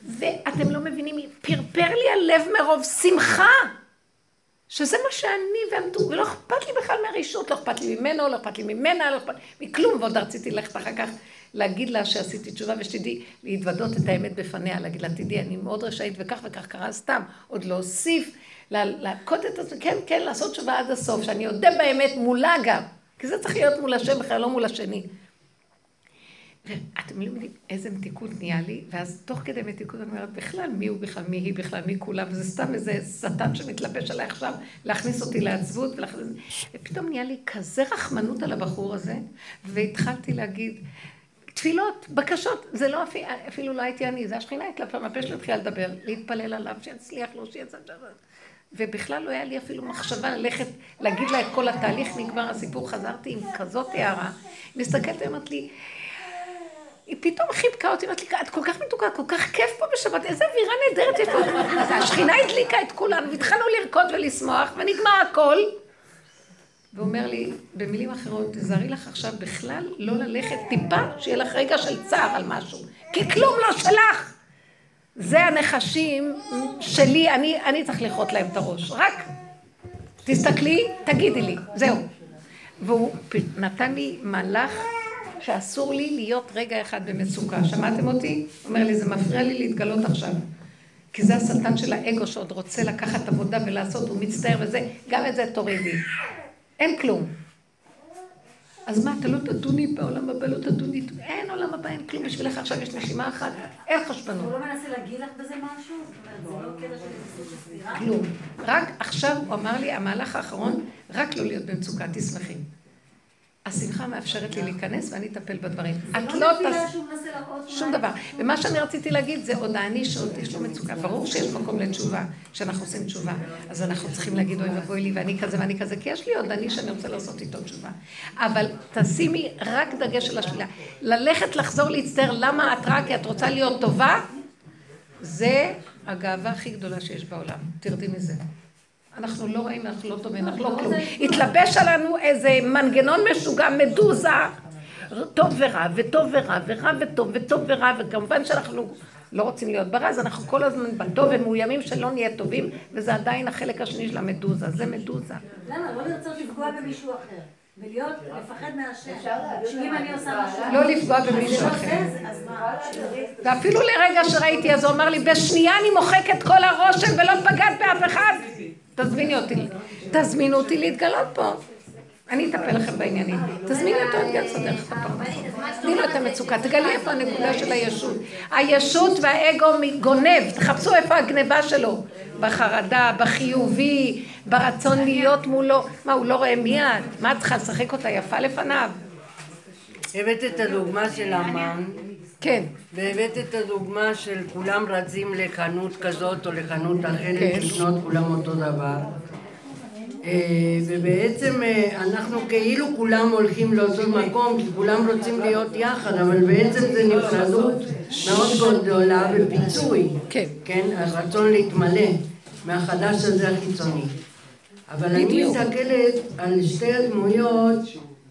ואתם לא מבינים, פרפר לי הלב מרוב שמחה. שזה מה שאני והמטור, ולא אכפת לי בכלל מהרשות, לא אכפת לי ממנו, לא אכפת לי ממנה, לא אכפת לי מכלום, ועוד רציתי ללכת אחר כך להגיד לה שעשיתי תשובה, ושתדעי, להתוודות את האמת בפניה, להגיד לה, תדעי, אני מאוד רשאית וכך וכך קרה סתם, עוד להוסיף, להכות את עצמי, כן, כן, לעשות תשובה עד הסוף, שאני אודה באמת מולה גם, כי זה צריך להיות מול השם בכלל, לא מול השני. ואתם לא מבינים איזה מתיקות נהיה לי, ואז תוך כדי מתיקות אני אומרת, בכלל, מי הוא בכלל, מי היא בכלל, מי כולם, וזה סתם איזה שטן שמתלבש עליי עכשיו, להכניס אותי לעצבות, ולהכניס... ופתאום נהיה לי כזה רחמנות על הבחור הזה, והתחלתי להגיד, תפילות, בקשות, זה לא אפילו, אפילו לא הייתי אני, זה השכינה התלבשה מהפה שלי התחילה לדבר, להתפלל עליו, שיצליח לו, שיצא... ובכלל לא היה לי אפילו מחשבה ללכת, להגיד לה את כל התהליך, נגמר הסיפור, חזרתי עם כזאת הערה, מסתכלת ואומרת לי, היא פתאום חיבקה אותי, אמרתי לי, את כל כך מתוקה, כל כך כיף פה בשבת, איזה אווירה נהדרת יש פה. אז השכינה הדליקה את כולנו, והתחלנו לרקוד ולשמוח, ונגמר הכל. והוא אומר לי, במילים אחרות, תזהרי לך עכשיו בכלל לא ללכת טיפה, שיהיה לך רגע של צער על משהו. כי כלום לא שלך. זה הנחשים שלי, אני, אני צריך לאכות להם את הראש. רק תסתכלי, תגידי לי, זהו. והוא נתן לי מהלך שאסור לי להיות רגע אחד במצוקה. שמעתם אותי? אומר לי, זה מפריע לי להתגלות עכשיו. כי זה השטן של האגו שעוד רוצה לקחת עבודה ולעשות, הוא מצטער וזה, גם את זה תורידי. אין כלום. אז מה, אתה לא תדוני בעולם הבא, לא תדוני, אין עולם הבא, אין כלום בשבילך, עכשיו יש נשימה אחת, אין חשבנות. הוא לא מנסה להגיד לך בזה משהו? זאת אומרת, זה לא קטע של ספירה? כלום. רק עכשיו הוא אמר לי, המהלך האחרון, רק לא להיות במצוקה, תשמחי. השמחה מאפשרת לי להיכנס ואני אטפל בדברים. את לא תפילה תס... שום דבר. ומה שאני רציתי להגיד זה עוד האני שעוד יש לו מצוקה. ברור שיש מקום לתשובה, כשאנחנו עושים תשובה. אז אנחנו צריכים להגיד אוי ואבוי לי ואני כזה ואני כזה, כי יש לי עוד אני שאני רוצה לעשות איתו תשובה. אבל תשימי רק דגש על השלילה. ללכת לחזור להצטער למה את רעה כי את רוצה להיות טובה, זה הגאווה הכי גדולה שיש בעולם. תרדי מזה. אנחנו לא רואים, אנחנו לא טובים, אנחנו לא כלום. התלבש עלינו איזה מנגנון משוגע, מדוזה, טוב ורע, וטוב ורע, ורע וטוב, וטוב ורע, וכמובן שאנחנו לא רוצים להיות ברע, אז אנחנו כל הזמן בטוב ומאוימים שלא נהיה טובים, וזה עדיין החלק השני של המדוזה, זה מדוזה. למה? לא לרצות לפגוע במישהו אחר. ולהיות, לפחד מהשם. שאם אני עושה משהו... לא לפגוע במישהו לא אחר. זה, אז מה? ואפילו לרגע שראיתי, אז הוא אמר לי, בשנייה אני מוחק את כל הרושם ולא פגעת באף אחד. תזמיני אותי, תזמינו אותי להתגלות פה. אני אטפל לכם בעניינים. תזמיני אותו, אסדר לך פה. תני לו את המצוקה, תגלי איפה הנקודה של הישות. הישות והאגו גונב, תחפשו איפה הגניבה שלו. בחרדה, בחיובי, ברצון להיות מולו. מה, הוא לא רואה מי את? מה את צריכה לשחק אותה יפה לפניו? הבאת את הדוגמה של המן, כן. והבאת את הדוגמה של כולם רצים לחנות כזאת או לחנות אחרת כן. לקנות כולם אותו דבר. אה, ובעצם אה, אנחנו כאילו כולם הולכים לאותו מקום כי כולם רוצים להיות יחד אבל בעצם זה נפרדות מאוד גדולה ופיצוי כן. כן, הרצון להתמלא מהחדש הזה החיצוני אבל אני. מסתכלת על שתי הדמויות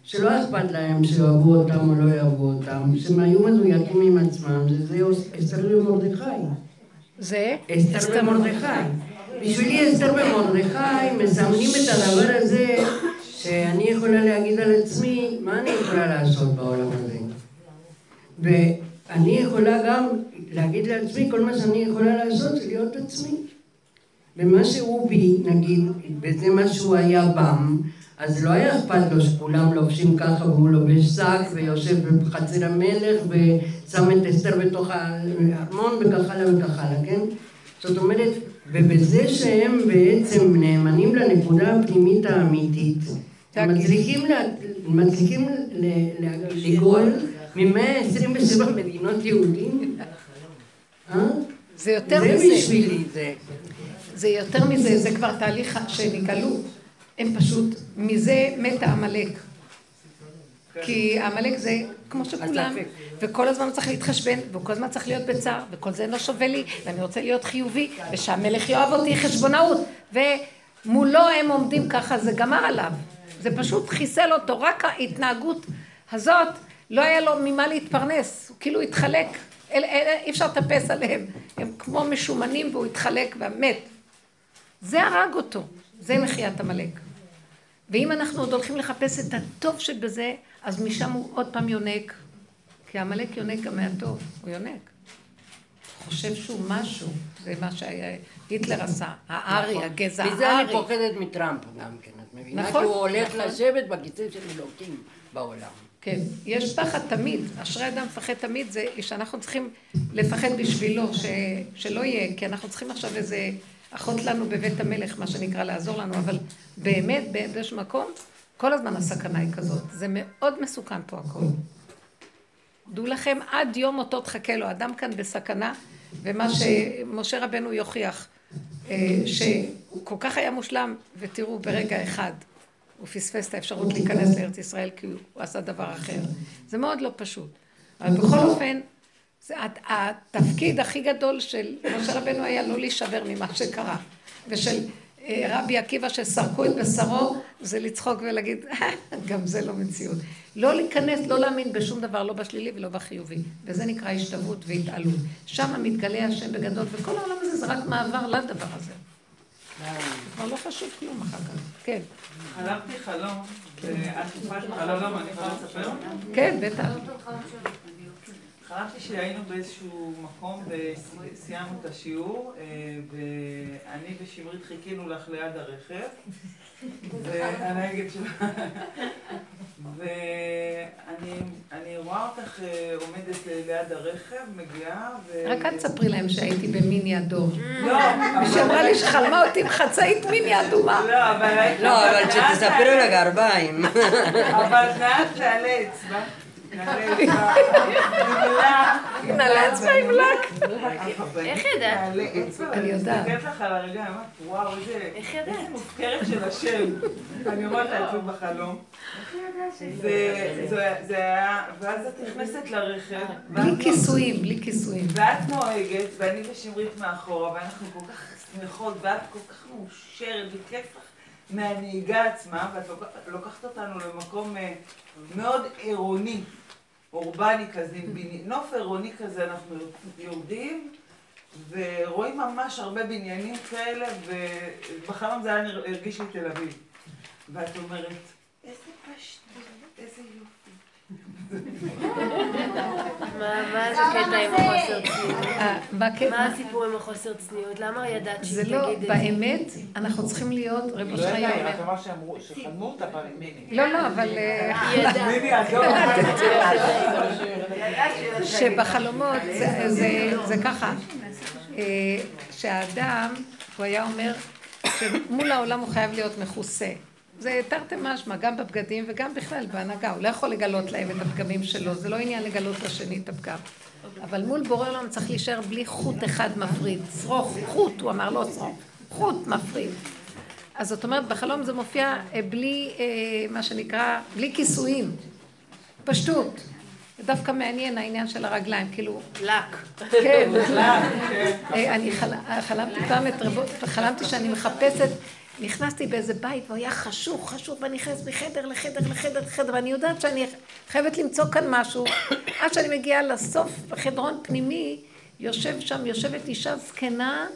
שלא אכפת להם שיאהבו אותם או לא יאהבו אותם, שהם היו מדויקים עם עצמם, זה זה אסתר ומרדכי. זה? אסתר ומרדכי. בשבילי אסתר ומרדכי מסמנים את הדבר הזה שאני יכולה להגיד על עצמי מה אני יכולה לעשות בעולם הזה. ואני יכולה גם להגיד לעצמי כל מה שאני יכולה לעשות זה להיות עצמי. ומה שהוא בי, נגיד, וזה מה שהוא היה בם, אז לא היה אכפת לו שכולם לובשים ככה והוא לובש שק ויושב בחצר המלך ושם את אסתר בתוך הארמון וכך הלאה וכך הלאה, כן? זאת אומרת, ובזה שהם בעצם נאמנים לנקודה הפנימית האמיתית, הם מצליחים, לה, מצליחים לגאול מ-127 מדינות יהודים, אה? זה יותר זה מזה. בשבילי זה. זה יותר מזה, זה כבר תהליך שנגאלו. הם פשוט, מזה מת העמלק. כי העמלק זה כמו שכולם. וכל הזמן צריך להתחשבן, והוא כל הזמן צריך להיות בצער, וכל זה לא שווה לי, ואני רוצה להיות חיובי, ושהמלך יאהב אותי חשבונאות, ומולו הם עומדים ככה, זה גמר עליו. זה פשוט חיסל אותו, רק ההתנהגות הזאת, לא היה לו ממה להתפרנס, הוא כאילו התחלק, אל, אל, אי אפשר לטפס עליהם, הם כמו משומנים והוא התחלק והמת. זה הרג אותו, זה מחיית עמלק. ואם אנחנו עוד הולכים לחפש את הטוב שבזה, אז משם הוא עוד פעם יונק. כי עמלק יונק גם מהטוב, הוא יונק. חושב שהוא משהו, זה מה שהיטלר עשה, הארי, הגזע מזה אני הארי. פוחדת מטראמפ גם כן, את מבינה? נכון, כי הוא הולך נכון. לשבת בכיסא של אלוקים בעולם. כן, יש פחד תמיד, אשרי אדם מפחד תמיד, זה שאנחנו צריכים לפחד בשבילו, ש, שלא יהיה, כי אנחנו צריכים עכשיו איזה אחות לנו בבית המלך, מה שנקרא, לעזור לנו, אבל באמת, באיזשהו מקום, כל הזמן הסכנה היא כזאת. זה מאוד מסוכן פה הכל. דעו לכם, עד יום מותו תחכה לו, אדם כאן בסכנה, ומה שמשה רבנו יוכיח, אה, שהוא כל כך היה מושלם, ותראו, ברגע אחד, הוא פספס את האפשרות להיכנס לארץ ישראל כי הוא עשה דבר אחר. זה מאוד לא פשוט. אבל בכל אופן, זה התפקיד הכי גדול של משה רבנו היה לא להישבר ממה שקרה. ושל אה, רבי עקיבא שסרקו את בשרו, זה לצחוק ולהגיד, גם זה לא מציאות. לא להיכנס, לא להאמין בשום דבר, לא בשלילי ולא בחיובי. וזה נקרא השתוות והתעלות. שם מתגלה השם בגדול, וכל העולם הזה זה רק מעבר לדבר הזה. כבר לא חשוב כלום אחר כך. כן. חלמתי חלום, ואת סיפרת בחלום, אני יכולה לספר? כן, בטח. חלמתי שהיינו באיזשהו מקום וסיימנו את השיעור, אה, ואני ושמרית חיכינו לך ליד הרכב, והנהגת שלה, ואני רואה אותך אה, עומדת ליד הרכב, מגיעה, ו... רק אל תספרי להם שהייתי במיני אדום. לא, מישהי אמרה לי שחלמה אותי עם חצאית מיני אדומה. לא, אבל... לא, אבל שתספרי לגרביים. אבל נהגת על אצבע. נעלה אצבע עם לק. איך ידעת? אני יודעת. אני לך על הרגע, אמרת, וואו, איזה מופקרת של השם. אני אומרת לעצמי בחלום. זה היה, ואז את נכנסת לרכב. בלי כיסויים, בלי כיסויים. ואת נוהגת, ואני ושמרית מאחורה, ואנחנו כל כך שמחות, ואת כל כך מאושרת, וכיף לך מהנהיגה עצמה, ואת לוקחת אותנו למקום מאוד עירוני. אורבני כזה, נוף עירוני כזה, אנחנו יורדים ורואים ממש הרבה בניינים כאלה, ובחלום זה היה הרגיש לי תל אביב. ואת אומרת, איזה יופי. מה זה קטע עם החוסר צניעות? אה, מה הסיפור עם החוסר צניעות? למה ידעת שהיא תגיד את זה? זה לא, באמת, אנחנו צריכים להיות, רב אושרי אומר. לא, אמר שאמרו, שחלמו אותה פעם עם מיני. לא, לא, אבל... אה, מיני, עזוב. שבחלומות זה ככה, אה, שהאדם, הוא היה אומר שמול העולם הוא חייב להיות מכוסה. זה תרתי משמע, גם בבגדים וגם בכלל בהנהגה. הוא לא יכול לגלות להם את הפגמים שלו, זה לא עניין לגלות לשני את הפגם. אבל מול בורא עולם צריך להישאר בלי חוט אחד מפריד. שרוך, חוט, הוא אמר, לא שרוך, חוט מפריד. אז זאת אומרת, בחלום זה מופיע אה, בלי, אה, מה שנקרא, בלי כיסויים. פשטות. זה דווקא מעניין העניין של הרגליים, כאילו... לק. כן, לק. אה, אני חלמתי פעם את רבות, חלמתי שאני מחפשת נכנסתי באיזה בית והוא היה חשוך, חשוך, ואני נכנסת מחדר לחדר לחדר לחדר, ואני יודעת שאני חייבת למצוא כאן משהו. עד שאני מגיעה לסוף, בחדרון פנימי, יושב שם, יושבת אישה זקנה,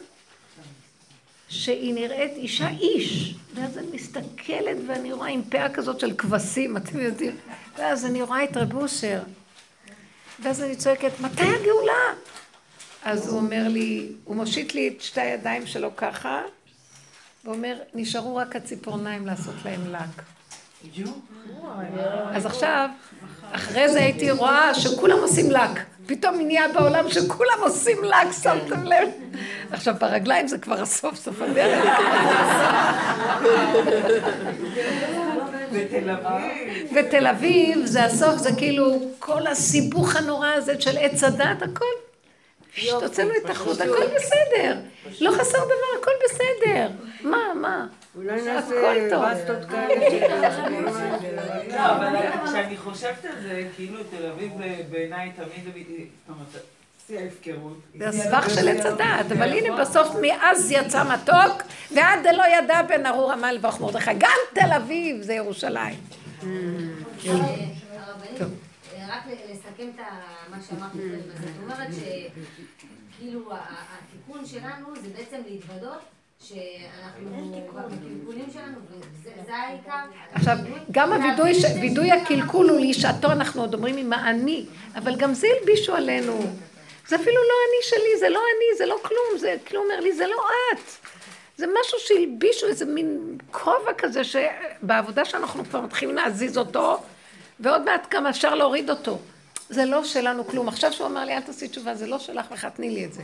שהיא נראית אישה איש. ואז אני מסתכלת ואני רואה עם פאה כזאת של כבשים, אתם יודעים. ואז אני רואה את רב אושר. ואז אני צועקת, מתי הגאולה? אז הוא אומר לי, הוא מושיט לי את שתי הידיים שלו ככה, ואומר, נשארו רק הציפורניים לעשות להם לק. אז עכשיו, אחרי זה הייתי רואה שכולם עושים לק. פתאום נהיה בעולם שכולם עושים לק, שמתם לב? עכשיו, ברגליים זה כבר הסוף, סוף הדרך. ותל אביב זה הסוף, זה כאילו כל הסיבוך הנורא הזה של עץ הדת, הכל. שתוצאנו את החוט, הכל בסדר. לא חסר דבר, הכל בסדר. מה, מה? אולי נעשה בסטות כאלה. לא, אבל כשאני חושבת על זה, כאילו תל אביב בעיניי תמיד, זאת אומרת, שיא ההפקרות. זה הסבך של עץ הדעת, אבל הנה בסוף מאז יצא מתוק, ועד דלא ידע בן ארור עמל ברוך מרדכי. גם תל אביב זה ירושלים. רק לסכם את מה שאמרת, זאת אומרת שכאילו התיקון שלנו זה בעצם להתוודות שאנחנו בקלקולים שלנו, וזה העיקר. עכשיו, גם הווידוי הקלקול הוא לשעתו, אנחנו עוד אומרים עם האני, אבל גם זה הלבישו עלינו. זה אפילו לא אני שלי, זה לא אני, זה לא כלום, זה כאילו אומר לי, זה לא את. זה משהו שהלבישו איזה מין כובע כזה, שבעבודה שאנחנו כבר מתחילים להזיז אותו, ועוד מעט כמה אפשר להוריד אותו. זה לא שלנו כלום. עכשיו שהוא אמר לי, אל תעשי תשובה, זה לא שלך בכלל, תני לי את זה.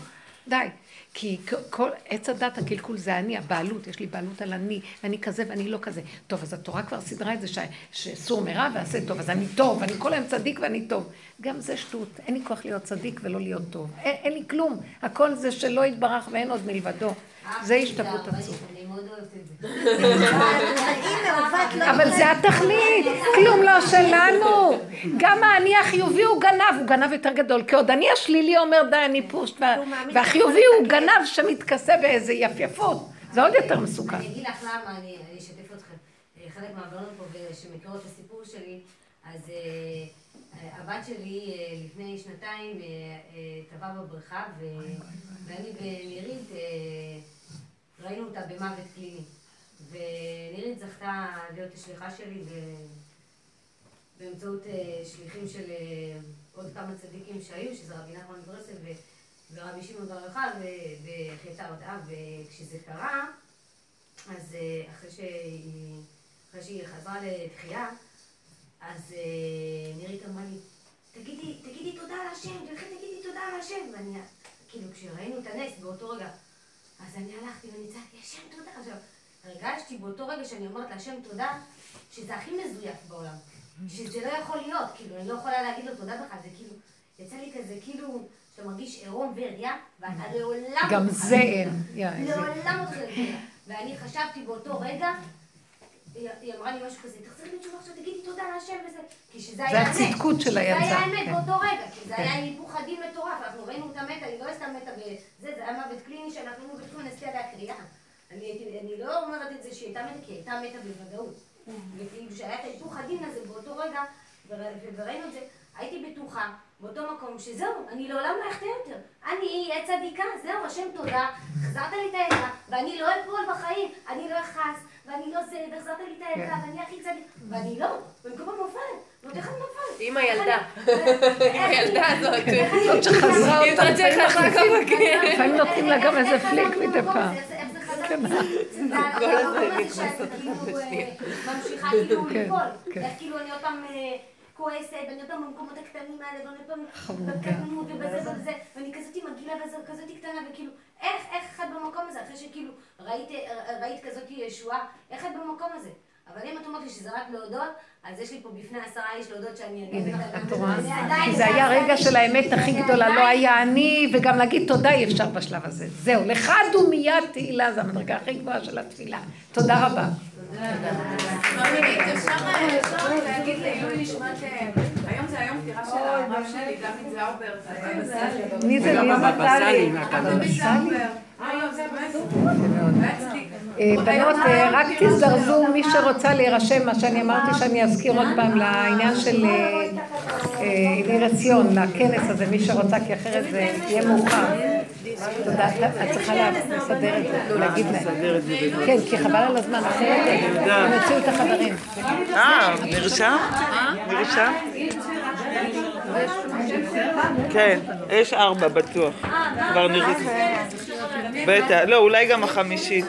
די. כי כל עץ הדת, הקלקול זה אני, הבעלות, יש לי בעלות על אני, אני כזה ואני לא כזה. טוב, אז התורה כבר סידרה את זה ש... שסור מרע ועשה טוב, אז אני טוב, אני כל היום צדיק ואני טוב. גם זה שטות, אין לי כוח להיות צדיק ולא להיות טוב. אין, אין לי כלום, הכל זה שלא יתברך ואין עוד מלבדו. זה את זה. אבל זה התכלית, כלום לא שלנו. גם האני החיובי הוא גנב, הוא גנב יותר גדול. כי עוד אני השלילי אומר די אני פושט, וה- והחיובי הוא גנב שמתכסה באיזה יפייפות. זה עוד יותר מסוכן. אני אגיד לך למה, אני אני אשתף אתכם. אה, חלק מהבנות פה שמכירות את הסיפור שלי, אז אה, אה, הבת שלי לפני שנתיים טבעה בבריכה, ואני ונירית ראינו אותה במוות קליני. ונירית זכתה להיות השליחה שלי ב- באמצעות אה, שליחים של אה, עוד כמה צדיקים שהיו, שזה רבי נחמן מברסלב ו- ורבי שמעון בר יוחאי ו- וחייתה הרדעה, וכשזה קרה, אז אה, אחרי שהיא, אחרי שהיא חזרה לתחייה, אז נירית אמרה לי, תגידי, תגידי תודה על השם, תלכי תגידי תודה על השם. ואני, כאילו, כשראינו את הנס באותו רגע, אז אני הלכתי ואני צעקתי, השם תודה. עכשיו, הרגשתי באותו רגע שאני אומרת להשם תודה, שזה הכי מזויף בעולם. שזה לא יכול להיות, כאילו, אני לא יכולה להגיד לו תודה בכלל, זה כאילו, יצא לי כזה, כאילו, שאתה מרגיש עירום ועריה, ואתה לעולם... גם לא תוכל זה אין. לעולם לא. ואני חשבתי באותו רגע, היא אמרה לי משהו כזה, תחזרי בתשובה עכשיו, תגידי תודה להשם וזה, כי שזה היה האמת. הצדקות של זה הילדה, היה האמת כן. באותו רגע, כי זה כן. היה היפוך הדין מטורף, אנחנו ראינו אותה מתה, היא לא סתם מתה בזה, זה היה מוות קליני שאנחנו היינו בטוחים נעשה עליה קריאה. אני לא אומרת את זה שהיא הייתה מתה, כי היא הייתה מתה בוודאות. וכאילו שהיה את ההיפוך הדין הזה באותו רגע, ור- וראינו את זה, הייתי בטוחה באותו מקום שזהו, אני לעולם לא אחטא יותר. אני אהיה צדיקה, זהו, השם תודה, החזרת לי את הילדה, ואני לא אפול בחיים, אני לא אכעס, ואני לא זה, והחזרת לי את הילדה, כן. ואני הכי צדיק, ואני לא, במקום נופלת. עם הילדה. עם הילדה הזאת. זאת שחזרה אותה, צריכה לפעמים לחכות מחליפים. בכלא. לפעמים נותנים לה גם איזה פליק מדי פעם. הזה? איך זה חזר? כן. זה המקום הזה שאת כאילו אה, ממשיכה כאילו כן, ליפול. כן. איך כאילו אני עוד פעם אה, כועסת, ואני עוד פעם במקומות הקטנים האלה, ואני עוד פעם. בקטנות ובזה ובזה, ואני כזאתי מגעילה וזה כזאתי קטנה, וכאילו, איך, איך את במקום הזה, אחרי שכאילו ראית, ראית כזאת ישועה, איך את במקום הזה? אבל אם את אומרת לי שזה רק להודות, אז יש לי פה בפני עשרה איש להודות שאני אגיד את? זה עדיין כי זה היה רגע של האמת הכי זה גדולה, לא היה אני, וגם להגיד תודה אי אפשר בשלב הזה. זהו, לך ומיד תהילה, זה המדרגה הכי גבוהה של התפילה. תודה רבה. אפשר להגיד לעילוי נשמת... היום זה היום פטירה של הרב שלי, דוד זאוברט. מי זה? סאלי מהכדור. דוד זאוברט. זה. אה, בנות, אה, רק תזדרזו, מי שרוצה להירשם, מה שאני אמרתי שאני אזכיר עוד פעם לעניין של אה, ניר עציון, לכנס הזה, מי שרוצה, כי אחרת זה יהיה מאוחר. תודה, את- צריכה לסדר את זה, להגיד להם. כן, כי חבל על הזמן, אחרת הם יוציאו את החדרים. אה, נרשם? נרשם? כן, יש ארבע בטוח. כבר נרשם. בטח, לא, אולי גם החמישית.